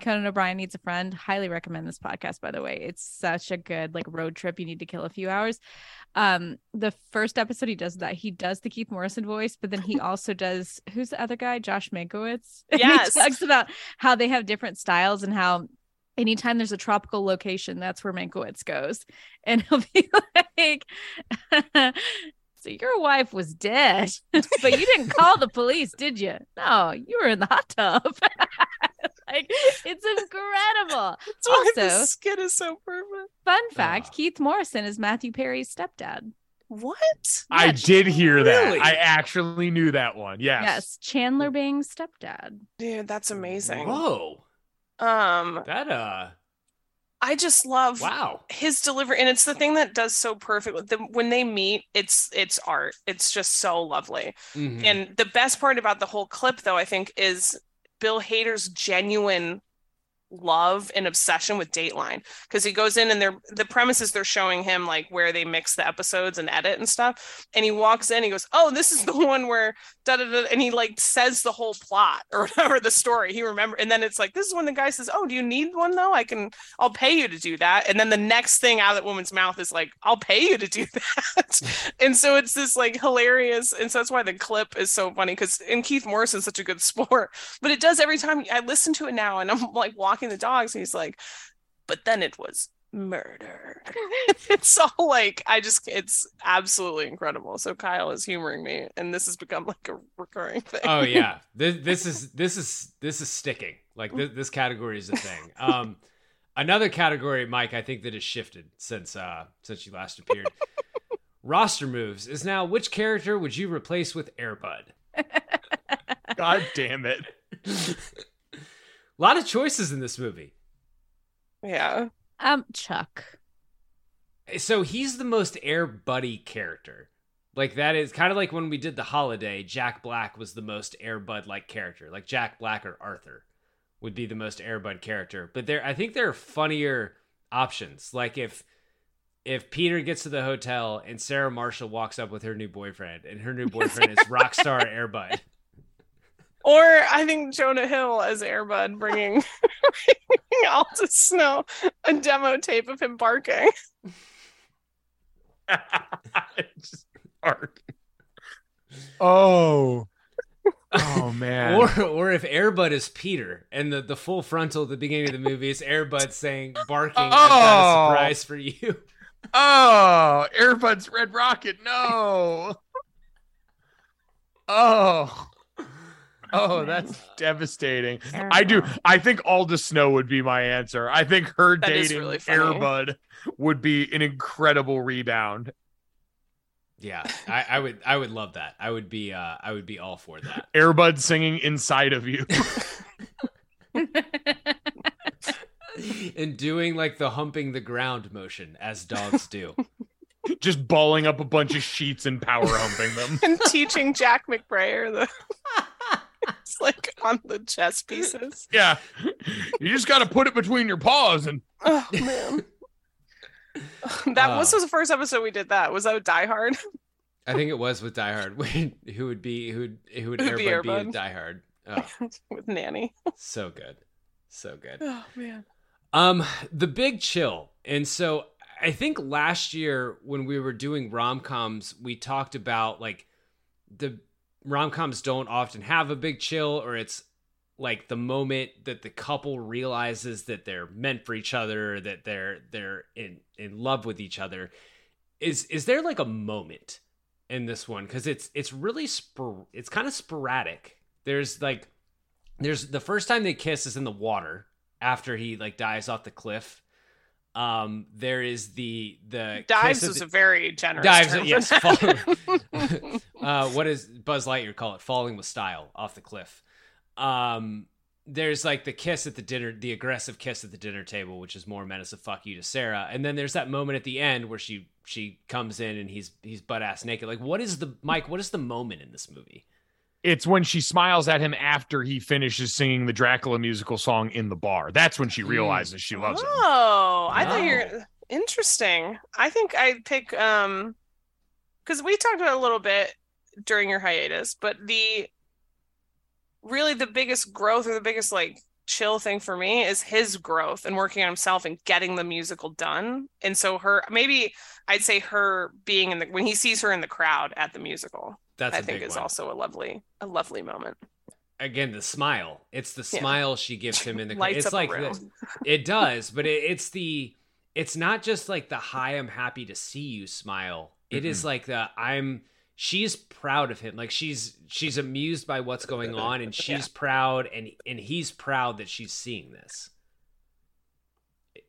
Conan O'Brien Needs a Friend, highly recommend this podcast, by the way. It's such a good like road trip. You need to kill a few hours. Um, the first episode he does that, he does the Keith Morrison voice, but then he also does who's the other guy? Josh Mankiewicz. And Yes. he talks about how they have different styles and how anytime there's a tropical location, that's where Mankiewicz goes. And he'll be like, So your wife was dead, but you didn't call the police, did you? No, you were in the hot tub. like it's incredible. That's why the also, skit is so perfect. fun fact: Keith Morrison is Matthew Perry's stepdad. What? I did hear that. Really? I actually knew that one. Yes. Yes, Chandler Bing's stepdad. Dude, that's amazing. Whoa. Um, That uh I just love wow. his delivery, and it's the thing that does so perfect. them when they meet, it's it's art. It's just so lovely. Mhm. And the best part about the whole clip, though, I think, is Bill Hader's genuine love and obsession with Dateline because he goes in and they're the premises they're showing him like where they mix the episodes and edit and stuff and he walks in he goes oh this is the one where da da da and he like says the whole plot or whatever the story he remember and then it's like this is when the guy says oh do you need one though? I can I'll pay you to do that and then the next thing out of that woman's mouth is like I'll pay you to do that and so it's this like hilarious and so that's why the clip is so funny because and Keith Morrison's such a good sport but it does every time I listen to it now and I'm like walking the dogs and he's like but then it was murder it's all like I just it's absolutely incredible so Kyle is humoring me and this has become like a recurring thing Oh yeah. This this is this is this is sticking. Like this, this category is a thing. Um another category, Mike, I think that has shifted since uh since you last appeared. Roster moves is now which character would you replace with Airbud? God damn it. A lot of choices in this movie. yeah Um, Chuck. So he's the most Air Buddy character. Like that is kind of like when we did the holiday, Jack Black was the most Air Bud like character. Like Jack Black or Arthur would be the most Air Bud character. But there I think there are funnier options. Like if if Peter gets to the hotel and Sarah Marshall walks up with her new boyfriend and her new boyfriend is Rockstar Air Bud. Or I think Jonah Hill as Airbud bringing, bringing Aldous Snow a demo tape of him barking. Just bark. Oh. Oh man. Or or if Airbud is Peter and the, the full frontal at the beginning of the movie is Airbud saying barking, I've got a Oh. surprise for you. Oh, Airbuds Red Rocket. No. Oh. Oh, that's devastating. I do. I think Aldous Snow would be my answer. I think her That is dating really. Airbud would be an incredible rebound. Yeah, I, I would I would love that. I would be uh I would be all for that. Airbud singing inside of you. and doing like the humping the ground motion as dogs do. Just balling up a bunch of sheets and power humping them. and teaching Jack McBrayer the it's like on the chess pieces. Yeah. You just got to put it between your paws and Oh man. That Uh. was was the first episode we did that. Was that Die Hard? I think it was with Die Hard. When- who would be who would who would Who'd be Airbud be in Die Hard? Oh, With Nanny. so good, so good. Oh man. Um, the big chill. And so I think last year when we were doing rom coms, we talked about like the rom coms don't often have a big chill, or it's like the moment that the couple realizes that they're meant for each other, that they're they're in in love with each other. Is is there like a moment in this one? Because it's it's really spor- it's kind of sporadic. There's like there's the first time they kiss is in the water after he like dives off the cliff. Um, there is the the Dives is the- a very generous dives. term Yes, fall- uh, what does Buzz Lightyear call it? Falling with style off the cliff. Um, there's like the kiss at the dinner, the aggressive kiss at the dinner table, which is more menace of fuck you to Sarah. And then there's that moment at the end where she she comes in and he's he's butt ass naked. Like, what is the Mike? What is the moment in this movie? It's when she smiles at him after he finishes singing the Dracula musical song in the bar. That's when she realizes she loves him. Oh, I thought Oh. you're interesting. I think I'd pick um because we talked about it a little bit during your hiatus, but the really the biggest growth or the biggest like chill thing for me is his growth and working on himself and getting the musical done. And so her maybe I'd say her being in the when he sees her in the crowd at the musical. That's I think is one. also a lovely a lovely moment. Again, the smile. It's the Yeah. smile she gives him in the. Lights it's like room. the, it does, but it, it's the. It's not just like the "Hi, I'm happy to see you" smile. It is Mhm. like the "I'm." She's proud of him. Like she's she's amused by what's going on, and she's proud, and and he's proud that she's seeing this.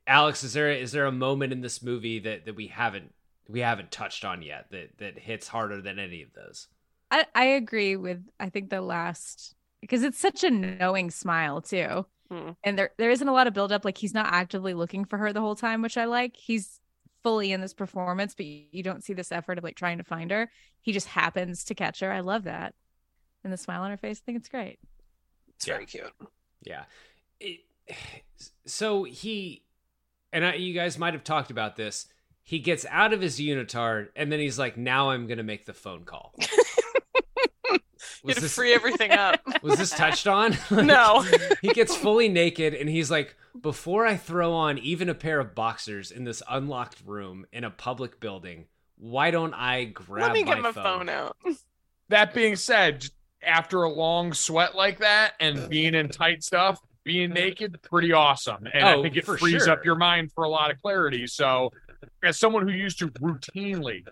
Alex, is there is there a moment in this movie that that we haven't we haven't touched on yet that that hits harder than any of those? I, I agree with I think the last because it's such a knowing smile too. Hmm. And there there isn't a lot of buildup. Like he's not actively looking for her the whole time, which I like. He's fully in this performance, but you, you don't see this effort of like trying to find her. He just happens to catch her. I love that. And the smile on her face, I think it's great. It's very cute. Yeah. It, so he and I, you guys might have talked about this. He gets out of his unitard and then he's like, "Now I'm going to make the phone call." You had to free everything up. Was this touched on? Like, No. he gets fully naked and he's like, "Before I throw on even a pair of boxers in this unlocked room in a public building, why don't I grab Let me get my my phone out. That being said, after a long sweat like that and being in tight stuff, being naked, pretty awesome. And I Oh, think it frees sure. up your mind for a lot of clarity. So, as someone who used to routinely,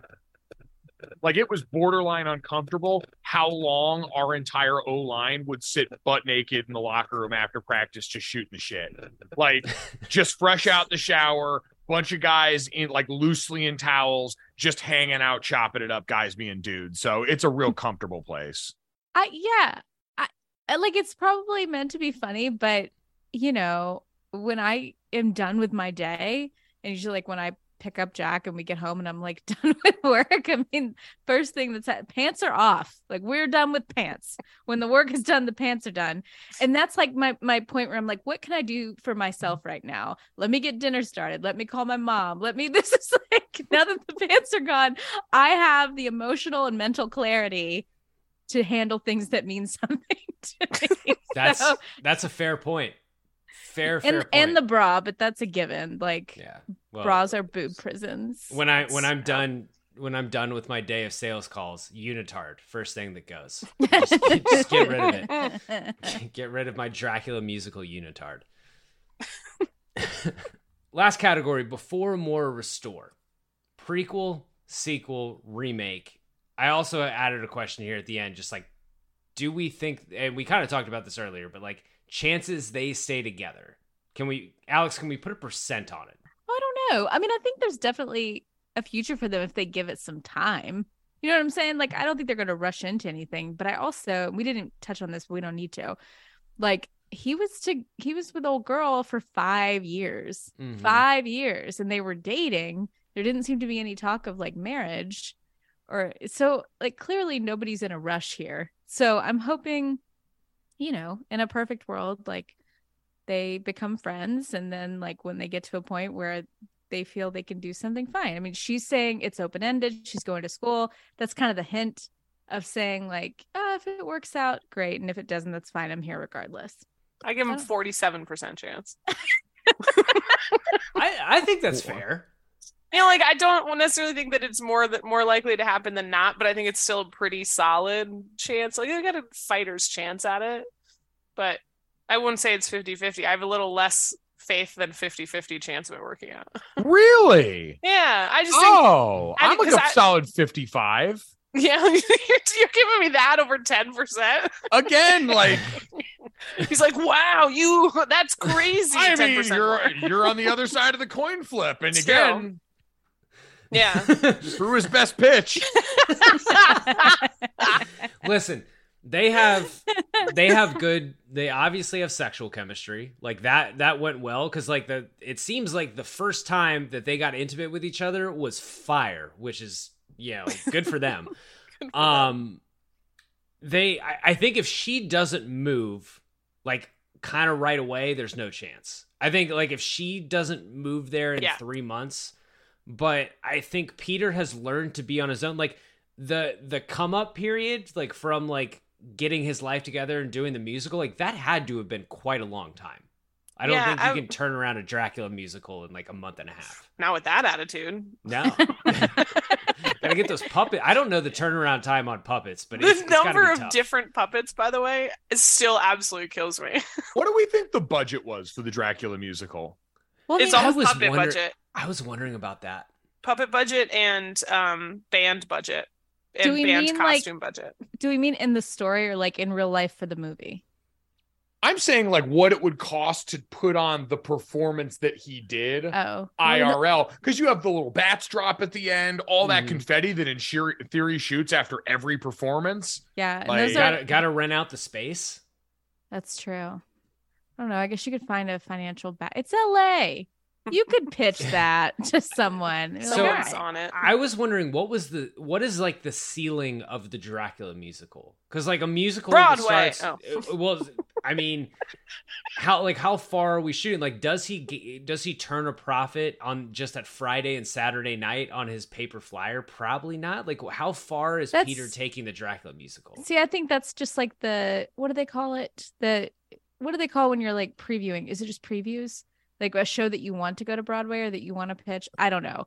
like it was borderline uncomfortable how long our entire O line would sit butt naked in the locker room after practice just shooting the shit. Like just fresh out the shower, bunch of guys in like loosely in towels, just hanging out, chopping it up, guys being dudes. So it's a real comfortable place. I yeah. I, I like it's probably meant to be funny, but you know, when I am done with my day, and usually like when I pick up Jack and we get home and I'm like done with work, I mean, first thing that's pants are off. Like we're done with pants. When the work is done, the pants are done. And that's like my my point where I'm like, what can I do for myself right now? Let me get dinner started. Let me call my mom. Let me this is like now that the pants are gone, I have the emotional and mental clarity to handle things that mean something to me. That's So- that's a fair point. Fair, fair and point. and the bra, but that's a given. Like yeah, well, bras are boob prisons. when I when I'm done when I'm done with my day of sales calls, unitard first thing that goes. Just, just get rid of it. Get rid of my Dracula musical unitard. Last category: before, more, restore. Prequel, sequel, remake. I also added a question here at the end, just like, do we think? And we kind of talked about this earlier, but like chances they stay together. Can we, Alex? Can we put a percent on it? I don't know. I mean, I think there's definitely a future for them if they give it some time. You know what I'm saying? Like, I don't think they're going to rush into anything. But I also, we didn't touch on this, but we don't need to. Like, he was to he was with old girl for five years, Mhm. five years, and they were dating. There didn't seem to be any talk of like marriage, or so. Like, clearly nobody's in a rush here. So I'm hoping, you know, in a perfect world, like they become friends and then like when they get to a point where they feel they can do something fine i mean she's saying it's open-ended she's going to school that's kind of the hint of saying like oh, if it works out great and if it doesn't that's fine i'm here regardless I give him forty seven percent chance. I I think that's fair. You know, like I don't necessarily think that it's more that more likely to happen than not, but I think it's still a pretty solid chance. Like I got a fighter's chance at it, but I wouldn't say it's 50-50. I have a little less faith than 50-50 chance of it working out. Really? yeah, I just think, Oh, I I'm mean, like a I- solid 55. yeah, you're, you're giving me that over ten percent Again, like He's like, "Wow, you that's crazy." I 10% mean, you're more. you're on the other side of the coin flip, and It's again, yeah. threw his best pitch. Listen, they have they have good they obviously have sexual chemistry. Like that that went well cuz like the it seems like the first time that they got intimate with each other was fire, which is you know, good for them. um they I, I think if she doesn't move like kind of right away there's no chance i think like if she doesn't move there in Yeah. three months but i think peter has learned to be on his own like the the come up period like from like getting his life together and doing the musical like that had to have been quite a long time i don't Yeah, think you I- can turn around a dracula musical in like a month and a half Not with that attitude. no gotta get those puppets. i don't know the turnaround time on puppets but The it's, it's number be of tough. different puppets, by the way, it still absolutely kills me. What do we think the budget was for the Dracula musical? Well, it's I all was puppet wonder- budget, I was wondering about that. puppet budget, and um band budget, and Do we band mean, like- costume budget. Do we mean in the story or like in real life for the movie? I'm saying like what it would cost to put on the performance that he did Oh, IRL because you have the little bats drop at the end, all that Mhm. confetti that in sheer theory shoots after every performance. Yeah, and Like- those are Gotta, gotta rent out the space. That's true. I don't know. I guess you could find a financial back. It's LA. You could pitch that to someone. You're like, So- right." on it. I was wondering what was the what is like the ceiling of the Dracula musical? Because like a musical that Broadway. starts- Oh. uh, well, I mean, how like how far are we shooting? Like, does he does he turn a profit on just that Friday and Saturday night on his paper flyer? Probably not. Like, how far is That's- Peter taking the Dracula musical? See, I think that's just like the what do they call it? The what do they call when you're like previewing? Is it just previews? Like a show that you want to go to Broadway or that you want to pitch? I don't know.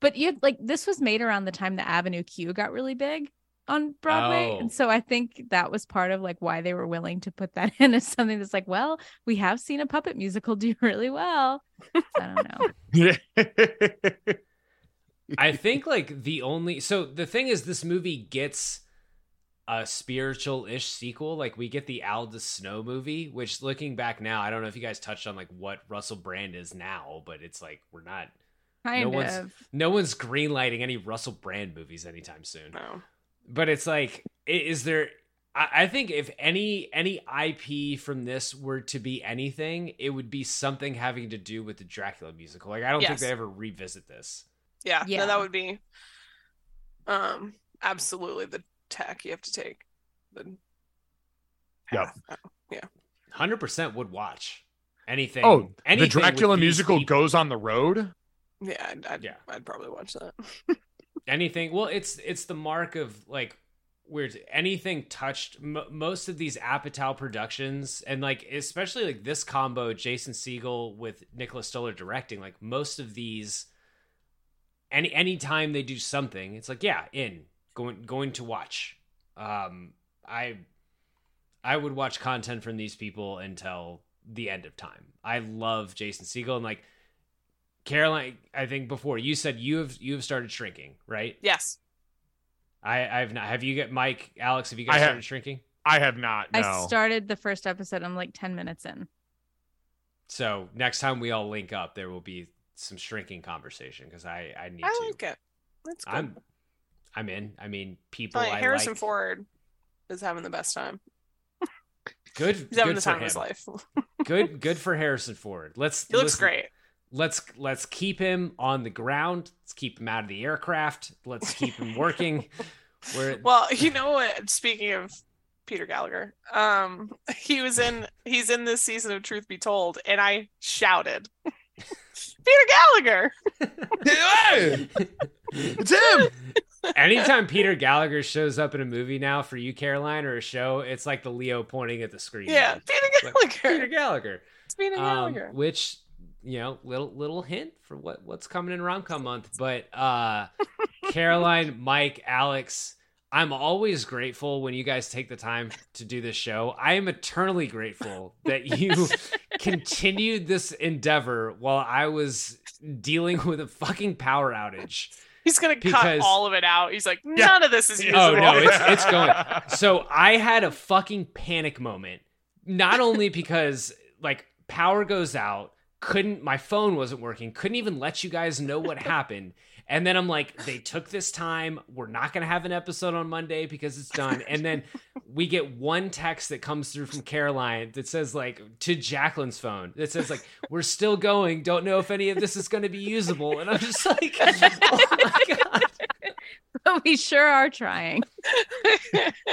But you like this was made around the time the Avenue Q got really big on Broadway. Oh. And so I think that was part of like why they were willing to put that in as something that's like, well, we have seen a puppet musical do really well. I don't know. I think like the only so the thing is this movie gets a spiritual ish sequel. Like we get the Aldous Snow movie, which looking back now, I don't know if you guys touched on like what Russell Brand is now, but it's like we're not Kind no of. one's no one's greenlighting any Russell Brand movies anytime soon. No. But it's like, is there? I I think if any any IP from this were to be anything, it would be something having to do with the Dracula musical. Like I don't think they ever revisit this. Yeah, Yeah. No, that would be um absolutely the tack you have to take. The Yep. path. Oh, yeah. Hundred percent would watch anything. Oh, the Dracula musical people. goes on the road. Yeah, I'd, I'd, Yeah. I'd probably watch that. anything. Well, it's it's the mark of like weird anything touched m- most of these Apatow productions and like especially like this combo Jason Segel with Nicholas Stoller directing like most of these any anytime they do something it's like yeah in going going to watch um I I would watch content from these people until the end of time. I love Jason Segel and like Caroline, I think before you said you have you have started shrinking, right? Yes. I I've not. Have you get Mike, Alex? Have you guys I have- started shrinking? I have not. No. I started the first episode. I'm like 10 minutes in. So next time we all link up, there will be some shrinking conversation because I I need I to. like it. That's good. I'm I'm in. I mean, people yeah, I Harrison like. Ford is having the best time. Good. He's having good the for time of his life. good good for Harrison Ford. Let's He looks listen- great. Let's let's keep him on the ground. Let's keep him out of the aircraft. Let's keep him working. Where Well, you know what? Speaking of Peter Gallagher, um, he was in he's in this season of Truth Be Told, and I shouted, "Peter Gallagher!" it's him. Anytime Peter Gallagher shows up in a movie now for you, Caroline, or a show, it's like the Leo pointing at the screen. Yeah, Peter Like, Gallagher. Peter Gallagher. It's Peter Um, Gallagher. which you know, little little hint for what what's coming in rom com month. But uh Caroline, Mike, Alex, I'm always grateful when you guys take the time to do this show. I am eternally grateful that you continued this endeavor while I was dealing with a fucking power outage. He's gonna cut all of it out. He's like, none of this is usable. Oh no, it's it's going. So I had a fucking panic moment. Not only because like power goes out, couldn't my phone wasn't working, couldn't even let you guys know what happened. And then I'm like, they took this time. We're not gonna have an episode on Monday because it's done. And then we get one text that comes through from Caroline that says like to Jacqueline's phone that says like, we're still going. Don't know if any of this is gonna be usable. And I'm just like, oh my god. we sure are trying.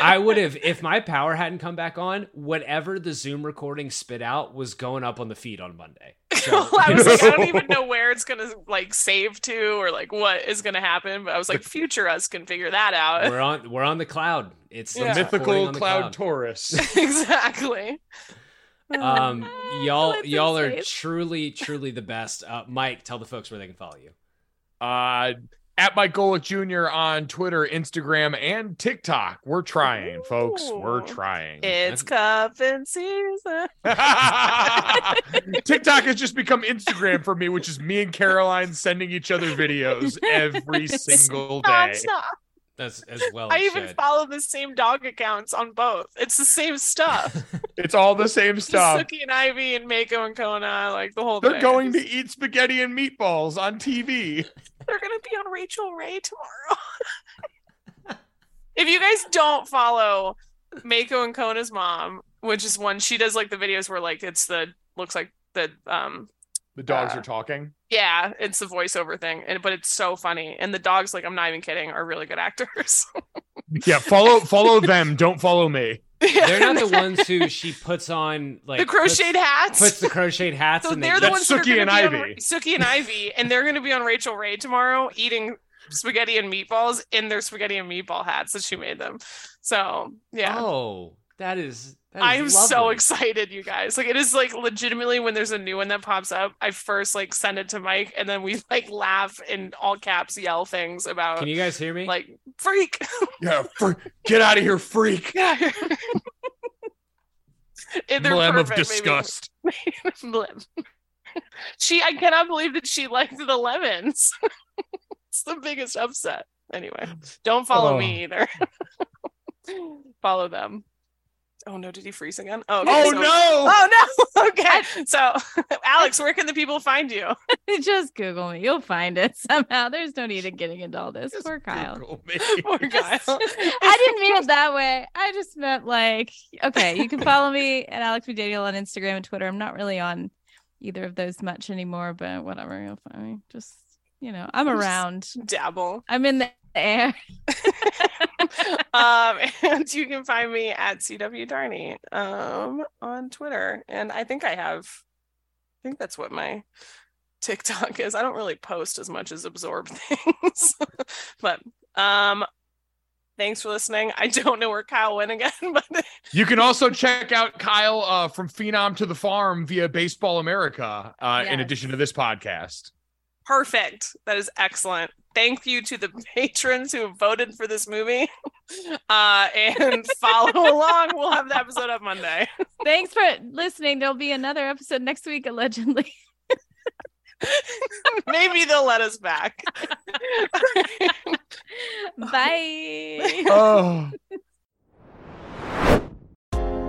I would have if my power hadn't come back on. Whatever the Zoom recording spit out was going up on the feed on Monday. So, I was like, I don't even know where it's gonna like save to or like what is gonna happen. But I was like, future us can figure that out. we're on we're on the cloud. It's Yeah. it's recording Mythical on the cloud, Taurus. exactly. Um, y'all y'all are truly truly the best. Uh, Mike, tell the folks where they can follow you. Uh, at Mike Golic Jr. on Twitter, Instagram, and TikTok. We're trying, folks. We're trying. It's cuffing season. TikTok has just become Instagram for me, which is me and Caroline sending each other videos every single day. Nonstop. That's as well. I even should. follow the same dog accounts on both. It's the same stuff. It's all the same stuff. Suki and Ivy and Mako and Kona, like the whole They're thing. going to eat spaghetti and meatballs on TV. They're gonna be on Rachael Ray tomorrow. if you guys don't follow Mako and Kona's mom, which is one she does like the videos where like it's the looks like the um The dogs Uh, are talking. Yeah, it's the voiceover thing. And but it's so funny. And the dogs, like I'm not even kidding, are really good actors. Yeah, follow follow them. Don't follow me. They're not the ones who she puts on like the crocheted puts, hats. Puts the crocheted hats. so and they're they, the ones that are Sookie and be on- Ivy. Sookie and Ivy, and they're gonna be on Rachael Ray tomorrow eating spaghetti and meatballs in their spaghetti and meatball hats that she made them. So yeah. Oh, that is. That is I am so excited, you guys. Like it is like legitimately when there's a new one that pops up, I first like send it to Mike and then we like laugh in all caps, yell things about Can you guys hear me? like freak. Yeah, fr- get out of here, freak. yeah. And Blem of perfect, maybe. disgust. Blem. she I cannot believe that she liked the lemons. it's the biggest upset. Anyway, don't follow me oh. either. follow them. Oh no, did he freeze again? Oh, okay, Oh, so- no! Oh no. Okay. So Alex, where can the people find you? Just Google me. You'll find it somehow. There's no need in getting into all this. Poor Kyle. Google me. Poor Kyle. I didn't mean it that way. I just meant like, okay, you can follow me at Alex B. Daniel on Instagram and Twitter. I'm not really on either of those much anymore, but whatever. You'll find me. Just, you know, I'm around. Dabble. I'm in the air. um, and you can find me at CW Darney um, on Twitter. And I think I have, I think that's what my TikTok is. I don't really post as much as absorb things, but um, thanks for listening. I don't know where Kyle went again, but You can also check out Kyle uh, from Phenom to the Farm via Baseball America, uh, in addition to this podcast. Perfect. That is excellent. Thank you to the patrons who have voted for this movie. Uh, and follow along. We'll have the episode up Monday. Thanks for listening. There'll be another episode next week, allegedly. Maybe they'll let us back. Bye. Oh.